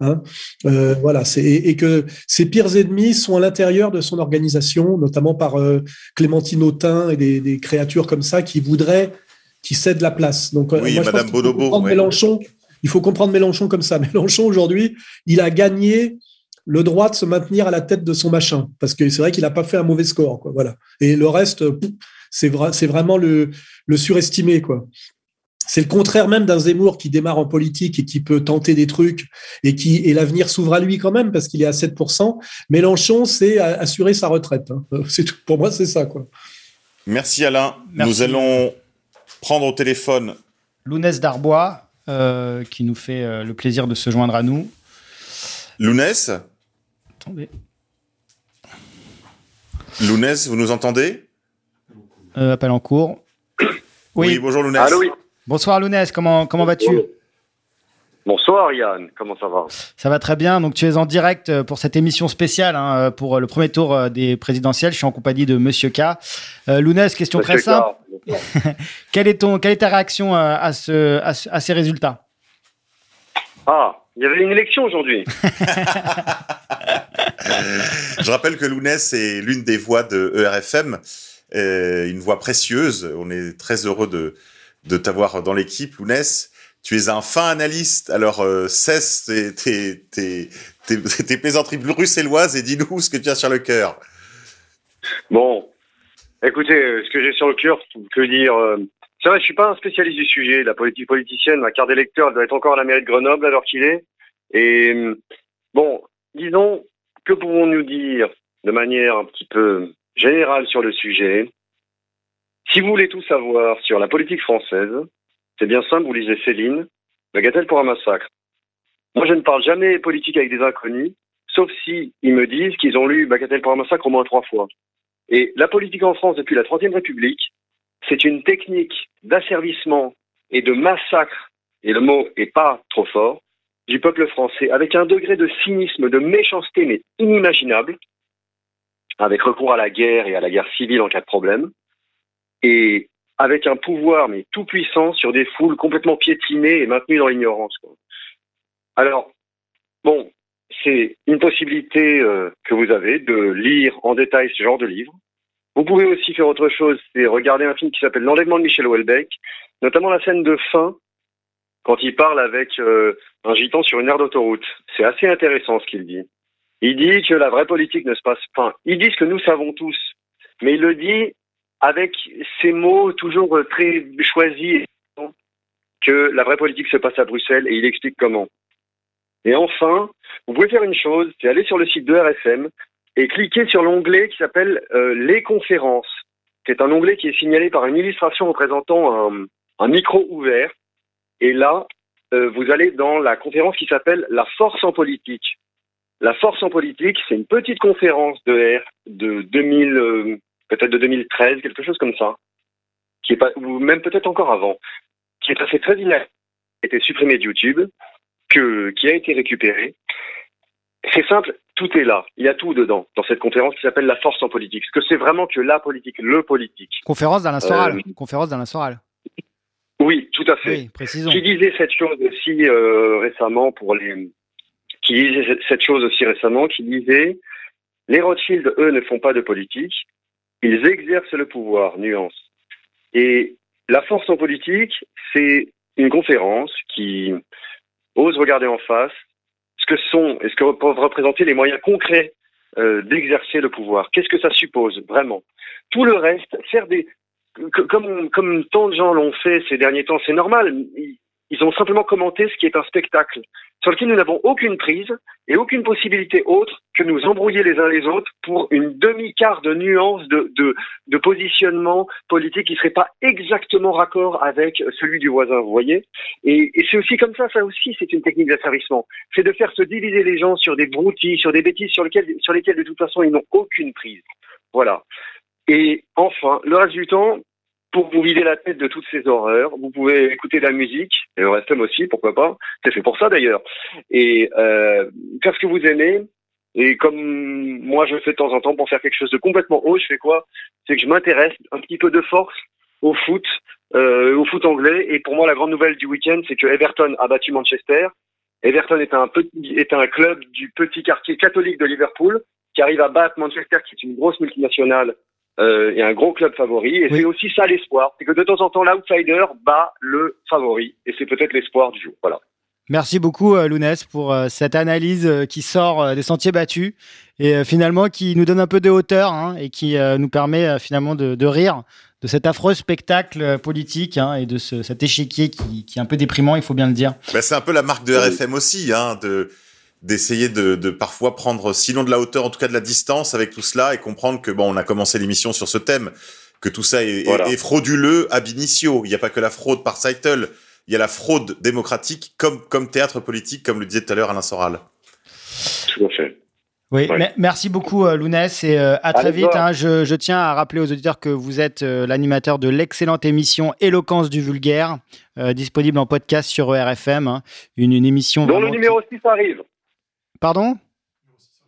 Hein euh, voilà, et, et, que ses pires ennemis sont à l'intérieur de son organisation, notamment par euh, Clémentine Autain et des, des, créatures comme ça qui voudraient qui cèdent la place. Donc, oui, moi, je Madame pense Bonobo. Ouais. Mélenchon, il faut comprendre Mélenchon comme ça. Mélenchon aujourd'hui, il a gagné le droit de se maintenir à la tête de son machin, parce que c'est vrai qu'il n'a pas fait un mauvais score, quoi. Voilà. Et le reste, c'est vrai, c'est vraiment le, le surestimé, quoi. C'est le contraire même d'un Zemmour qui démarre en politique et qui peut tenter des trucs et qui et l'avenir s'ouvre à lui quand même parce qu'il est à 7%. Mélenchon, c'est assurer sa retraite. Hein. C'est tout. Pour moi, c'est ça, quoi. Merci Alain. Merci. Nous allons prendre au téléphone Lounès Darbois, euh, qui nous fait euh, le plaisir de se joindre à nous. Lounès? Attendez. Lounès, vous nous entendez? Euh, Appel en cours. Oui, oui bonjour Lounès. Allô, oui. Bonsoir Lounès, comment, comment vas-tu? Bonsoir Yann, comment ça va? Ça va très bien. Donc tu es en direct euh, pour cette émission spéciale hein, pour le premier tour euh, des présidentielles. Je suis en compagnie de Monsieur K. Euh, Lounès, question Monsieur très simple. quelle, est ton, quelle est ta réaction à, ce, à, ce, à ces résultats? Ah, il y avait une élection aujourd'hui. Je rappelle que Lounès est l'une des voix de ERFM, une voix précieuse. On est très heureux de, de t'avoir dans l'équipe, Lounès tu es un fin analyste, alors euh, cesse tes, tes, tes, tes, plaisanteries bruxelloises et dis-nous ce que tu as sur le cœur. Bon, écoutez, ce que j'ai sur le cœur, que dire euh, C'est vrai, je suis pas un spécialiste du sujet. La politique politicienne, ma carte d'électeur, elle doit être encore à la mairie de Grenoble alors qu'il est. Et bon, disons, que pouvons-nous dire de manière un petit peu générale sur le sujet? Si vous voulez tout savoir sur la politique française, c'est bien simple, vous lisez Céline, Bagatelle pour un massacre. Moi, je ne parle jamais politique avec des inconnus, sauf si ils me disent qu'ils ont lu Bagatelle pour un massacre au moins trois fois. Et la politique en France depuis la Troisième République, c'est une technique d'asservissement et de massacre, et le mot est pas trop fort, du peuple français, avec un degré de cynisme, de méchanceté, mais inimaginable, avec recours à la guerre et à la guerre civile en cas de problème. Et avec un pouvoir mais tout puissant sur des foules complètement piétinées et maintenues dans l'ignorance. Alors, bon, c'est une possibilité euh, que vous avez de lire en détail ce genre de livre. Vous pouvez aussi faire autre chose, c'est regarder un film qui s'appelle L'enlèvement de Michel Houellebecq, notamment la scène de fin quand il parle avec euh, un gitan sur une aire d'autoroute. C'est assez intéressant ce qu'il dit. Il dit que la vraie politique ne se passe pas. Ils disent que nous savons tous, mais il le dit avec ces mots toujours très choisis que la vraie politique se passe à Bruxelles et il explique comment. Et enfin, vous pouvez faire une chose, c'est aller sur le site de RFM et cliquer sur l'onglet qui s'appelle euh, Les conférences. C'est un onglet qui est signalé par une illustration représentant un, micro ouvert. Et là, euh, vous allez dans la conférence qui s'appelle La force en politique. La force en politique, c'est une petite conférence de R de 2000, euh, peut-être de 2013, quelque chose comme ça, qui est pas, ou même peut-être encore avant, qui est passé très a été supprimé de YouTube, que, qui a été récupéré. C'est simple, tout est là. Il y a tout dedans, dans cette conférence qui s'appelle La force en politique. Parce que c'est vraiment que la politique, le politique? Conférence d'Alain Soral. Euh, Conférence d'Alain Soral. Oui, tout à fait. Oui, précisons. Qui disait cette chose aussi euh, récemment pour les. Qui disait cette chose aussi récemment, qui disait les Rothschild, eux, ne font pas de politique, ils exercent le pouvoir, nuance. Et la force en politique, c'est une conférence qui ose regarder en face ce que sont et ce que peuvent représenter les moyens concrets euh, d'exercer le pouvoir. Qu'est-ce que ça suppose vraiment? Tout le reste, faire des comme, comme tant de gens l'ont fait ces derniers temps, c'est normal. Ils ont simplement commenté ce qui est un spectacle sur lequel nous n'avons aucune prise et aucune possibilité autre que nous embrouiller les uns les autres pour une demi-quart de nuance de, de, de, positionnement politique qui ne serait pas exactement raccord avec celui du voisin, vous voyez Et, et c'est aussi comme ça, ça aussi c'est une technique d'asservissement. C'est de faire se diviser les gens sur des broutilles, sur des bêtises sur lesquelles, sur lesquelles de toute façon ils n'ont aucune prise. Voilà. Et enfin, le reste du temps, pour vous vider la tête de toutes ces horreurs. Vous pouvez écouter de la musique, et le reste aussi, pourquoi pas. C'est fait pour ça d'ailleurs. Et euh, faire ce que vous aimez. Et comme moi je fais de temps en temps pour faire quelque chose de complètement haut, je fais quoi? C'est que je m'intéresse un petit peu de force au foot, euh, au foot anglais. Et pour moi, la grande nouvelle du week-end, c'est que Everton a battu Manchester. Everton est un petit, est un club du petit quartier catholique de Liverpool qui arrive à battre Manchester, qui est une grosse multinationale euh, et un gros club favori. Et c'est aussi ça l'espoir, c'est que de temps en temps l'outsider bat le favori, et c'est peut-être l'espoir du jour. Voilà. Merci beaucoup euh, Lounès pour euh, cette analyse euh, qui sort des sentiers battus et finalement qui nous donne un peu de hauteur hein, et qui nous permet finalement de, de, rire de cet affreux spectacle politique hein, et de ce, cet échiquier qui, qui, est un peu déprimant, il faut bien le dire. Ben, c'est un peu la marque de RFM aussi, hein, de d'essayer de, de, parfois prendre sinon de la hauteur, en tout cas de la distance avec tout cela et comprendre que bon, on a commencé l'émission sur ce thème, que tout ça est, est, frauduleux ab initio. Il n'y a pas que la fraude par title, il y a la fraude démocratique comme comme théâtre politique, comme le disait tout à l'heure Alain Soral. Tout à fait. Oui, merci beaucoup euh, Lounès et euh, à très vite. Hein. je, je, tiens à rappeler aux auditeurs que vous êtes euh, l'animateur de l'excellente émission Éloquence du vulgaire, disponible en podcast sur ERFM, hein. une, une, émission dont le numéro 6 arrive. Pardon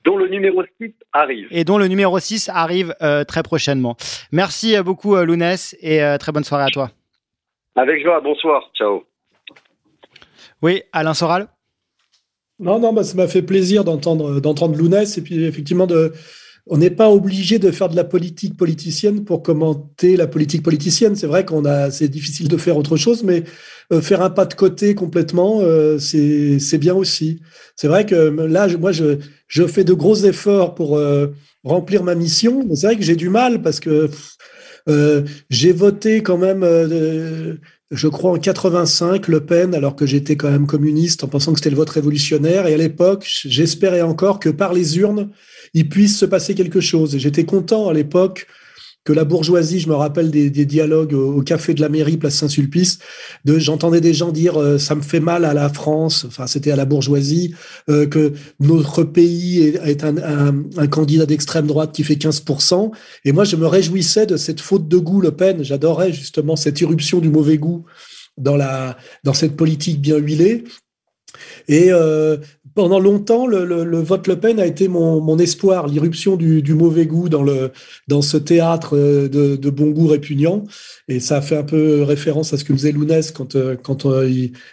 dont le numéro 6 arrive. Et dont le numéro 6 arrive euh, très prochainement. Merci euh, beaucoup, euh, Lounès, et euh, très bonne soirée à toi. Avec joie, bonsoir, ciao. Oui, Alain Soral? Non, non, bah, ça m'a fait plaisir d'entendre d'entendre Lounès, et puis effectivement de, on n'est pas obligé de faire de la politique politicienne pour commenter la politique politicienne. C'est vrai qu'on a, c'est difficile de faire autre chose, mais euh, faire un pas de côté complètement, euh, c'est bien aussi. C'est vrai que là, moi, je, je fais de gros efforts pour euh, remplir ma mission, c'est vrai que j'ai du mal parce que j'ai voté quand même je crois en 85, Le Pen, alors que j'étais quand même communiste, en pensant que c'était le vote révolutionnaire. Et à l'époque, j'espérais encore que par les urnes, il puisse se passer quelque chose. Et j'étais content à l'époque que la bourgeoisie, je me rappelle des, dialogues au, café de la mairie, place Saint-Sulpice, de j'entendais des gens dire euh, ça me fait mal à la France, enfin c'était à la bourgeoisie, euh, que notre pays est, un, candidat d'extrême droite qui fait 15%. Et moi, je me réjouissais de cette faute de goût, Le Pen. J'adorais justement cette irruption du mauvais goût dans la dans cette politique bien huilée. Et euh, pendant longtemps, le, vote Le Pen a été mon, espoir, l'irruption du, mauvais goût dans, ce théâtre euh, de, bon goût répugnant. Et ça a fait un peu référence à ce que faisait Lounès quand, euh, quand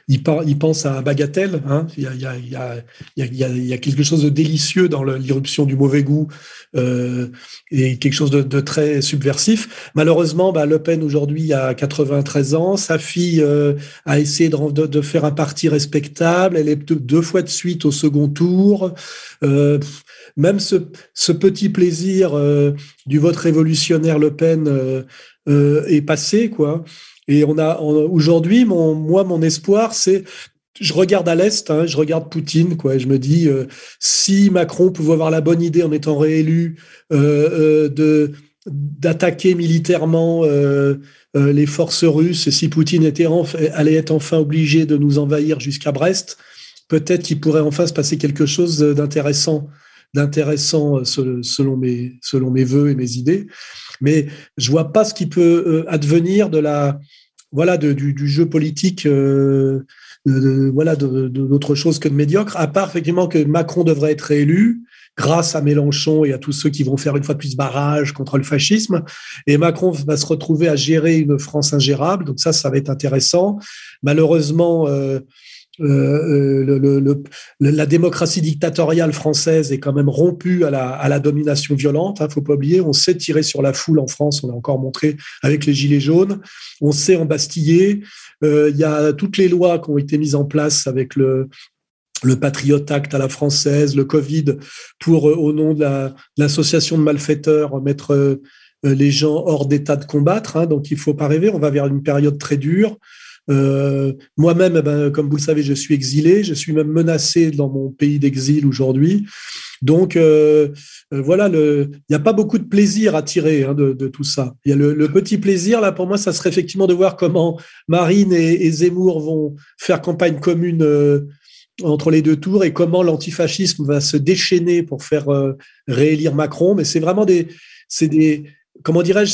il, pense à Bagatelle. Hein. Il, y a, quelque chose de délicieux dans l'irruption du mauvais goût euh, et quelque chose de, très subversif. Malheureusement, bah, Le Pen aujourd'hui a 93 ans. Sa fille euh, a essayé de, de, faire un parti respectable. Elle est deux fois de suite au second tour. Euh, même ce, petit plaisir euh, du vote révolutionnaire Le Pen euh, est passé, quoi. Et on a aujourd'hui, mon, moi, mon espoir, c'est je regarde à l'est, hein, je regarde Poutine, quoi. Je me dis, si Macron pouvait avoir la bonne idée en étant réélu de d'attaquer militairement les forces russes, et si Poutine était allait être enfin obligé de nous envahir jusqu'à Brest, peut-être qu'il pourrait enfin se passer quelque chose d'intéressant, d'intéressant euh, selon mes, selon mes voeux et mes idées. Mais je vois pas ce qui peut euh, advenir de la, voilà, de, du, jeu politique, euh, de, voilà, d'autre chose que de médiocre, à part effectivement que Macron devrait être réélu grâce à Mélenchon et à tous ceux qui vont faire une fois de plus barrage contre le fascisme. Et Macron va se retrouver à gérer une France ingérable. Donc ça, ça va être intéressant. Malheureusement, euh, euh, le, la démocratie dictatoriale française est quand même rompue à la, domination violente. Hein, faut pas oublier, on sait tirer sur la foule en France, on l'a encore montré avec les gilets jaunes. On sait embastiller. Euh, il y a toutes les lois qui ont été mises en place avec le Patriot Act à la française, le Covid pour, au nom de l'association de malfaiteurs, mettre les gens hors d'état de combattre. Hein, donc, il faut pas rêver. On va vers une période très dure. Euh, moi-même, eh ben, comme vous le savez, je suis exilé. Je suis même menacé dans mon pays d'exil aujourd'hui. Donc euh, euh, voilà, il n'y a pas beaucoup de plaisir à tirer hein, de, tout ça. Il y a le, petit plaisir là pour moi, ça serait effectivement de voir comment Marine et, Zemmour vont faire campagne commune entre les deux tours et comment l'antifascisme va se déchaîner pour faire réélire Macron. Mais c'est vraiment des, c'est des, comment dirais-je,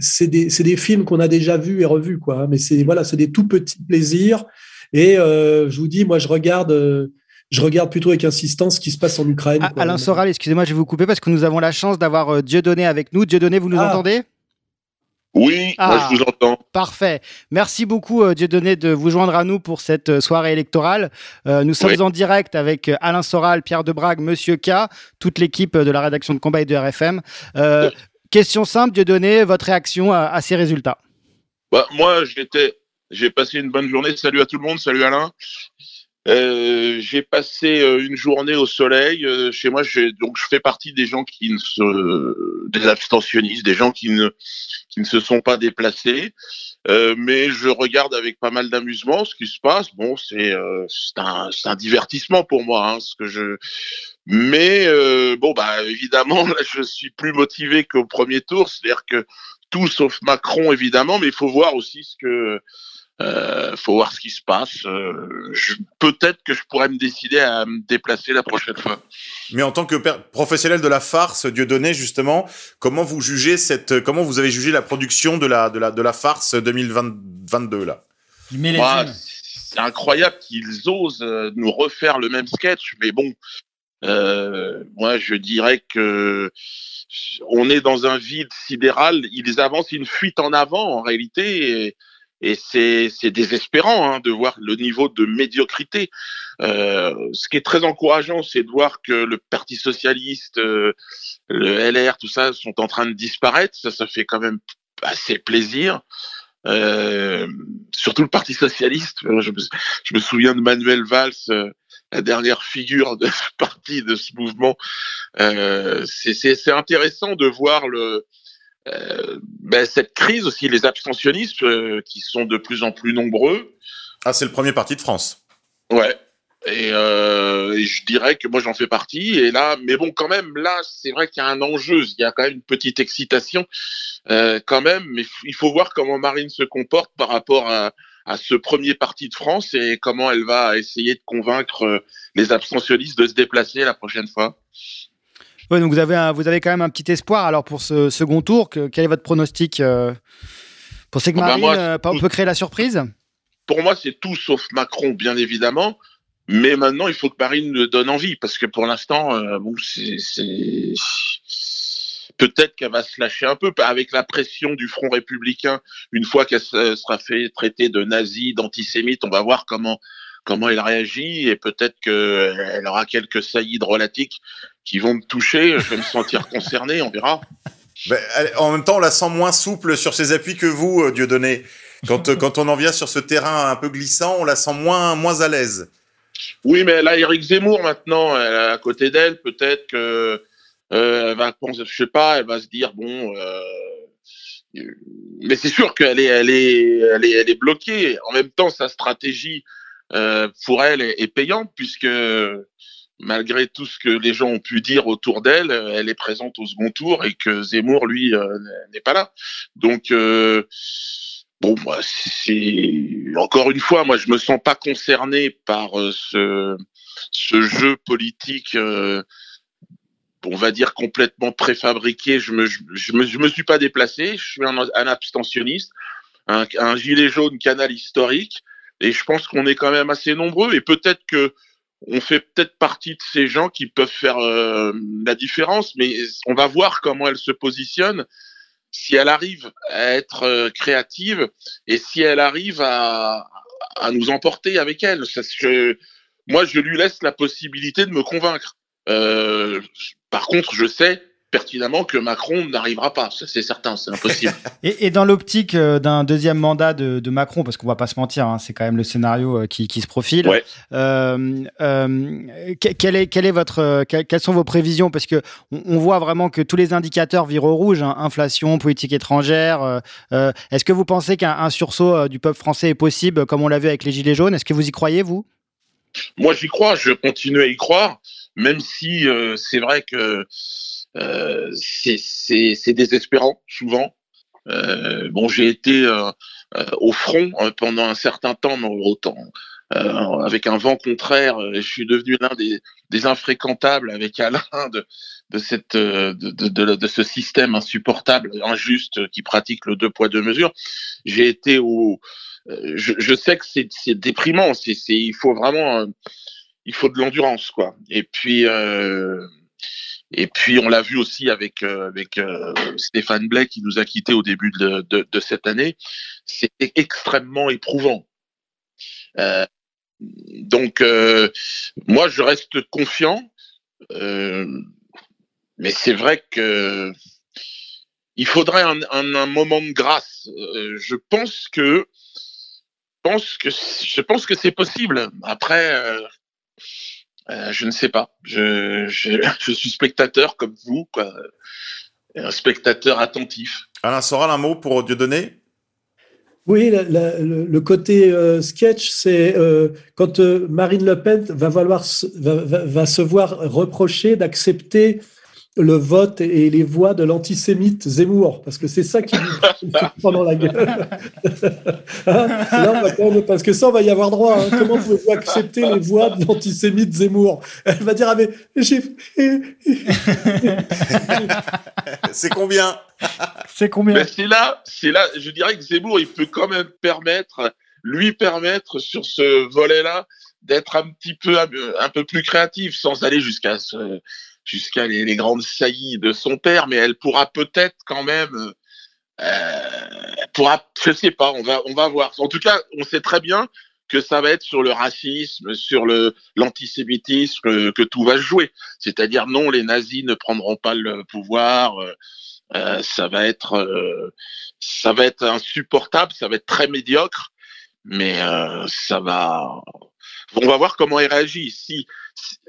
c'est des, des, films qu'on a déjà vus et revus, quoi. Hein, mais c'est voilà, c'est des tout petits plaisirs. Et euh, je vous dis, moi, je regarde, euh, je regarde plutôt avec insistance ce qui se passe en Ukraine. Ah, Alain Soral, excusez-moi, je vais vous couper parce que nous avons la chance d'avoir euh, Dieudonné avec nous. Dieudonné, vous nous Ah. entendez? Oui, Ah. moi je vous entends. Parfait. Merci beaucoup, euh, Dieudonné, de vous joindre à nous pour cette euh, soirée électorale. Euh, nous sommes Oui. en direct avec euh, Alain Soral, Pierre Debrague, Monsieur K, toute l'équipe euh, de la rédaction de Combat et de RFM. Question simple, Dieudonné, votre réaction à, ces résultats Bah, moi, j'étais, j'ai passé une bonne journée. Salut à tout le monde. Salut Alain. Euh, j'ai passé euh, une journée au soleil. Euh, chez moi, donc je fais partie des gens qui ne se, des abstentionnistes, des gens qui ne, qui ne se sont pas déplacés. Mais je regarde avec pas mal d'amusement ce qui se passe. Bon, c'est, un, un divertissement pour moi, hein, ce que je. Mais euh, bon, bah évidemment, là, je suis plus motivé qu'au premier tour. C'est-à-dire que tout sauf Macron, évidemment, mais il faut voir aussi ce que. Euh, faut voir ce qui se passe. Euh, Peut-être que je pourrais me décider à me déplacer la prochaine fois. Mais en tant que professionnel de la farce, Dieudonné, justement, comment vous jugez cette, comment vous avez jugé la production de la, de la, de la farce 2022 là? Moi, c'est incroyable qu'ils osent nous refaire le même sketch, mais bon, euh, moi je dirais que on est dans un vide sidéral. Ils avancent une fuite en avant en réalité. Et, et c'est désespérant hein, de voir le niveau de médiocrité. Euh, ce qui est très encourageant, c'est de voir que le Parti socialiste, euh, le LR, tout ça sont en train de disparaître. Ça, ça fait quand même assez plaisir. Euh, surtout le Parti socialiste. Je me, je me souviens de Manuel Valls, euh, la dernière figure de ce parti, de ce mouvement. Euh, c'est- intéressant de voir le, euh, ben, cette crise aussi, les abstentionnistes euh, qui sont de plus en plus nombreux. Ah, c'est le premier parti de France. Ouais. Et, euh, et je dirais que moi j'en fais partie. Et là, mais bon, quand même, là, c'est vrai qu'il y a un enjeu. Il y a quand même une petite excitation, quand même. Mais il faut voir comment Marine se comporte par rapport à, à ce premier parti de France et comment elle va essayer de convaincre euh, les abstentionnistes de se déplacer la prochaine fois? Donc vous avez, un- vous avez quand même un petit espoir alors pour ce second tour. Que- quel est votre pronostic euh, Pensez que Ah bah Marine moi, euh, peut- créer la surprise? Pour moi, c'est tout sauf Macron, bien évidemment. Mais maintenant, il faut que Marine donne envie, parce que pour l'instant, euh, bon, c'est- peut-être qu'elle va se lâcher un peu avec la pression du Front républicain. Une fois qu'elle se- sera fait traiter de nazi, d'antisémite, on va voir comment comment elle réagit et peut-être qu'elle aura quelques saillies drôlatiques qui vont me toucher. Je vais me sentir concerné, on verra. Ben, en même temps, on la sent moins souple sur ses appuis que vous, euh, Dieudonné. Quand, euh, quand on en vient sur ce terrain un peu glissant, on la sent moins, moins à l'aise. Oui, mais elle a Eric Zemmour maintenant à côté d'elle. Peut-être que euh, elle va penser, je sais pas, elle va se dire bon. euh, euh, mais c'est sûr qu'elle est, elle est, elle est, elle est bloquée. En même temps, sa stratégie euh, pour elle est, payante puisque malgré tout ce que les gens ont pu dire autour d'elle, elle est présente au second tour et que Zemmour, lui, euh, n'est pas là. Donc, euh, bon, moi, c'est encore une fois, moi, je me sens pas concerné par ce, ce jeu politique. euh, on va dire complètement préfabriqué. Je me, je, je me, je me suis pas déplacé. Je suis un, un abstentionniste, un, un gilet jaune canal historique, et je pense qu'on est quand même assez nombreux. Et peut-être que on fait peut-être partie de ces gens qui peuvent faire euh, la différence, mais on va voir comment elle se positionne, si elle arrive à être euh, créative et si elle arrive à, à nous emporter avec elle. Ça, je, moi, je lui laisse la possibilité de me convaincre. Euh, par contre, je sais pertinemment que Macron n'arrivera pas. Ça, c'est certain, c'est impossible. et, et, dans l'optique euh, d'un deuxième mandat de, de Macron, parce qu'on va pas se mentir, hein, c'est quand même le scénario euh, qui, qui, se profile. Ouais. Euh, euh, quel est, quel est votre, quelles sont vos prévisions? Parce que on, on, voit vraiment que tous les indicateurs virent au rouge, hein, inflation, politique étrangère. Euh, Est-ce que vous pensez qu'un sursaut du peuple français est possible, comme on l'a vu avec les gilets jaunes? Est-ce que vous y croyez, vous? Moi, j'y crois. Je continue à y croire, même si c'est vrai que euh, c'est désespérant souvent. Euh, bon, j'ai été euh, au front pendant un certain temps, mais autant avec un vent contraire, je suis devenu l'un des, des, infréquentables avec Alain de, de cette de, de, de, ce système insupportable, injuste qui pratique le deux poids deux mesures. J'ai été au je, je, sais que c'est déprimant, c'est il faut vraiment il faut de l'endurance quoi. Et puis euh, et puis on l'a vu aussi avec euh, avec euh, Stéphane Blais qui nous a quittés au début de, de, de cette année. C'était extrêmement éprouvant. Euh, donc euh, moi je reste confiant, euh, mais c'est vrai que il faudrait un, un, moment de grâce. je pense que pense que je pense que c'est possible. Après euh, je ne sais pas. Je, je, je, suis spectateur comme vous, quoi. Un spectateur attentif. Alain Soral, un mot pour Dieudonné? Oui, la, la, le, le, côté euh, sketch, c'est euh, quand euh, Marine Le Pen va, valoir, va, va, va se voir reprocher d'accepter le vote et les voix de l'antisémite Zemmour, parce que c'est ça qui lui prend dans la gueule. hein Là, même, parce que ça, on va y avoir droit. Hein. Comment pouvez-vous accepter les voix de l'antisémite Zemmour? Elle va dire, ah mais j'ai... c'est combien? C'est combien? C'est là, c'est là, je dirais que Zemmour, il peut quand même permettre, lui permettre sur ce volet-là, d'être un petit peu un peu plus créatif, sans aller jusqu'à ce jusqu'à les, grandes saillies de son père, mais elle pourra peut-être quand même, euh, pourra, je sais pas, on va, on va voir. En tout cas, on sait très bien que ça va être sur le racisme, sur le l'antisémitisme que, tout va jouer. C'est-à-dire non, les nazis ne prendront pas le pouvoir. Euh, ça va être, euh, ça va être insupportable, ça va être très médiocre, mais euh, ça va. On va voir comment il réagit. Si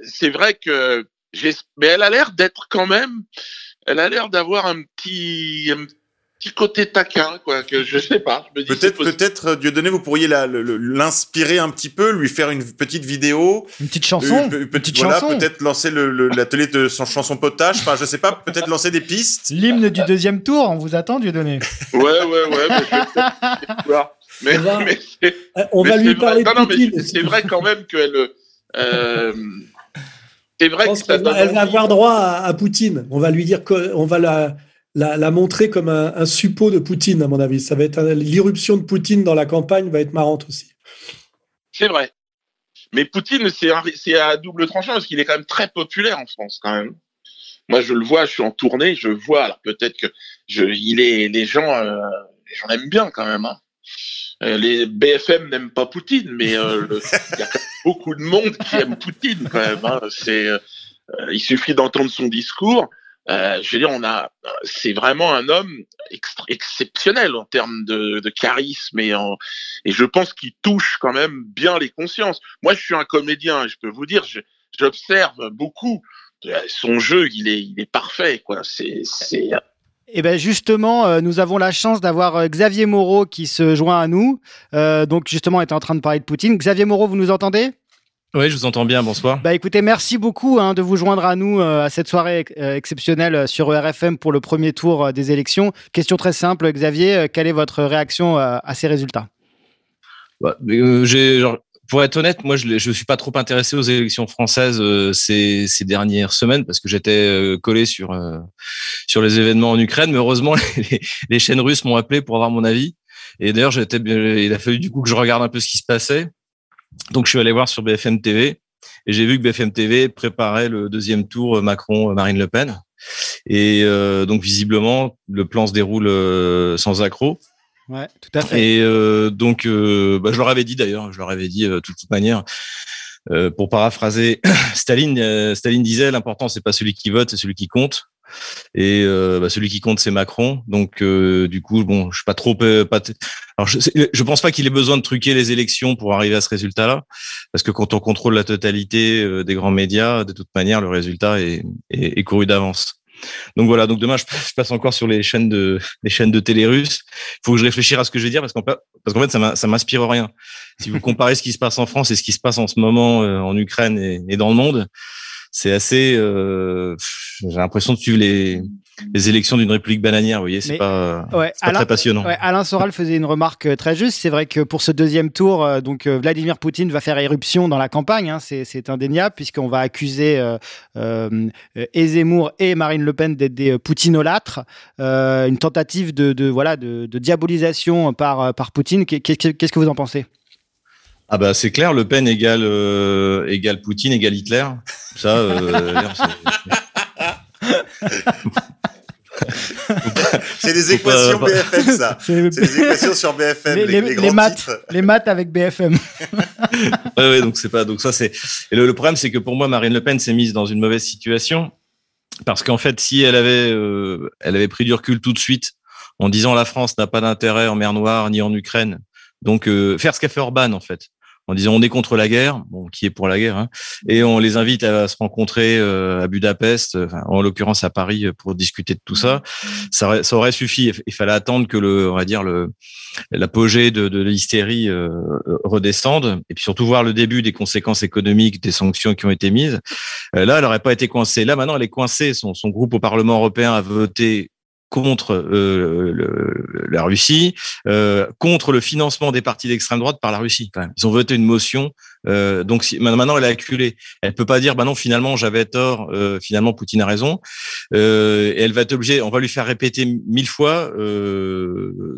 c'est vrai que mais elle a l'air d'être quand même, elle a l'air d'avoir un petit, un petit côté taquin, quoi, que je sais pas. Peut-être, peut-être, euh, Dieudonné, vous pourriez l'inspirer un petit peu, lui faire une petite vidéo. Une petite chanson. Une, petite voilà, chanson. peut-être lancer l'atelier de son chanson potage. Enfin, je sais pas, peut-être lancer des pistes. L'hymne du deuxième tour, on vous attend, Dieudonné. ouais, ouais, ouais, mais, mais, mais on va lui parler vrai. de non, non, mais c'est vrai quand même qu'elle, euh, c'est vrai que ça elle va avoir droit à, à, Poutine. On va lui dire qu'on va la, la, la, montrer comme un, un, suppôt de Poutine, à mon avis. Ça va être l'irruption de Poutine dans la campagne va être marrante aussi. C'est vrai. Mais Poutine, c'est à double tranchant parce qu'il est quand même très populaire en France, quand même. Moi, je le vois, je suis en tournée, je vois. Alors peut-être que je, il est, les gens, euh, les gens l'aiment bien quand même. Hein. Euh, les BFM n'aiment pas Poutine, mais euh, il y a beaucoup de monde qui aime Poutine quand même. Hein. C'est, euh, il suffit d'entendre son discours. Euh, je veux dire, on a, c'est vraiment un homme exceptionnel en termes de, charisme et, en, et je pense qu'il touche quand même bien les consciences. Moi, je suis un comédien, je peux vous dire, j'observe beaucoup. Son jeu, il est, il est parfait, quoi. C'est, c'est eh ben justement, euh, nous avons la chance d'avoir euh, Xavier Moreau qui se joint à nous. Euh, donc justement, est en train de parler de Poutine. Xavier Moreau, vous nous entendez? Oui, je vous entends bien. Bonsoir. Bah écoutez, merci beaucoup hein, de vous joindre à nous euh, à cette soirée exceptionnelle sur ERFM pour le premier tour euh, des élections. Question très simple, Xavier, quelle est votre réaction à ces résultats? Bah, J'ai pour être honnête, moi, je ne suis pas trop intéressé aux élections françaises euh, ces, ces, dernières semaines parce que j'étais euh, collé sur, euh, sur les événements en Ukraine. Mais heureusement, les, les chaînes russes m'ont appelé pour avoir mon avis. Et d'ailleurs, j'étais, il a fallu du coup que je regarde un peu ce qui se passait. Donc, je suis allé voir sur BFM TV et j'ai vu que BFM TV préparait le deuxième tour Macron-Marine Le Pen. Et donc, visiblement, le plan se déroule sans accroc. Ouais, tout à fait. Et euh, donc, euh, bah, je leur avais dit d'ailleurs, je leur avais dit euh, de toute manière, pour paraphraser Staline, Staline disait l'important c'est pas celui qui vote, c'est celui qui compte. Et bah, celui qui compte, c'est Macron. Donc, du coup, bon, je suis pas trop. Alors, je, pense pas qu'il ait besoin de truquer les élections pour arriver à ce résultat-là, parce que quand on contrôle la totalité des grands médias, de toute manière, le résultat est couru d'avance. Donc voilà, donc demain je passe encore sur les chaînes de les chaînes de télé russes. Il faut que je réfléchisse à ce que je vais dire parce qu'en parce qu'en fait ça m'inspire rien. Si vous comparez ce qui se passe en France et ce qui se passe en ce moment euh, en Ukraine et, dans le monde, c'est assez. Euh, j'ai l'impression de suivre les les élections d'une république bananière, vous voyez, c'est pas, pas très passionnant. Alain Soral faisait une remarque euh, très juste. C'est vrai que pour ce deuxième tour, euh, donc euh, Vladimir Poutine va faire éruption dans la campagne. Hein, c'est indéniable puisqu'on va accuser euh, Zemmour et Marine Le Pen d'être des poutinolâtres. une tentative de, voilà de, diabolisation par par Poutine. Qu'est-ce que vous en pensez? Ah bah c'est clair, Le Pen égale égale Poutine égale Hitler. Ça. c'est des équations BFM, ça. C'est des équations sur BFM. Les, les, les, maths, les maths avec BFM. ouais, ouais, donc c'est pas. Donc ça, c'est. Et le, problème, c'est que pour moi, Marine Le Pen s'est mise dans une mauvaise situation parce qu'en fait, si elle avait, euh, elle avait pris du recul tout de suite en disant la France n'a pas d'intérêt en mer Noire ni en Ukraine, donc euh, faire ce qu'a fait Orban en fait en disant on est contre la guerre, bon, qui est pour la guerre, hein, et on les invite à se rencontrer euh, à Budapest, enfin, en l'occurrence à Paris, euh, pour discuter de tout ça. Ça aurait, ça aurait suffi. Il fallait attendre que le, on va dire le l'apogée de, de l'hystérie euh, redescende, et puis surtout voir le début des conséquences économiques des sanctions qui ont été mises. là, elle n'aurait pas été coincée. Là, maintenant, elle est coincée. Son, son groupe au Parlement européen a voté contre euh, le, la Russie, euh, contre le financement des partis d'extrême droite par la Russie. Quand même. Ils ont voté une motion. Euh, donc si, maintenant, elle est acculée. Elle peut pas dire, bah non, finalement, j'avais tort. Euh, finalement, Poutine a raison. Euh, et elle va être obligée. On va lui faire répéter mille fois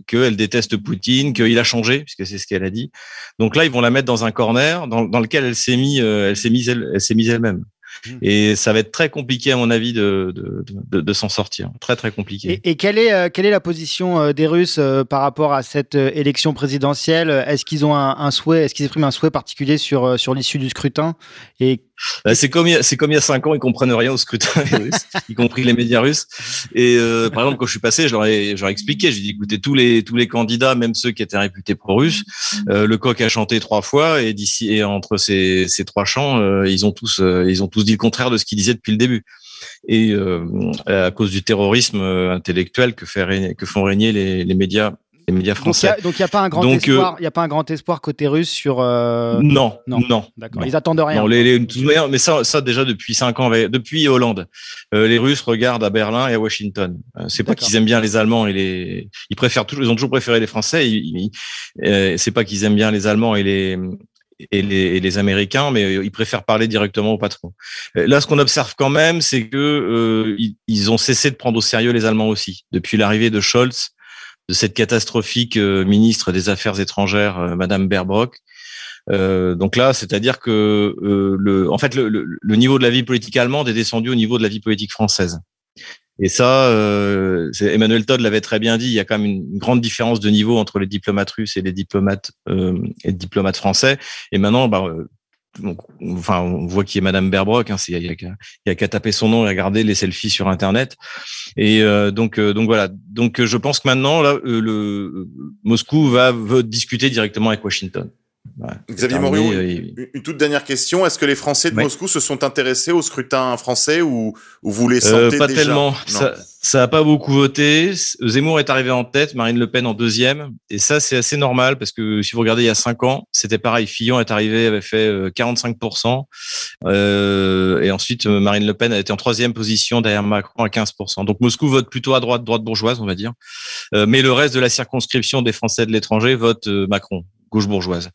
qu'elle déteste Poutine, qu'il a changé, puisque c'est ce qu'elle a dit. Donc là, ils vont la mettre dans un corner dans, lequel elle s'est mise, elle s'est mise elle-même. Mmh. Et ça va être très compliqué, à mon avis, de, de, de, de s'en sortir. Très, très compliqué. Et, et quelle, est, euh, quelle est la position euh, des Russes euh, par rapport à cette élection présidentielle? Est-ce qu'ils ont un, un souhait, est-ce qu'ils expriment un souhait particulier sur, sur l'issue du scrutin? Et c'est comme c'est comme il y a cinq ans, ils comprennent rien au scrutin y compris les médias russes. Et euh, par exemple, quand je suis passé, je leur ai, je leur ai expliqué, j'ai dit écoutez tous les tous les candidats, même ceux qui étaient réputés pro-russes, euh, le coq a chanté trois fois et d'ici et entre ces, ces trois chants, euh, ils ont tous ils ont tous dit le contraire de ce qu'ils disaient depuis le début. Et à cause du terrorisme intellectuel que que font régner les, les médias les médias français. Donc il n'y a, pas un grand espoir. Il y a pas un grand espoir côté russe sur. Euh... Non, non, non. D'accord. Ils attendent rien. Non, les, les, mais ça, ça déjà depuis cinq ans, depuis Hollande, euh, les Russes regardent à Berlin et à Washington. Euh, c'est pas qu'ils aiment bien les Allemands et les. Ils préfèrent toujours. Ils ont toujours préféré les Français. Euh, c'est pas qu'ils aiment bien les Allemands et les et les, et les, Américains, mais ils préfèrent parler directement au patron. Euh, là, ce qu'on observe quand même, c'est que euh, ils, ils, ont cessé de prendre au sérieux les Allemands aussi. Depuis l'arrivée de Scholz, de cette catastrophique euh, ministre des Affaires étrangères, euh, Madame Baerbock. Euh, donc là, c'est-à-dire que le, en fait, le, le, niveau de la vie politique allemande est descendu au niveau de la vie politique française. Et ça, euh, Emmanuel Todd l'avait très bien dit. Il y a quand même une grande différence de niveau entre les diplomates russes et les diplomates euh, et les diplomates français. Et maintenant, bah, enfin, on voit qui est Madame Berbrock. Hein, il y a, qu'à taper son nom et regarder les selfies sur Internet. Et euh, donc, euh, donc voilà. Donc, je pense que maintenant, là, euh, le Moscou va veut discuter directement avec Washington. Xavier Moreau, une, toute dernière question. Est-ce que les Français de Moscou se sont intéressés au scrutin français ou, vous les sentez Pas tellement. Ça, ça a pas beaucoup voté. Zemmour est arrivé en tête, Marine Le Pen en deuxième. Et ça, c'est assez normal parce que si vous regardez il y a cinq ans, c'était pareil. Fillon est arrivé, avait fait 45%. Euh, et ensuite, Marine Le Pen a été en troisième position derrière Macron à 15%. Donc Moscou vote plutôt à droite, droite bourgeoise, on va dire. Euh, mais le reste de la circonscription des Français de l'étranger vote Macron, gauche bourgeoise.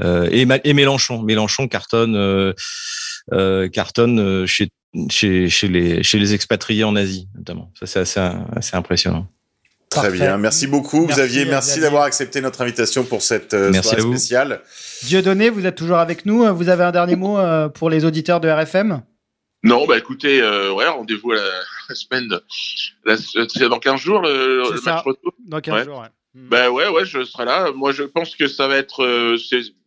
Euh, et, et, Mélenchon. Mélenchon cartonne, euh, euh, cartonne chez, chez, chez, les, chez les expatriés en Asie, notamment. Ça, c'est assez, assez impressionnant. Très bien, merci beaucoup merci, Xavier, merci d'avoir accepté notre invitation pour cette merci soirée spéciale. Dieudonné, vous êtes toujours avec nous. Vous avez un dernier mot pour les auditeurs de RFM Non, bah écoutez, euh, ouais, rendez-vous la, la, semaine, c'est dans 15 jours le, le match retour? Dans 15 ouais. jours, ouais. Ben ouais, ouais, je serai là. Moi, je pense que ça va être. Euh,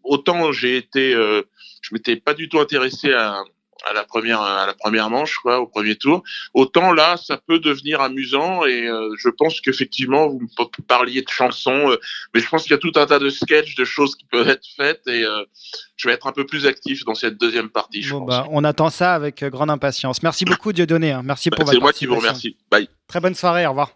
autant j'ai été, euh, je m'étais pas du tout intéressé à, à la première à la première manche, quoi, au premier tour. Autant là, ça peut devenir amusant et euh, je pense qu'effectivement, vous parliez de chansons, euh, mais je pense qu'il y a tout un tas de sketchs, de choses qui peuvent être faites et euh, je vais être un peu plus actif dans cette deuxième partie. Je Bon, pense. bah, on attend ça avec grande impatience. Merci beaucoup, Dieudonné. hein. Merci pour Bah, votre C'est moi qui vous remercie. Bye. Très bonne soirée. Au revoir.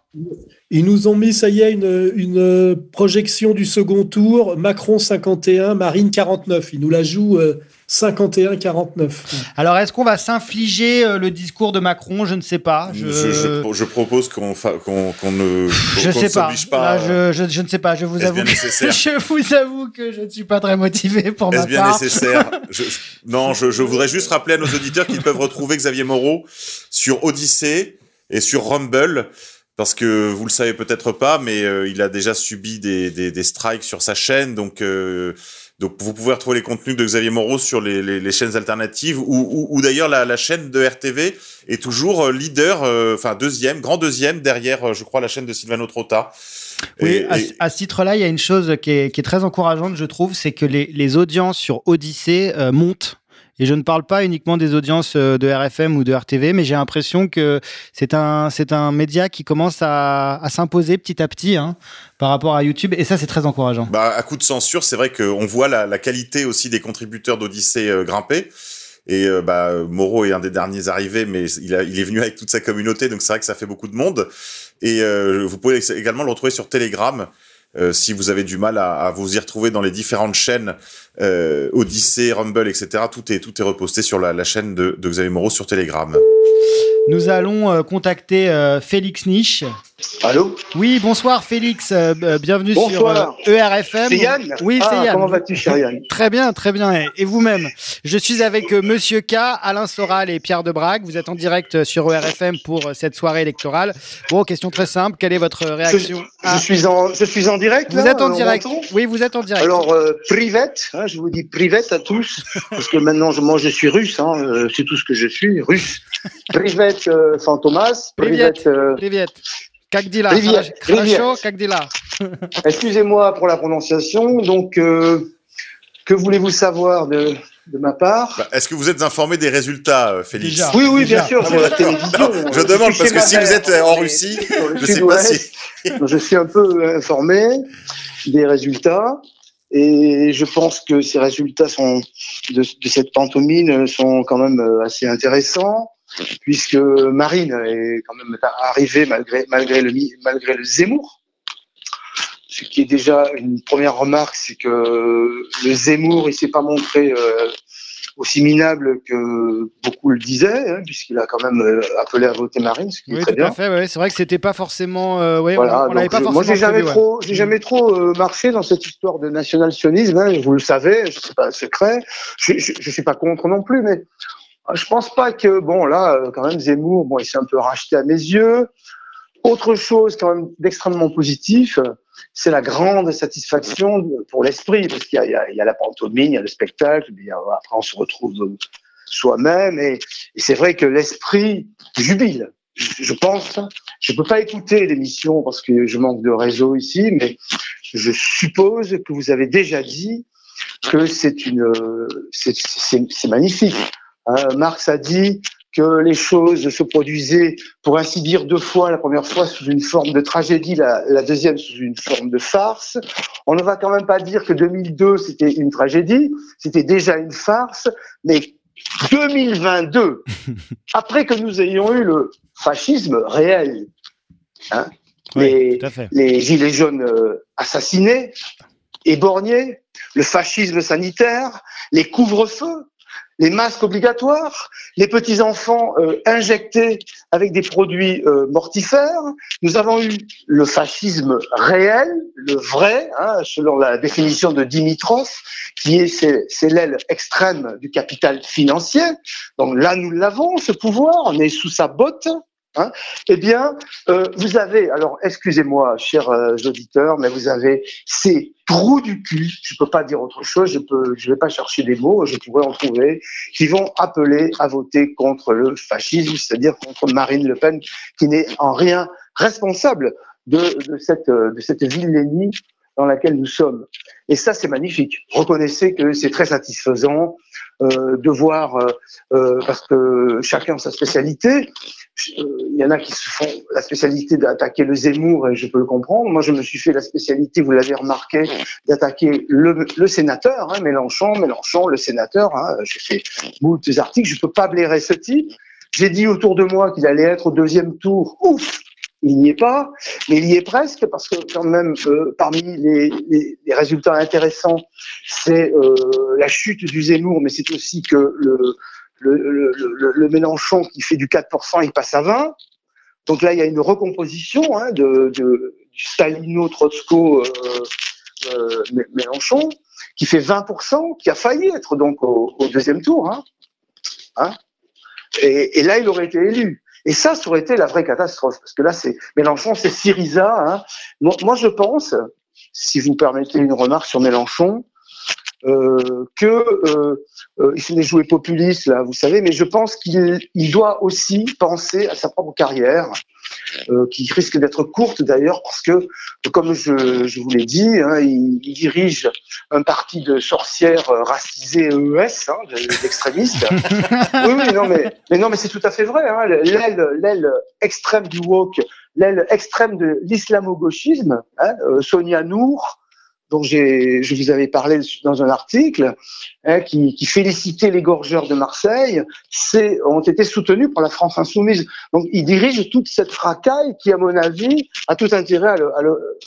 Ils nous ont mis, ça y est, une, une projection du second tour. Macron 51, Marine 49. Ils nous la jouent euh, 51-49. Alors, est-ce qu'on va s'infliger euh, le discours de Macron? Je ne sais pas. Je, Je, je- je propose qu'on fa- qu'on qu'on ne, Je qu'on sais pas. s'oblige pas. Là, je, je, je ne sais pas. Je vous avoue. bien que- nécessaire je vous avoue que je ne suis pas très motivé pour ma Est-ce bien part. nécessaire? Non, je, je voudrais juste rappeler à nos auditeurs qu'ils peuvent retrouver Xavier Moreau sur Odyssée et sur Rumble. Parce que vous le savez peut-être pas, mais euh, il a déjà subi des, des, des strikes sur sa chaîne, donc euh, donc vous pouvez retrouver les contenus de Xavier Moreau sur les, les, les chaînes alternatives, ou, ou, ou d'ailleurs la, la chaîne de RTV est toujours euh, leader, euh, enfin deuxième, grand deuxième derrière, euh, je crois, la chaîne de Silvano Trotta. Oui, Et- à, et- à ce titre-là, il y a une chose qui est, qui est très encourageante, je trouve, c'est que les, les audiences sur Odyssée euh, montent. Et je ne parle pas uniquement des audiences euh, de RFM ou de RTV, mais j'ai l'impression que c'est un, c'est un média qui commence à, s'imposer petit à petit hein, par rapport à YouTube. Et ça, c'est très encourageant. Bah, à coup de censure, c'est vrai qu'on voit la, qualité aussi des contributeurs d'Odyssée euh, grimper. Et euh, bah, Moreau est un des derniers arrivés, mais il, il est venu avec toute sa communauté, donc c'est vrai que ça fait beaucoup de monde. Et euh, vous pouvez également le retrouver sur Telegram. Euh, si vous avez du mal à, vous y retrouver dans les différentes chaînes, euh, Odyssée, Rumble, etc., tout est, tout est reposté sur la, la chaîne de, de Xavier Moreau sur Telegram. Nous allons euh, contacter euh, Félix Niche. Allô Oui, bonsoir Félix, euh, b- bienvenue Bonsoir. sur euh, ERFM. C'est Yann Oui, c'est Ah, Yann. comment vas-tu, cher Yann Très bien, très bien. Et- vous-même Je suis avec euh, Monsieur K, Alain Soral et Pierre Debrague. Vous êtes en direct euh, sur ERFM pour euh, cette soirée électorale. Bon, question très simple. Quelle est votre réaction je, suis en, je suis en direct Vous là, êtes en direct. Oui, vous êtes en direct. Alors, euh, privette, hein, je vous dis privette à tous, parce que maintenant, moi, je suis russe, hein, euh, c'est tout ce que je suis, russe. Privette euh, Fantomas, Privet, privette... Kakdila. Rivière. Kakdila. Excusez-moi pour la prononciation. Donc, euh, que voulez-vous savoir de, de ma part? Bah, est-ce que vous êtes informé des résultats, euh, Félix? Oui, oui, bien sûr, je demande parce que si vous êtes euh, en Russie, je sais pas si. je suis un peu informé des résultats et je pense que ces résultats sont de cette pantomime sont quand même euh, assez intéressants puisque Marine est quand même arrivée malgré malgré le malgré le Zemmour. Ce qui est déjà une première remarque, c'est que le Zemmour, il s'est pas montré euh, aussi minable que beaucoup le disaient, hein, puisqu'il a quand même euh, appelé à voter Marine, ce qui est Oui, très tout bien. à fait. ouais. C'est vrai que c'était pas forcément. euh, ouais, Voilà, on, on pas forcément. moi j'ai jamais ouais. trop, j'ai jamais trop euh, marché dans cette histoire de national-sionisme. hein, vous le savez, c'est pas un secret. Je, je, je suis pas contre non plus, mais je pense pas que bon là, euh, quand même Zemmour, bon, il s'est un peu racheté à mes yeux. Autre chose quand même d'extrêmement positif, c'est la grande satisfaction pour l'esprit, parce qu'il y y, a, la pantomime, il y a le spectacle, a- après on se retrouve soi-même, et, c'est vrai que l'esprit jubile. Je, pense, je peux pas écouter l'émission parce que je manque de réseau ici, mais je suppose que vous avez déjà dit que c'est une, c'est magnifique. Hein, Marx a dit que les choses se produisaient, pour ainsi dire, deux fois. La première fois sous une forme de tragédie, la, la deuxième sous une forme de farce. On ne va quand même pas dire que 2002 c'était une tragédie, c'était déjà une farce, mais 2022, après que nous ayons eu le fascisme réel, hein, les, les gilets jaunes euh, assassinés, éborgnés, le fascisme sanitaire, les couvre-feux, les masques obligatoires, les petits enfants euh, injectés avec des produits euh, mortifères. Nous avons eu le fascisme réel, le vrai, hein, selon la définition de Dimitrov, qui est c'est c'est l'aile extrême du capital financier. Donc là, nous l'avons, ce pouvoir, on est sous sa botte. Hein, eh bien, euh, vous avez, alors excusez-moi, chers euh, auditeurs, mais vous avez ces trous du cul, je peux pas dire autre chose, je je vais pas chercher des mots, je pourrais en trouver, qui vont appeler à voter contre le fascisme, c'est-à-dire contre Marine Le Pen, qui n'est en rien responsable de, cette, euh, de cette vilainie dans laquelle nous sommes. Et ça, c'est magnifique. Reconnaissez que c'est très satisfaisant. devoir, parce que chacun a sa spécialité. Il y en a qui se font la spécialité d'attaquer le Zemmour, et je peux le comprendre. Moi, je me suis fait la spécialité, vous l'avez remarqué, d'attaquer le, sénateur, hein, Mélenchon, Mélenchon, le sénateur. Hein, J'ai fait beaucoup de articles, je peux pas blairer ce type. J'ai dit autour de moi qu'il allait être au deuxième tour. Ouf, il n'y est pas, mais il y est presque parce que quand même euh, parmi les, les, les, résultats intéressants, c'est euh, la chute du Zemmour, mais c'est aussi que le, le, le, le, Mélenchon qui fait du 4%, il passe à 20. Donc là, il y a une recomposition hein, de, de, du Stalino-Trotsko euh, euh, Mélenchon qui fait 20%, qui a failli être donc au, au deuxième tour. Hein. Hein et, et, là, il aurait été élu. Et ça, ça aurait été la vraie catastrophe, parce que là, c'est Mélenchon, c'est Syriza. Hein. Moi, je pense, si vous permettez une remarque sur Mélenchon, euh, que euh, euh, il fait jouer populiste là, vous savez, mais je pense qu'il il doit aussi penser à sa propre carrière, euh, qui risque d'être courte d'ailleurs parce que, comme je, je vous l'ai dit, hein, il, il, dirige un parti de sorcières racisées EES, hein, d'extrémistes. oui, oui, non, mais, mais non, mais c'est tout à fait vrai. Hein, l'aile, l'aile extrême du woke, l'aile extrême de l'islamo-gauchisme, hein, Sonia Nour dont je vous avais parlé dans un article, hein, qui, qui, félicitait les gorgeurs de Marseille, ont été soutenus par la France insoumise. Donc, il dirige toute cette fracaille qui, à mon avis, a tout intérêt à le. À le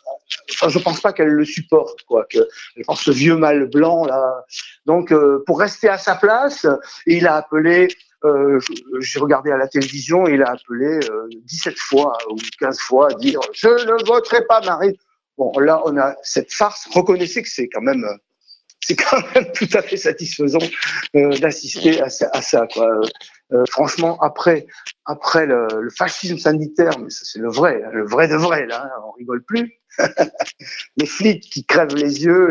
enfin, je pense pas qu'elle le supporte, quoi. Que, pense ce vieux mâle blanc là. Donc, euh, pour rester à sa place, il a appelé. Euh, j'ai regardé à la télévision, il a appelé euh, 17 fois ou 15 fois à dire je ne voterai pas Marine. Là, on a cette farce. Reconnaissez que c'est quand même, même tout à fait satisfaisant euh, d'assister à, ça. Euh, franchement, après, le, fascisme sanitaire, mais ça c'est le vrai, hein, le vrai de vrai là, hein, on rigole plus. les flics qui crèvent les yeux,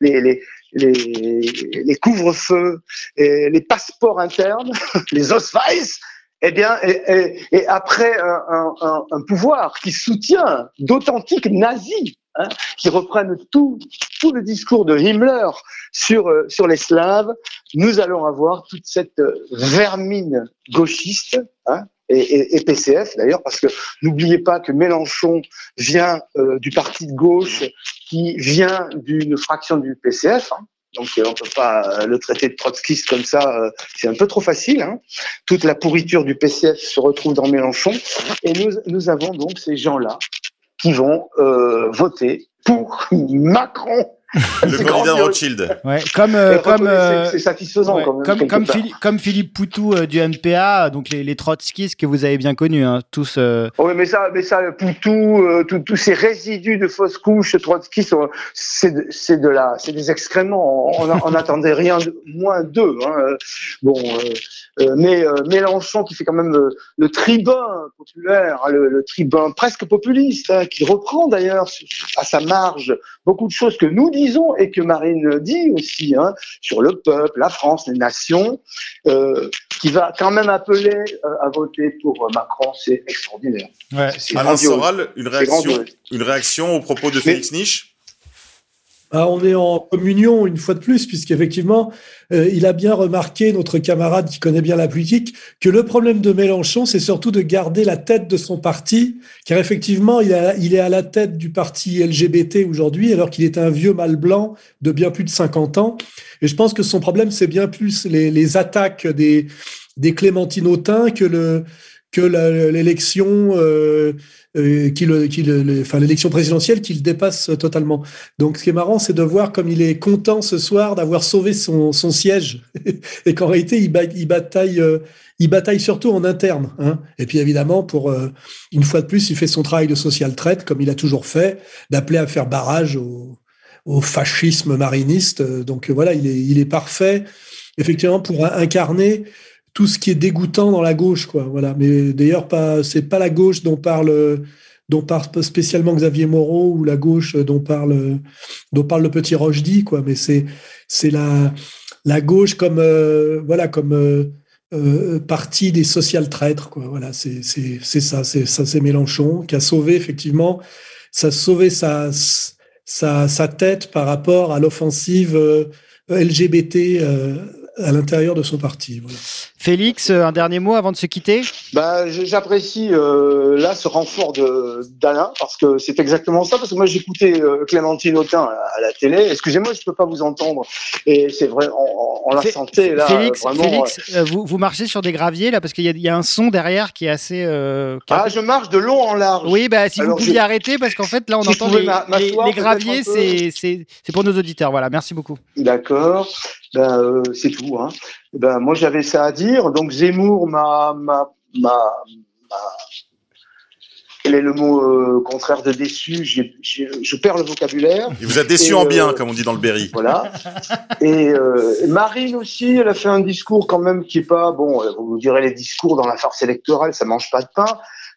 les couvre-feux, les passeports internes, les Osweiss, eh bien, et, après un, pouvoir qui soutient d'authentiques nazis, hein, qui reprennent tout, tout le discours de Himmler sur, euh, sur les Slaves, nous allons avoir toute cette euh, vermine gauchiste, hein, et, et, PCF d'ailleurs, parce que n'oubliez pas que Mélenchon vient euh, du parti de gauche qui vient d'une fraction du PCF. Hein, donc euh, on peut pas euh, le traiter de trotskiste comme ça, c'est un peu trop facile. Hein. Toute la pourriture du PCF se retrouve dans Mélenchon, et nous, nous avons donc ces gens-là qui vont euh, voter pour Macron le candidat Rothschild. Ouais, comme euh, comme c'est satisfaisant ouais, quand même, comme comme, Philippe, comme Philippe Poutou euh, du MPA, donc les, les trotskistes que vous avez bien connus, hein, tous. Euh... Oui, mais ça, mais ça, Poutou, euh, tous ces résidus de fausses couches trotskistes, c'est c'est de la, c'est des excréments. On, on attendait rien de moins d'eux. Hein. Bon, euh, mais Mélenchon qui fait quand même le, tribun populaire, hein, le, le, tribun presque populiste, hein, qui reprend d'ailleurs à sa marge beaucoup de choses que nous disons et que Marine dit aussi hein, sur le peuple, la France, les nations, euh, qui va quand même appeler euh, à voter pour Macron, c'est extraordinaire. Ouais. Alain Soral, une réaction, une réaction au propos de Félix Niche? Ah, on est en communion une fois de plus, puisqu'effectivement, euh, il a bien remarqué, notre camarade qui connaît bien la politique, que le problème de Mélenchon, c'est surtout de garder la tête de son parti, car effectivement, il, est à la tête du parti LGBT aujourd'hui, alors qu'il est un vieux mâle blanc de bien plus de 50 ans. Et je pense que son problème, c'est bien plus les, les attaques des, des clémentinotins que le que l'élection euh, euh, qui le, qui le, enfin l'élection présidentielle qui le dépasse totalement. Donc ce qui est marrant, c'est de voir comme il est content ce soir d'avoir sauvé son, son siège et qu'en réalité il bataille euh, il bataille surtout en interne. Hein. Et puis évidemment, pour euh, une fois de plus, il fait son travail de social traite comme il a toujours fait, d'appeler à faire barrage au, au fascisme mariniste. Donc voilà, il est, il est parfait effectivement pour incarner tout ce qui est dégoûtant dans la gauche, quoi. Voilà. Mais d'ailleurs, pas, c'est pas la gauche dont parle, dont parle spécialement Xavier Moreau ou la gauche dont parle, dont parle le petit Rochdy, quoi. Mais c'est, c'est la, la gauche comme, euh, voilà, comme euh, euh, partie des social traîtres, quoi. Voilà, c'est, c'est, c'est ça, c'est ça, c'est Mélenchon qui a sauvé effectivement, ça a sauvé sa, sa, sa tête par rapport à l'offensive LGBT à l'intérieur de son parti. Voilà. Félix, euh, un dernier mot avant de se quitter? Bah, J'apprécie euh, là ce renfort d'Alain parce que c'est exactement ça. Parce que moi j'écoutais euh, Clémentine Autain à, la télé. Excusez-moi, je peux pas vous entendre. Et c'est vrai, on, on la sentait là. Félix, vraiment, Félix euh, vous, vous marchez sur des graviers là parce qu'il y, y, a un son derrière qui est assez. Euh, qui ah, je marche de long en large. Oui, bah si Alors, vous pouviez je... arrêter parce qu'en fait là on si entend les, les, les graviers, c'est pour nos auditeurs. Voilà, merci beaucoup. D'accord. Ben, euh, c'est tout. Hein. Ben, moi, j'avais ça à dire. Donc, Zemmour m'a. Quel est le mot euh, contraire de déçu? J'ai- j'ai- Je perds le vocabulaire. Il vous a déçu Et, en euh, bien, comme on dit dans le Berry. Voilà. Et euh, Marine aussi, elle a fait un discours quand même qui est pas bon. euh, Vous me direz les discours dans la farce électorale, ça mange pas de pain.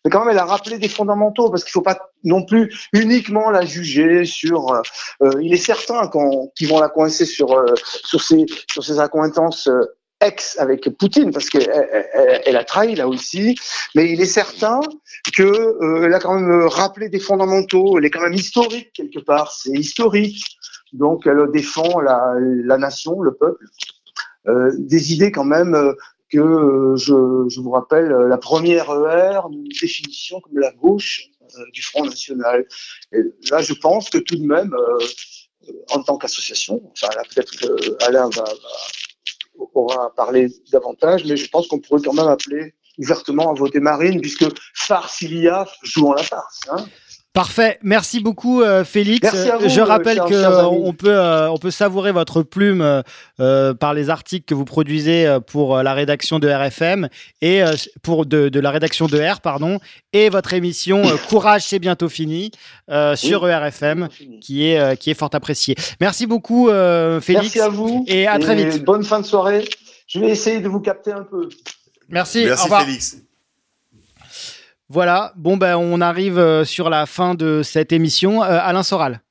Mais quand même, elle a rappelé des fondamentaux parce qu'il faut pas non plus uniquement la juger sur. euh, euh, il est certain qu'ils vont la coincer sur euh, sur ses sur ses accointances. euh, ex avec Poutine parce qu'elle elle, a trahi là aussi, mais il est certain que euh, a quand même rappelé des fondamentaux. Elle est quand même historique quelque part. C'est historique. Donc elle défend la, la nation, le peuple. Euh, des idées quand même euh, euh, je, vous rappelle euh, la première ER, nous définition comme la gauche euh, du Front National. Et là, je pense que tout de même, en tant qu'association, enfin peut-être que Alain va, va- aura parlé davantage, mais je pense qu'on pourrait quand même appeler ouvertement à voter Marine, puisque farce il y a, jouons la farce. Hein. Parfait, merci beaucoup euh, Félix. Merci à vous, Je rappelle chers euh, peut euh, on peut savourer votre plume par les articles que vous produisez pour la rédaction de RFM et pour de, de la rédaction de R pardon et votre émission Courage c'est bientôt fini euh, sur ERFM qui est euh, qui est fort appréciée. Merci beaucoup euh, Félix. Merci à vous. et à très vite. Bonne fin de soirée. Je vais essayer de vous capter un peu. Merci. au revoir. Voilà, bon ben on arrive euh, sur la fin de cette émission. Euh, Alain Soral.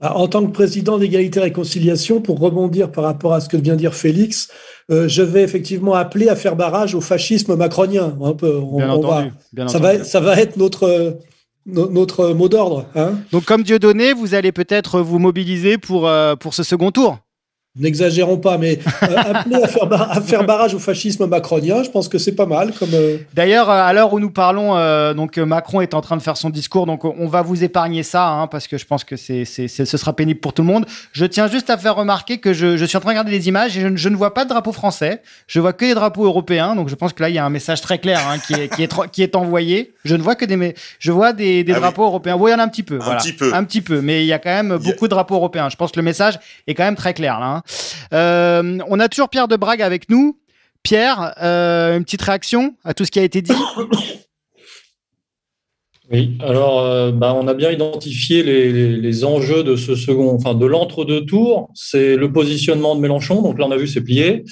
Ah, En tant que président d'égalité et réconciliation, pour rebondir par rapport à ce que vient de dire Félix, euh, je vais effectivement appeler à faire barrage au fascisme macronien. Un peu, on- Bien on va- entendu, bien ça, entendu. va, ça va être notre, no- notre mot d'ordre. Hein Donc, comme Dieu donné, vous allez peut-être vous mobiliser pour, euh, pour ce second tour. N'exagérons pas, mais euh, appeler à faire, bar- à faire barrage au fascisme macronien, je pense que c'est pas mal. Comme, euh, D'ailleurs, euh, à l'heure où nous parlons, euh, donc Macron est en train de faire son discours, donc on va vous épargner ça, hein, parce que je pense que c'est, c'est- c'est- ce sera pénible pour tout le monde. Je tiens juste à faire remarquer que je, je suis en train de regarder les images et je, ne- je ne vois pas de drapeau français, je vois que des drapeaux européens, donc je pense que là il y a un message très clair hein, qui, est, qui, est, tro- qui est envoyé. Je ne vois que des, je vois des, des Ah oui. drapeaux européens. Oui, il y en a un petit peu. Un voilà. petit peu. Un petit peu, mais il y a quand même beaucoup de drapeaux européens. Je pense que le message est quand même très clair là. hein. Euh, on a toujours Pierre de Brague avec nous. Pierre, euh, une petite réaction à tout ce qui a été dit Oui, alors euh, bah, on a bien identifié les, enjeux de ce second, enfin de l'entre-deux tours. C'est le positionnement de Mélenchon, donc là on a vu c'est plié.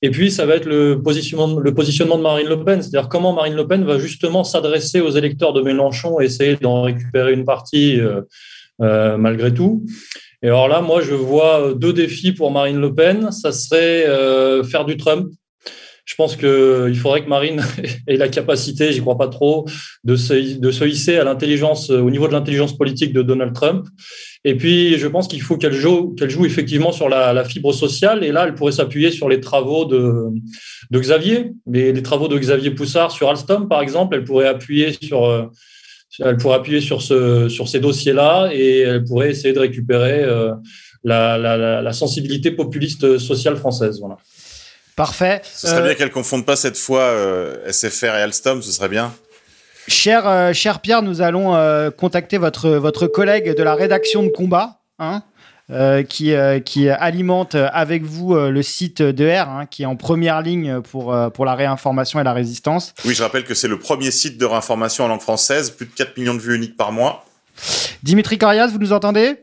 Et puis ça va être le positionnement, de Marine Le Pen, c'est-à-dire comment Marine Le Pen va justement s'adresser aux électeurs de Mélenchon et essayer d'en récupérer une partie malgré tout. Et alors là, moi je vois deux défis pour Marine Le Pen. Ça serait euh, faire du Trump. Je pense qu'il faudrait que Marine ait la capacité, j'y crois pas trop, de se, hisser à l'intelligence, au niveau de l'intelligence politique de Donald Trump. Et puis, je pense qu'il faut qu'elle joue, effectivement sur la, fibre sociale. Et là, elle pourrait s'appuyer sur les travaux de, de Xavier, mais les travaux de Xavier Poussard sur Alstom, par exemple. Elle pourrait appuyer sur, euh, elle pourrait appuyer sur, ce, sur ces dossiers-là et elle pourrait essayer de récupérer euh, la, la, la, la sensibilité populiste sociale française. Voilà. Parfait. Ce serait Euh, bien qu'elle confonde pas cette fois euh, SFR et Alstom, ce serait bien. Cher, euh, cher Pierre, nous allons euh, contacter votre, votre collègue de la rédaction de combat, hein, euh, qui, euh, qui alimente avec vous euh, le site de R, hein, qui est en première ligne pour, euh, pour la réinformation et la résistance. Oui, je rappelle que c'est le premier site de réinformation en langue française, plus de 4 millions de vues uniques par mois. Dimitri Corias, vous nous entendez?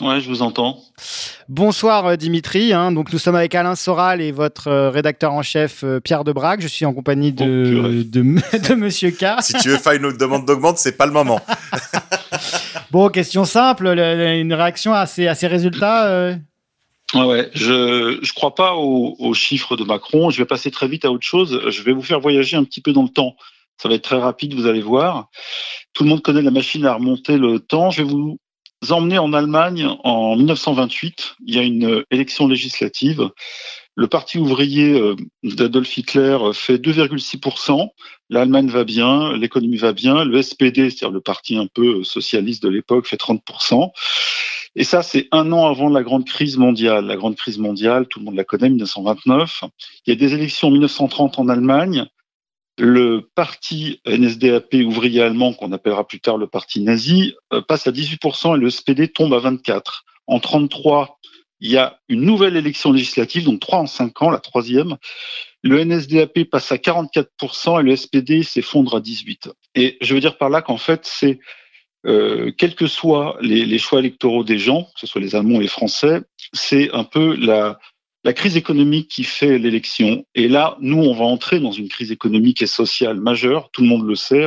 Ouais, je vous entends. Bonsoir euh, Dimitri, hein. donc nous sommes avec Alain Soral et votre euh, rédacteur en chef euh, Pierre Debrague. Je suis en compagnie de, de, de Monsieur K. Si tu veux faire une autre demande d'augmente, c'est pas le moment. Bon, question simple, le- le- une réaction à ces, à ces résultats euh Ouais. Je je crois pas aux, aux chiffres de Macron. Je vais passer très vite à autre chose. Je vais vous faire voyager un petit peu dans le temps. Ça va être très rapide, vous allez voir. Tout le monde connaît la machine à remonter le temps. Je vais vous emmener en Allemagne en 1928. Il y a une élection législative. Le parti ouvrier d'Adolf Hitler fait 2,6%. L'Allemagne va bien, l'économie va bien. Le SPD, c'est-à-dire le parti un peu socialiste de l'époque, fait 30%. Et ça, c'est un an avant la grande crise mondiale. La grande crise mondiale, tout le monde la connaît, 1929. Il y a des élections en 1930 en Allemagne. Le parti NSDAP ouvrier allemand, qu'on appellera plus tard le parti nazi, euh, passe à 18% et le SPD tombe à 24%. En 33, il y a une nouvelle élection législative, donc 3 en 5 ans, la troisième. Le NSDAP passe à 44% et le SPD s'effondre à 18%. Et je veux dire par là qu'en fait, c'est euh, quels que soient les, choix électoraux des gens, que ce soit les Allemands et les Français, c'est un peu la, crise économique qui fait l'élection. Et là, nous, on va entrer dans une crise économique et sociale majeure. Tout le monde le sait.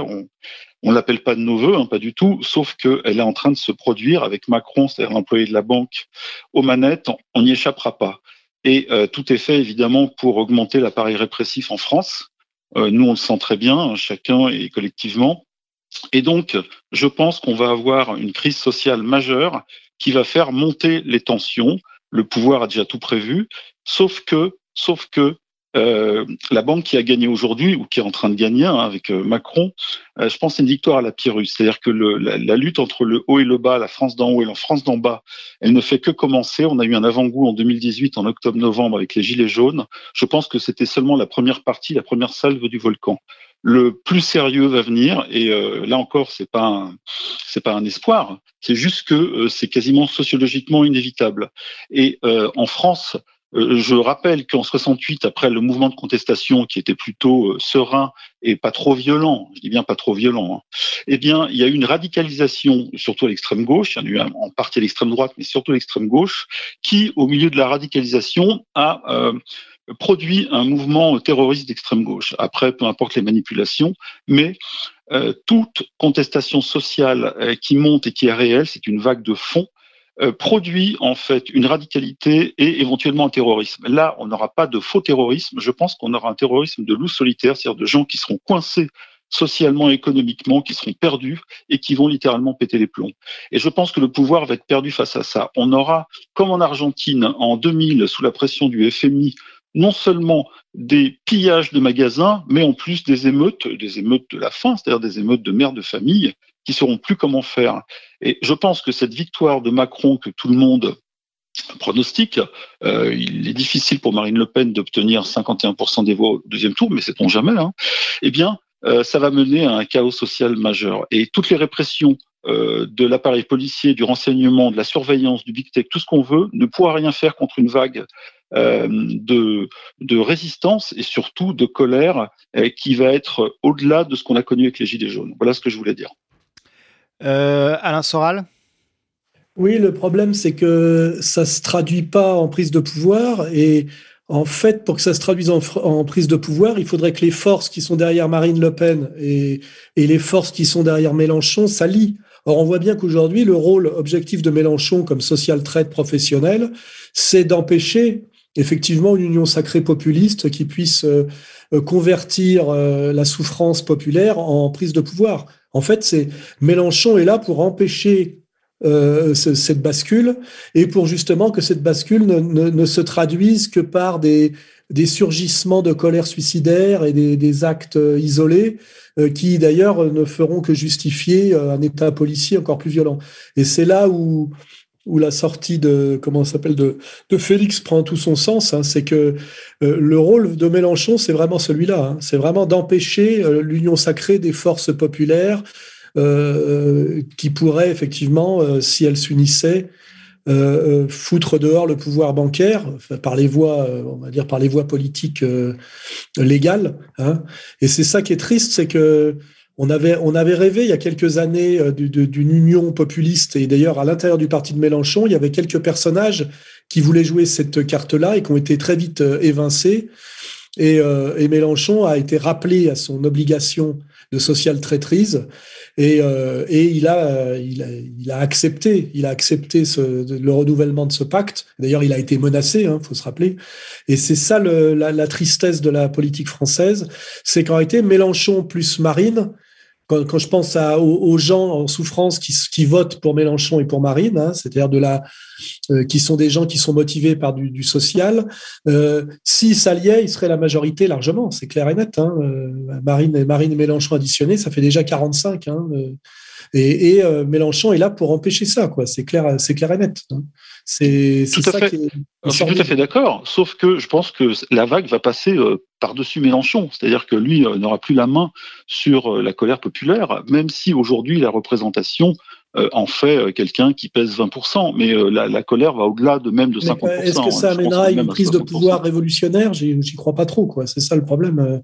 On l'appelle pas de nos voeux, hein, pas du tout, sauf qu'elle est en train de se produire avec Macron, c'est-à-dire l'employé de la banque, aux manettes. On n'y échappera pas. Et euh, tout est fait évidemment pour augmenter l'appareil répressif en France. Euh, nous, on le sent très bien, hein, chacun et collectivement. Et donc, je pense qu'on va avoir une crise sociale majeure qui va faire monter les tensions. Le pouvoir a déjà tout prévu, sauf que, sauf que euh, la banque qui a gagné aujourd'hui ou qui est en train de gagner hein, avec euh, Macron, euh, je pense c'est une victoire à la Pyrrhus. C'est-à-dire que la, la, lutte entre le haut et le bas, la France d'en haut et la France d'en bas, elle ne fait que commencer. On a eu un avant-goût en 2018, en octobre-novembre, avec les Gilets jaunes. Je pense que c'était seulement la première partie, la première salve du volcan le plus sérieux va venir. Et là encore, c'est pas c'est pas un espoir. C'est juste que c'est quasiment sociologiquement inévitable. Et en France, je rappelle qu'en 68, après le mouvement de contestation qui était plutôt serein et pas trop violent, je dis bien pas trop violent, hein, eh bien, il y a eu une radicalisation, surtout à l'extrême gauche, il y en a eu en partie à l'extrême droite, mais surtout à l'extrême gauche, qui, au milieu de la radicalisation, a produit un mouvement terroriste d'extrême gauche. Après, peu importe les manipulations, mais euh, toute contestation sociale euh, qui monte et qui est réelle, c'est une vague de fond, euh, produit en fait une radicalité et éventuellement un terrorisme. Là, on n'aura pas de faux terrorisme. Je pense qu'on aura un terrorisme de loups solitaires, c'est-à-dire de gens qui seront coincés socialement, économiquement, qui seront perdus et qui vont littéralement péter les plombs. Et je pense que le pouvoir va être perdu face à ça. On aura, comme en Argentine, en 2000, sous la pression du FMI, non seulement des pillages de magasins, mais en plus des émeutes, des émeutes de la faim, c'est-à-dire des émeutes de mères de famille qui sauront plus comment faire. Et je pense que cette victoire de Macron que tout le monde pronostique, euh, il est difficile pour Marine Le Pen d'obtenir 51% des voix au deuxième tour, mais sait-on jamais, hein, eh bien, euh, ça va mener à un chaos social majeur. Et toutes les répressions euh, de l'appareil policier, du renseignement, de la surveillance, du big tech, tout ce qu'on veut, ne pourra rien faire contre une vague euh, de, résistance et surtout de colère qui va être au-delà de ce qu'on a connu avec les Gilets jaunes. Voilà ce que je voulais dire. Euh, Alain Soral Oui, le problème, c'est que ça ne se traduit pas en prise de pouvoir et en fait, pour que ça se traduise en, prise de pouvoir, il faudrait que les forces qui sont derrière Marine Le Pen et, les forces qui sont derrière Mélenchon s'allient. Or, on voit bien qu'aujourd'hui, le rôle objectif de Mélenchon comme social trade professionnel, c'est d'empêcher effectivement une union sacrée populiste qui puisse euh, convertir euh, la souffrance populaire en prise de pouvoir. En fait, c'est Mélenchon est là pour empêcher cette bascule et pour justement que cette bascule ne, ne, se traduise que par des, des surgissements de colère suicidaire et des, des actes isolés qui d'ailleurs ne feront que justifier un état policier encore plus violent. Et c'est là où où la sortie de comment s'appelle de, de Félix prend tout son sens, hein, c'est que euh, le rôle de Mélenchon, c'est vraiment celui-là, hein, c'est vraiment d'empêcher euh, l'union sacrée des forces populaires euh, qui pourraient effectivement, si elles s'unissaient, foutre dehors le pouvoir bancaire par les voies, on va dire par les voies politiques légales. Hein. Et c'est ça qui est triste, c'est que on avait, on avait rêvé il y a quelques années euh, d'une union populiste et d'ailleurs à l'intérieur du parti de Mélenchon, il y avait quelques personnages qui voulaient jouer cette carte-là et qui ont été très vite euh, évincés. Et, euh, et, Mélenchon a été rappelé à son obligation de social traîtrise et, et il, a, il, a, il a accepté, il a accepté ce, le renouvellement de ce pacte. D'ailleurs, il a été menacé, il hein, faut se rappeler. Et c'est ça le, la, la, tristesse de la politique française, c'est qu'en réalité, Mélenchon plus Marine quand, je pense aux, gens en souffrance qui, votent pour Mélenchon et pour Marine, hein, c'est-à-dire de la, euh, qui sont des gens qui sont motivés par du, social, euh, s'ils s'alliaient, ils seraient la majorité largement, c'est clair et net. Hein. Euh, Marine, et Marine Mélenchon additionnés, ça fait déjà 45. Hein, euh, et, Mélenchon est là pour empêcher ça. C'est clair, c'est clair et net. Hein. C'est tout à fait. je suis tout à fait d'accord. Sauf que je pense que la vague va passer euh, par-dessus Mélenchon. C'est-à-dire que lui euh, n'aura plus la main sur euh, la colère populaire, même si aujourd'hui la représentation en fait quelqu'un qui pèse 20%. Mais la, la, colère va au-delà de même de 50%. Est-ce que ça amènera une prise de pouvoir révolutionnaire? J'y crois pas trop. quoi. C'est ça le problème.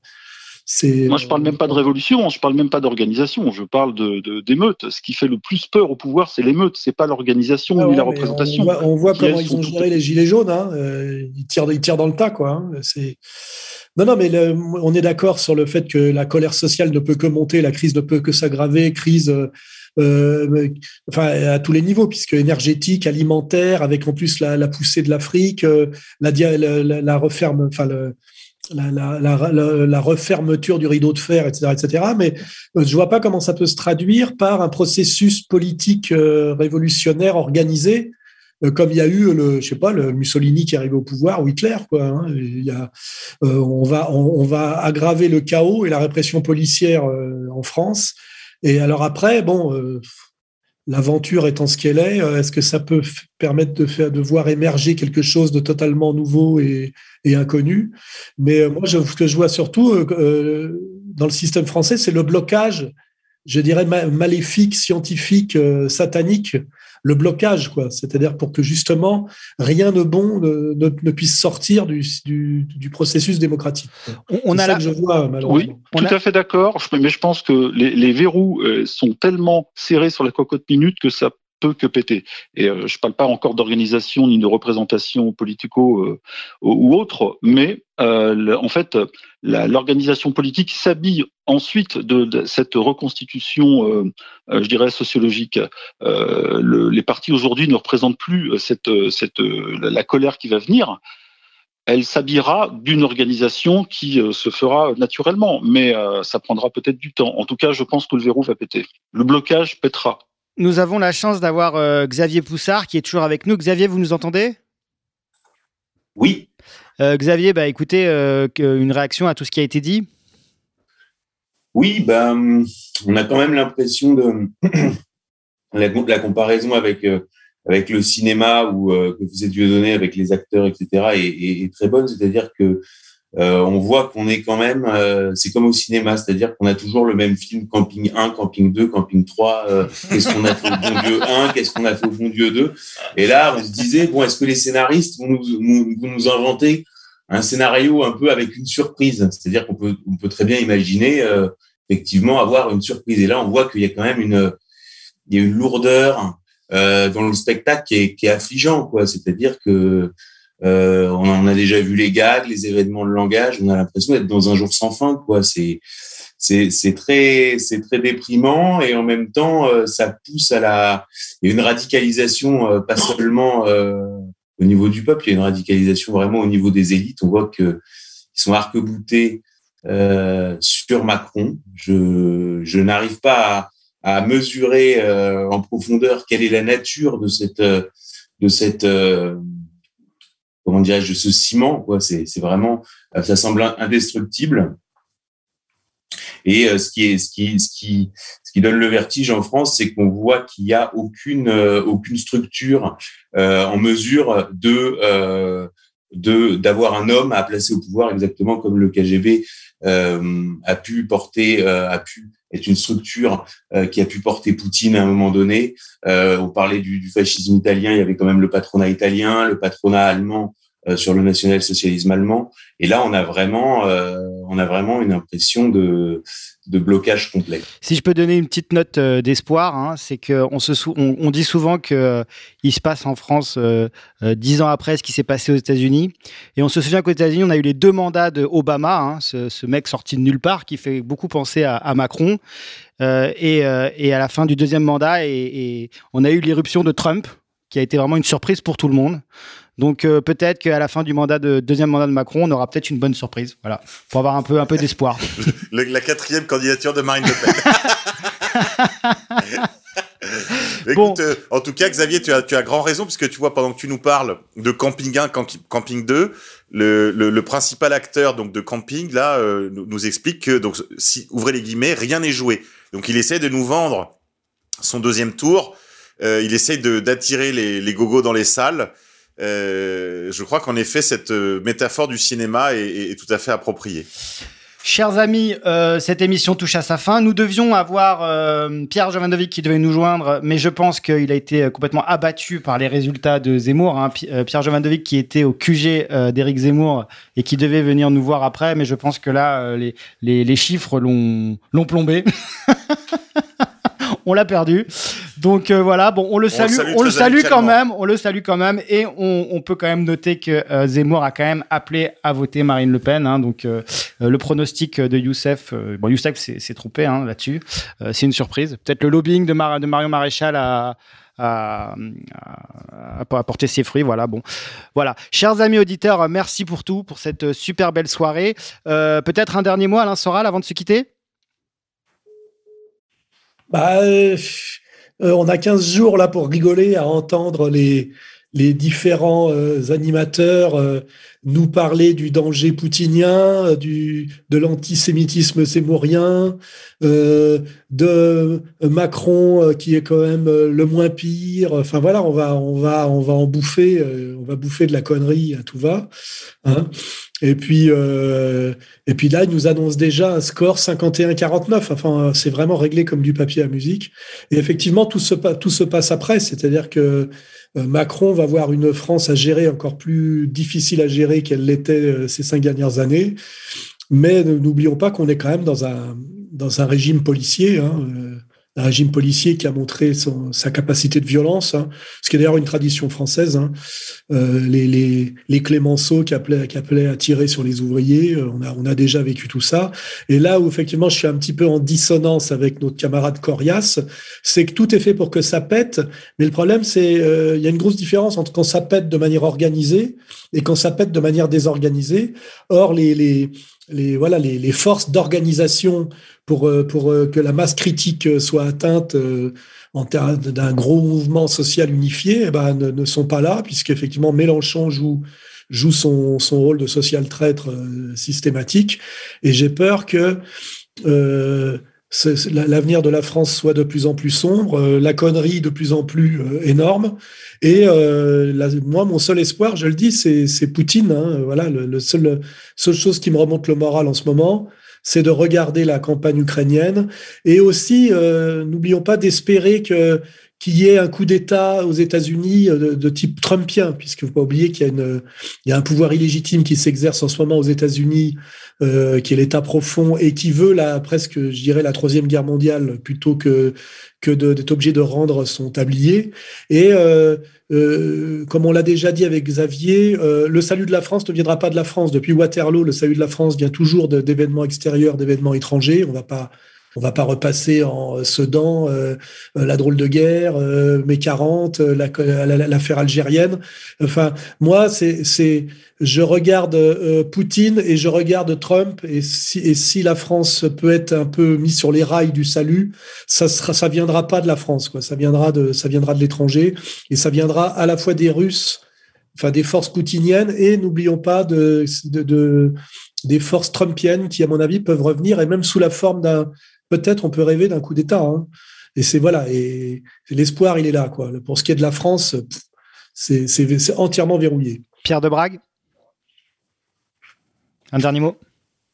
Moi, je parle même pas de révolution, je parle même pas d'organisation, je parle de d'émeute. Ce qui fait le plus peur au pouvoir, c'est l'émeute, c'est pas l'organisation ah ni la représentation. On voit, comment ils ont géré les gilets jaunes. Hein. Euh, ils tirent, ils tirent dans le tas, quoi. Hein. C'est non, non, mais on est d'accord sur le fait que la colère sociale ne peut que monter, la crise ne peut que s'aggraver, crise. Euh, euh enfin à tous les niveaux, puisque énergétique, alimentaire, avec en plus la, la poussée de l'Afrique, euh, la, la, la, referme, enfin le, la, la, la, la, refermeture du rideau de fer, etc., etc. Mais euh, je vois pas comment ça peut se traduire par un processus politique euh, révolutionnaire organisé, euh, comme il y a eu le, je sais pas, le Mussolini qui est arrivé au pouvoir ou Hitler, quoi. Hein. il y a, on va, on, va aggraver le chaos et la répression policière en France. Et alors après, bon l'aventure étant ce qu'elle est, est-ce que ça peut permettre de faire, de voir émerger quelque chose de totalement nouveau et, et inconnu? Mais euh, moi, je, ce que je vois surtout euh, euh, dans le système français, c'est le blocage, je dirais maléfique, scientifique, satanique le blocage, quoi. C'est-à-dire pour que justement rien de bon ne, ne, puisse sortir du, du, du, processus démocratique. On, a la... que je vois Oui, tout à fait d'accord. Mais je pense que les, les verrous euh, sont tellement serrés sur la cocotte minute que ça peut que péter. Et euh, je parle pas encore d'organisation ni de représentation politico euh, ou autre, mais euh, en fait, l'organisation politique s'habille ensuite de, cette reconstitution, je dirais sociologique. Le, les partis aujourd'hui ne représentent plus cette, cette la colère qui va venir. Elle s'habillera d'une organisation qui se fera naturellement, mais ça prendra peut-être du temps. En tout cas, je pense que le verrou va péter. Le blocage pètera. Nous avons la chance d'avoir euh, Xavier Poussard qui est toujours avec nous. Xavier, vous nous entendez? Oui. Euh, Xavier, bah, écoutez, euh, une réaction à tout ce qui a été dit? Oui, ben, on a quand même l'impression de la, la, comparaison avec, avec le cinéma ou que vous êtes donner avec les acteurs, etc., est, est très bonne. C'est-à-dire que euh, on voit qu'on est quand même, euh, c'est comme au cinéma, c'est-à-dire qu'on a toujours le même film Camping 1, Camping 2, Camping 3, euh, qu'est-ce qu'on a fait au bon Dieu 1, qu'est-ce qu'on a fait au bon Dieu 2. Et là, on se disait, bon, est-ce que les scénaristes vont nous, vont nous inventer un scénario un peu avec une surprise? C'est-à-dire qu'on peut, on peut très bien imaginer effectivement avoir une surprise. Et là, on voit qu'il y a quand même une, il y a une lourdeur dans le spectacle qui est, qui est affligeant, quoi. C'est-à-dire que euh, on en a déjà vu les gags, les événements de langage. On a l'impression d'être dans un jour sans fin, quoi. C'est c'est très c'est très déprimant et en même temps euh, ça pousse à la il y a une radicalisation euh, pas seulement au niveau du peuple il y a une radicalisation vraiment au niveau des élites on voit que ils sont arc-boutés sur Macron je je n'arrive pas à, à mesurer en profondeur quelle est la nature de cette de cette comment dirais-je, ce ciment. Quoi. C'est, c'est vraiment, euh, ça semble indestructible. Et euh, ce qui est, ce qui, ce qui, ce qui donne le vertige en France, c'est qu'on voit qu'il n'y a aucune, euh, aucune structure en mesure de, de, d'avoir un homme à placer au pouvoir, exactement comme le KGB a pu porter, a pu être une structure qui a pu porter Poutine à un moment donné. on parlait du, fascisme italien, il y avait quand même le patronat italien, le patronat allemand euh, sur le national-socialisme allemand. Et là, on a vraiment, euh, on a vraiment une impression de, blocage complet. Si je peux donner une petite note euh, d'espoir, hein, c'est qu'on se on, on, dit souvent que se passe en France dix ans après ce qui s'est passé aux États-Unis, et on se souvient qu'aux États-Unis, on a eu les deux mandats de Obama, hein, ce, mec sorti de nulle part qui fait beaucoup penser à, Macron, et, à la fin du deuxième mandat, et, et on a eu l'éruption de Trump, qui a été vraiment une surprise pour tout le monde. Donc euh, peut-être qu'à la fin du mandat de deuxième mandat de Macron, on aura peut-être une bonne surprise. Voilà, pour avoir un peu un peu d'espoir. la quatrième candidature de Marine Le Pen. Écoute, euh, en tout cas, Xavier, tu as, tu as grand raison, puisque tu vois, pendant que tu nous parles de Camping 1, Camping 2, le, le, le principal acteur donc de Camping, là, euh, nous, explique que, donc, si, ouvrez les guillemets, rien n'est joué. Donc, il essaie de nous vendre son deuxième tour. Euh, il essaie d'attirer les, les gogos dans les salles. Je crois qu'en effet, cette métaphore du cinéma est, tout à fait appropriée. Chers amis, euh, cette émission touche à sa fin. Nous devions avoir euh, Pierre Jovandovic qui devait nous joindre, mais je pense qu'il a été euh, complètement abattu par les résultats de Zemmour. Hein. Pierre Jovandovic qui était au QG d'Éric Zemmour et qui devait venir nous voir après, mais je pense que là, les chiffres l'ont plombé. on l'a perdu. Donc euh, voilà, bon, on le salue, on le salue, quand même, on le salue quand même, et on, peut quand même noter que euh, Zemmour a quand même appelé à voter Marine Le Pen. Hein, donc euh, le pronostic de Youssef, bon, Youssef s'est trompé hein, là-dessus, c'est une surprise. Peut-être le lobbying de, de Marion Maréchal a, à, apporter ses fruits. Voilà, bon. Voilà. Chers amis auditeurs, merci pour tout, pour cette super belle soirée. Peut-être un dernier mot, Alain Soral, avant de se quitter? Bah, euh, on a 15 jours là pour rigoler à entendre les, les différents euh, animateurs euh, nous parler du danger poutinien, du, de l'antisémitisme sémourien, de Macron qui est quand même le moins pire. Enfin voilà, on va, on va, on va en bouffer, on va bouffer de la connerie à tout va. Hein. Et puis, euh, et puis là, il nous annonce déjà un score 51-49. Enfin, c'est vraiment réglé comme du papier à musique. Et effectivement, tout se, tout se passe après. C'est-à-dire que euh, Macron va voir une France à gérer encore plus difficile à gérer qu'elle l'était euh, ces cinq dernières années. Mais n'oublions pas qu'on est quand même dans un, dans un régime policier. Hein, un régime policier qui a montré son, sa capacité de violence, hein, ce qui est d'ailleurs une tradition française. Hein. Euh, les, les, les, Clémenceau qui appelaient, qui appelaient à tirer sur les ouvriers, euh, on, a, on a déjà vécu tout ça. Et là où effectivement je suis un petit peu en dissonance avec notre camarade Corias, c'est que tout est fait pour que ça pète, mais le problème c'est euh, il y a une grosse différence entre quand ça pète de manière organisée et quand ça pète de manière désorganisée. Or les, les les voilà les forces d'organisation pour euh, pour euh, que la masse critique soit atteinte euh, en termes d'un gros mouvement social unifié eh ben, ne, sont pas là puisqu'effectivement Mélenchon joue joue son, son rôle de social traître systématique et j'ai peur que euh, l'avenir de la France soit de plus en plus sombre, la connerie de plus en plus énorme. Et euh, moi, mon seul espoir, je le dis, c'est Poutine. Hein, voilà, le, le seul, seule chose qui me remonte le moral en ce moment, c'est de regarder la campagne ukrainienne. Et aussi, euh, n'oublions pas d'espérer que qu'il y ait un coup d'État aux États-Unis euh, de, type trumpien, puisque faut pas oublier qu'il y a, une, il y a un pouvoir illégitime qui s'exerce en ce moment aux États-Unis, euh, qui est l'État profond et qui veut la presque, je dirais, la troisième guerre mondiale plutôt que que d'être obligé de rendre son tablier. Et euh, euh, comme on l'a déjà dit avec Xavier, euh, le salut de la France ne viendra pas de la France. Depuis Waterloo, le salut de la France vient toujours d'événements extérieurs, d'événements étrangers. On va pas on va pas repasser en Sedan, euh, la drôle de guerre, euh, mai 40, l'affaire algérienne. Enfin, moi, je regarde Poutine et je regarde Trump et si, la France peut être un peu mise sur les rails du salut, ça sera, ça viendra pas de la France. Ça viendra de, l'étranger et ça viendra à la fois des Russes, enfin des forces poutiniennes et n'oublions pas de, de, de des forces trumpiennes qui, à mon avis, peuvent revenir et même sous la forme d'un peut-être on peut rêver d'un coup d'État. Hein. Et c'est voilà, et l'espoir, il est là. Quoi. Pour ce qui est de la France, c'est entièrement verrouillé. Pierre de Brague? Un dernier mot?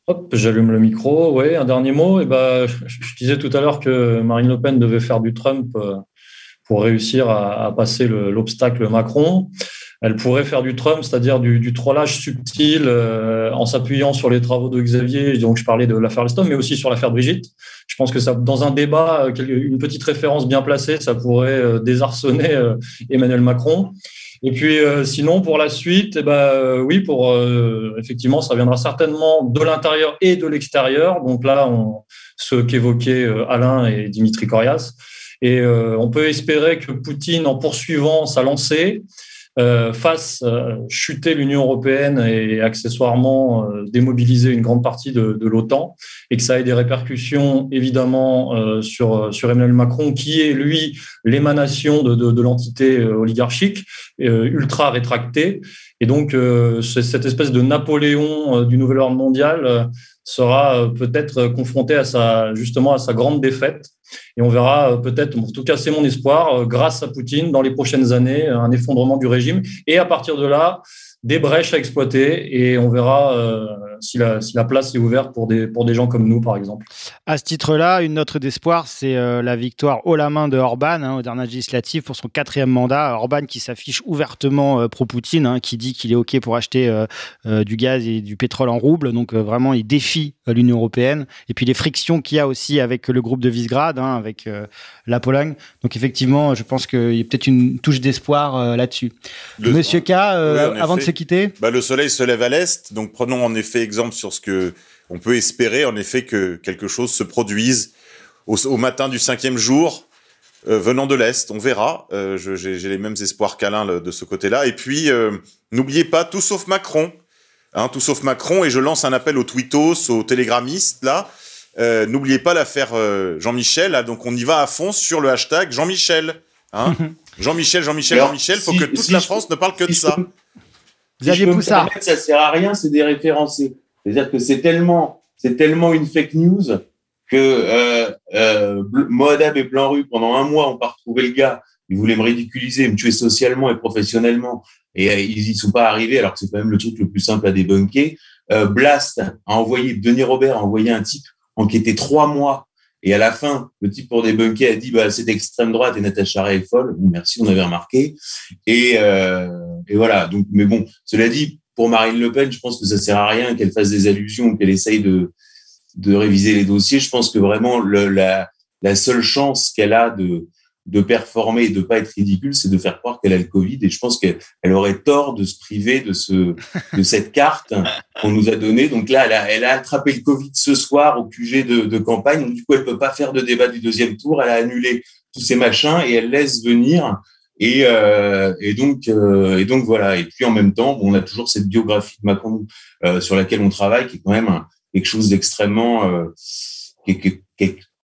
Hop, j'allume le micro. Oui, un dernier mot. Et eh ben, je, disais tout à l'heure que Marine Le Pen devait faire du Trump euh, pour réussir à, à passer l'obstacle Macron elle pourrait faire du Trump, c'est-à-dire du, trollage subtil euh, en s'appuyant sur les travaux de Xavier. Donc, je parlais de l'affaire Alstom, mais aussi sur l'affaire Brigitte. Je pense que ça, dans un débat, euh, une petite référence bien placée, ça pourrait euh, désarçonner Emmanuel Macron. Et puis, sinon, pour la suite, eh ben, oui, pour effectivement, ça viendra certainement de l'intérieur et de l'extérieur. Donc là, on, ce qu'évoquaient Alain et Dimitri Corias. Et on peut espérer que Poutine, en poursuivant sa lancée, euh, fasse euh, chuter l'Union européenne et accessoirement euh, démobiliser une grande partie de, de l'OTAN, et que ça ait des répercussions évidemment euh, sur, sur Emmanuel Macron, qui est lui l'émanation de, de, de l'entité euh, oligarchique euh, ultra rétractée. Et donc, euh, cette espèce de Napoléon euh, du nouvel ordre mondial euh, sera euh, peut-être confronté à sa, justement à sa grande défaite. Et on verra euh, peut-être, en tout cas c'est mon espoir, euh, grâce à Poutine, dans les prochaines années, un effondrement du régime. Et à partir de là, des brèches à exploiter et on verra euh, si, la, si la place est ouverte pour des, pour des gens comme nous, par exemple. À ce titre-là, une note d'espoir, c'est euh, la victoire haut la main de Orban hein, aux dernières législatives pour son quatrième mandat. Orban qui s'affiche ouvertement euh, pro-Poutine, hein, qui dit qu'il est OK pour acheter euh, euh, du gaz et du pétrole en rouble. Donc euh, vraiment, il défie l'Union européenne. Et puis les frictions qu'il y a aussi avec le groupe de Visegrad, hein, avec euh, la Pologne. Donc effectivement, je pense qu'il y a peut-être une touche d'espoir euh, là-dessus. Monsieur K, euh, Oui, avant de effet. Se quitter, Bah, le soleil se lève à l'est, donc prenons en effet exemple sur ce que on peut espérer, en effet, que quelque chose se produise au, au matin du cinquième jour, euh, venant de l'est. On verra. Euh, J'ai les mêmes espoirs qu'Alain de ce côté-là. Et puis, euh, n'oubliez pas, tout sauf Macron. Hein, tout sauf Macron. Et je lance un appel aux twittos, aux télégrammistes, là. Euh, N'oubliez pas l'affaire euh, Jean-Michel. Donc, on y va à fond sur le hashtag Jean-Michel. Hein Jean-Michel, Jean-Michel, Jean-Michel. Faut si- que toute si la France ne parle que de si ça. peux- Xavier si je peux me Poussard. permettre, ça sert à rien, c'est des référencés. C'est-à-dire que c'est tellement, c'est tellement une fake news que euh, euh, Moadab et Blanc Rue, pendant un mois, on pas retrouvé le gars. Ils voulaient me ridiculiser, me tuer socialement et professionnellement. Et euh, ils y sont pas arrivés, alors que c'est quand même le truc le plus simple à débunker. Euh, Blast a envoyé, Denis Robert a envoyé un type enquêté trois mois. Et à la fin, le type pour débunker a dit bah, c'est d'extrême droite et Natacha Ray est folle. Bon, merci, on avait remarqué. Et, euh, et voilà. Donc, mais bon, cela dit, pour Marine Le Pen, je pense que ça sert à rien qu'elle fasse des allusions, qu'elle essaye de, de réviser les dossiers. Je pense que vraiment la, la seule chance qu'elle a de, de performer et de pas être ridicule, c'est de faire croire qu'elle a le Covid. Et je pense qu'elle elle aurait tort de se priver de ce, de cette carte qu'on nous a donnée. Donc là, elle a, elle a attrapé le Covid ce soir au QG de, de campagne. Donc, du coup, elle peut pas faire de débat du deuxième tour. Elle a annulé tous ces machins et elle laisse venir. Et, euh, et donc, euh, et donc voilà. Et puis en même temps, bon, on a toujours cette biographie de Macron euh, sur laquelle on travaille, qui est quand même quelque chose d'extrêmement, euh, qui,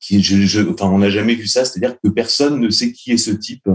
je, je- enfin, on n'a jamais vu ça. C'est-à-dire que personne ne sait qui est ce type,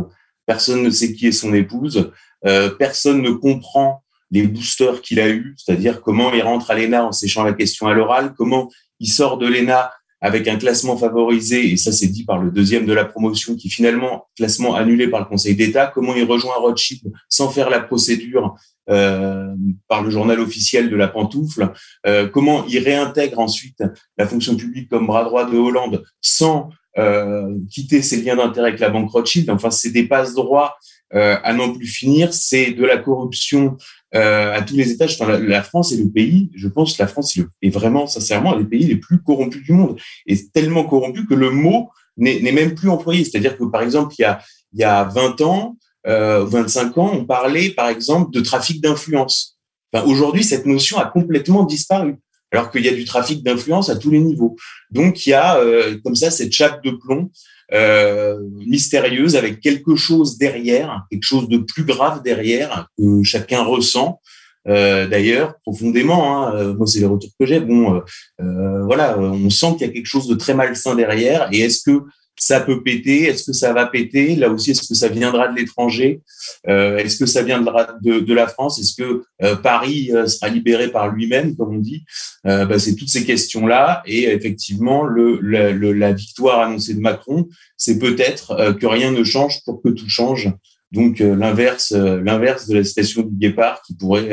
personne ne sait qui est son épouse, euh, personne ne comprend les boosters qu'il a eu, c'est-à-dire comment il rentre à l'ENA en séchant la question à l'oral, comment il sort de l'ENA avec un classement favorisé, et ça c'est dit par le deuxième de la promotion, qui finalement, classement annulé par le Conseil d'État, comment il rejoint Rothschild sans faire la procédure euh, par le journal officiel de la pantoufle, euh, comment il réintègre ensuite la fonction publique comme bras droit de Hollande sans euh, quitter ses liens d'intérêt avec la banque Rothschild? Enfin, c'est des passe-droits euh, à n'en plus finir, c'est de la corruption euh, à tous les étages. Enfin, la, France est le pays, je pense que la France est, le- vraiment, sincèrement, des pays les plus corrompus du monde. Et tellement corrompu que le mot n'est n'est même plus employé. C'est-à-dire que, par exemple, il y a, il y a 20 ans, euh, 25 ans, on parlait, par exemple, de trafic d'influence. Enfin, Aujourd'hui, cette notion a complètement disparu, alors qu'il y a du trafic d'influence à tous les niveaux. Donc, il y a euh, comme ça cette chape de plomb euh, mystérieuse avec quelque chose derrière, quelque chose de plus grave derrière que chacun ressent. Euh, D'ailleurs, profondément, hein, euh, moi c'est les retours que j'ai. Bon, euh, euh, voilà, on sent qu'il y a quelque chose de très malsain derrière. Et est-ce que ça peut péter? Est-ce que ça va péter? Là aussi, est-ce que ça viendra de l'étranger? Euh, Est-ce que ça viendra de, de la France? Est-ce que euh, Paris euh, sera libéré par lui-même, comme on dit? Euh, bah, C'est toutes ces questions-là. Et effectivement, le, la, le- la victoire annoncée de Macron, c'est peut-être euh, que rien ne change pour que tout change. Donc euh, l'inverse, l'inverse de la citation du Guépard qui pourrait,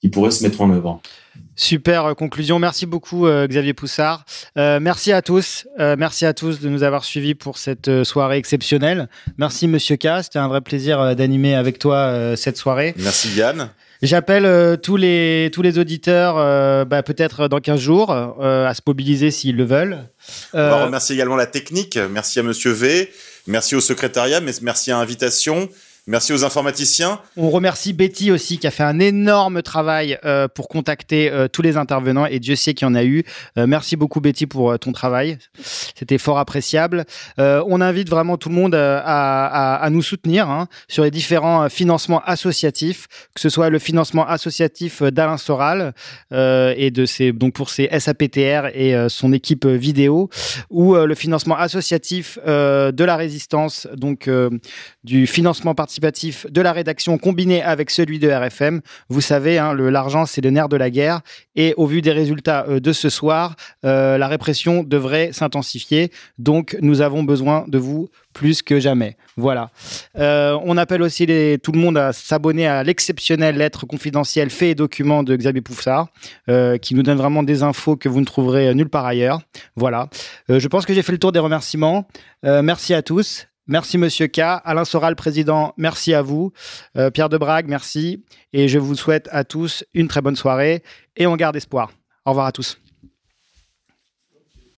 qui pourrait se mettre en œuvre. Super euh, conclusion. Merci beaucoup euh, Xavier Poussard. Euh, merci à tous. Euh, merci à tous de nous avoir suivis pour cette soirée exceptionnelle. Merci Monsieur K. C'était un vrai plaisir d'animer avec toi cette soirée. Merci Yann. J'appelle euh, tous les tous les auditeurs, euh, bah, peut-être dans 15 jours, euh, à se mobiliser s'ils le veulent. On va remercier également la technique. Merci à Monsieur V. Merci au secrétariat. mais Merci à Invitation. Merci aux informaticiens. On remercie Betty aussi qui a fait un énorme travail euh, pour contacter euh, tous les intervenants et Dieu sait qu'il y en a eu. Euh, merci beaucoup Betty pour ton travail. C'était fort appréciable. on invite vraiment tout le monde à, nous soutenir hein, sur les différents financements associatifs, que ce soit le financement associatif d'Alain Soral et de ses donc pour ses SAPTR et son équipe vidéo ou le financement associatif de la résistance donc du financement participatif de la rédaction combiné avec celui de RFM. Vous savez, hein, l'argent, c'est le nerf de la guerre. Et au vu des résultats euh, de ce soir, euh, la répression devrait s'intensifier. Donc, nous avons besoin de vous plus que jamais. Voilà. Euh, on appelle aussi tout le monde à s'abonner à l'exceptionnelle lettre confidentielle fait et document de Xavier Pouffsard, qui nous donne vraiment des infos que vous ne trouverez nulle part ailleurs. Voilà. je pense que j'ai fait le tour des remerciements. merci à tous. Merci Monsieur K. Alain Soral, président, merci à vous. Euh, Pierre de Brague, merci. Et je vous souhaite à tous une très bonne soirée et on garde espoir. Au revoir à tous.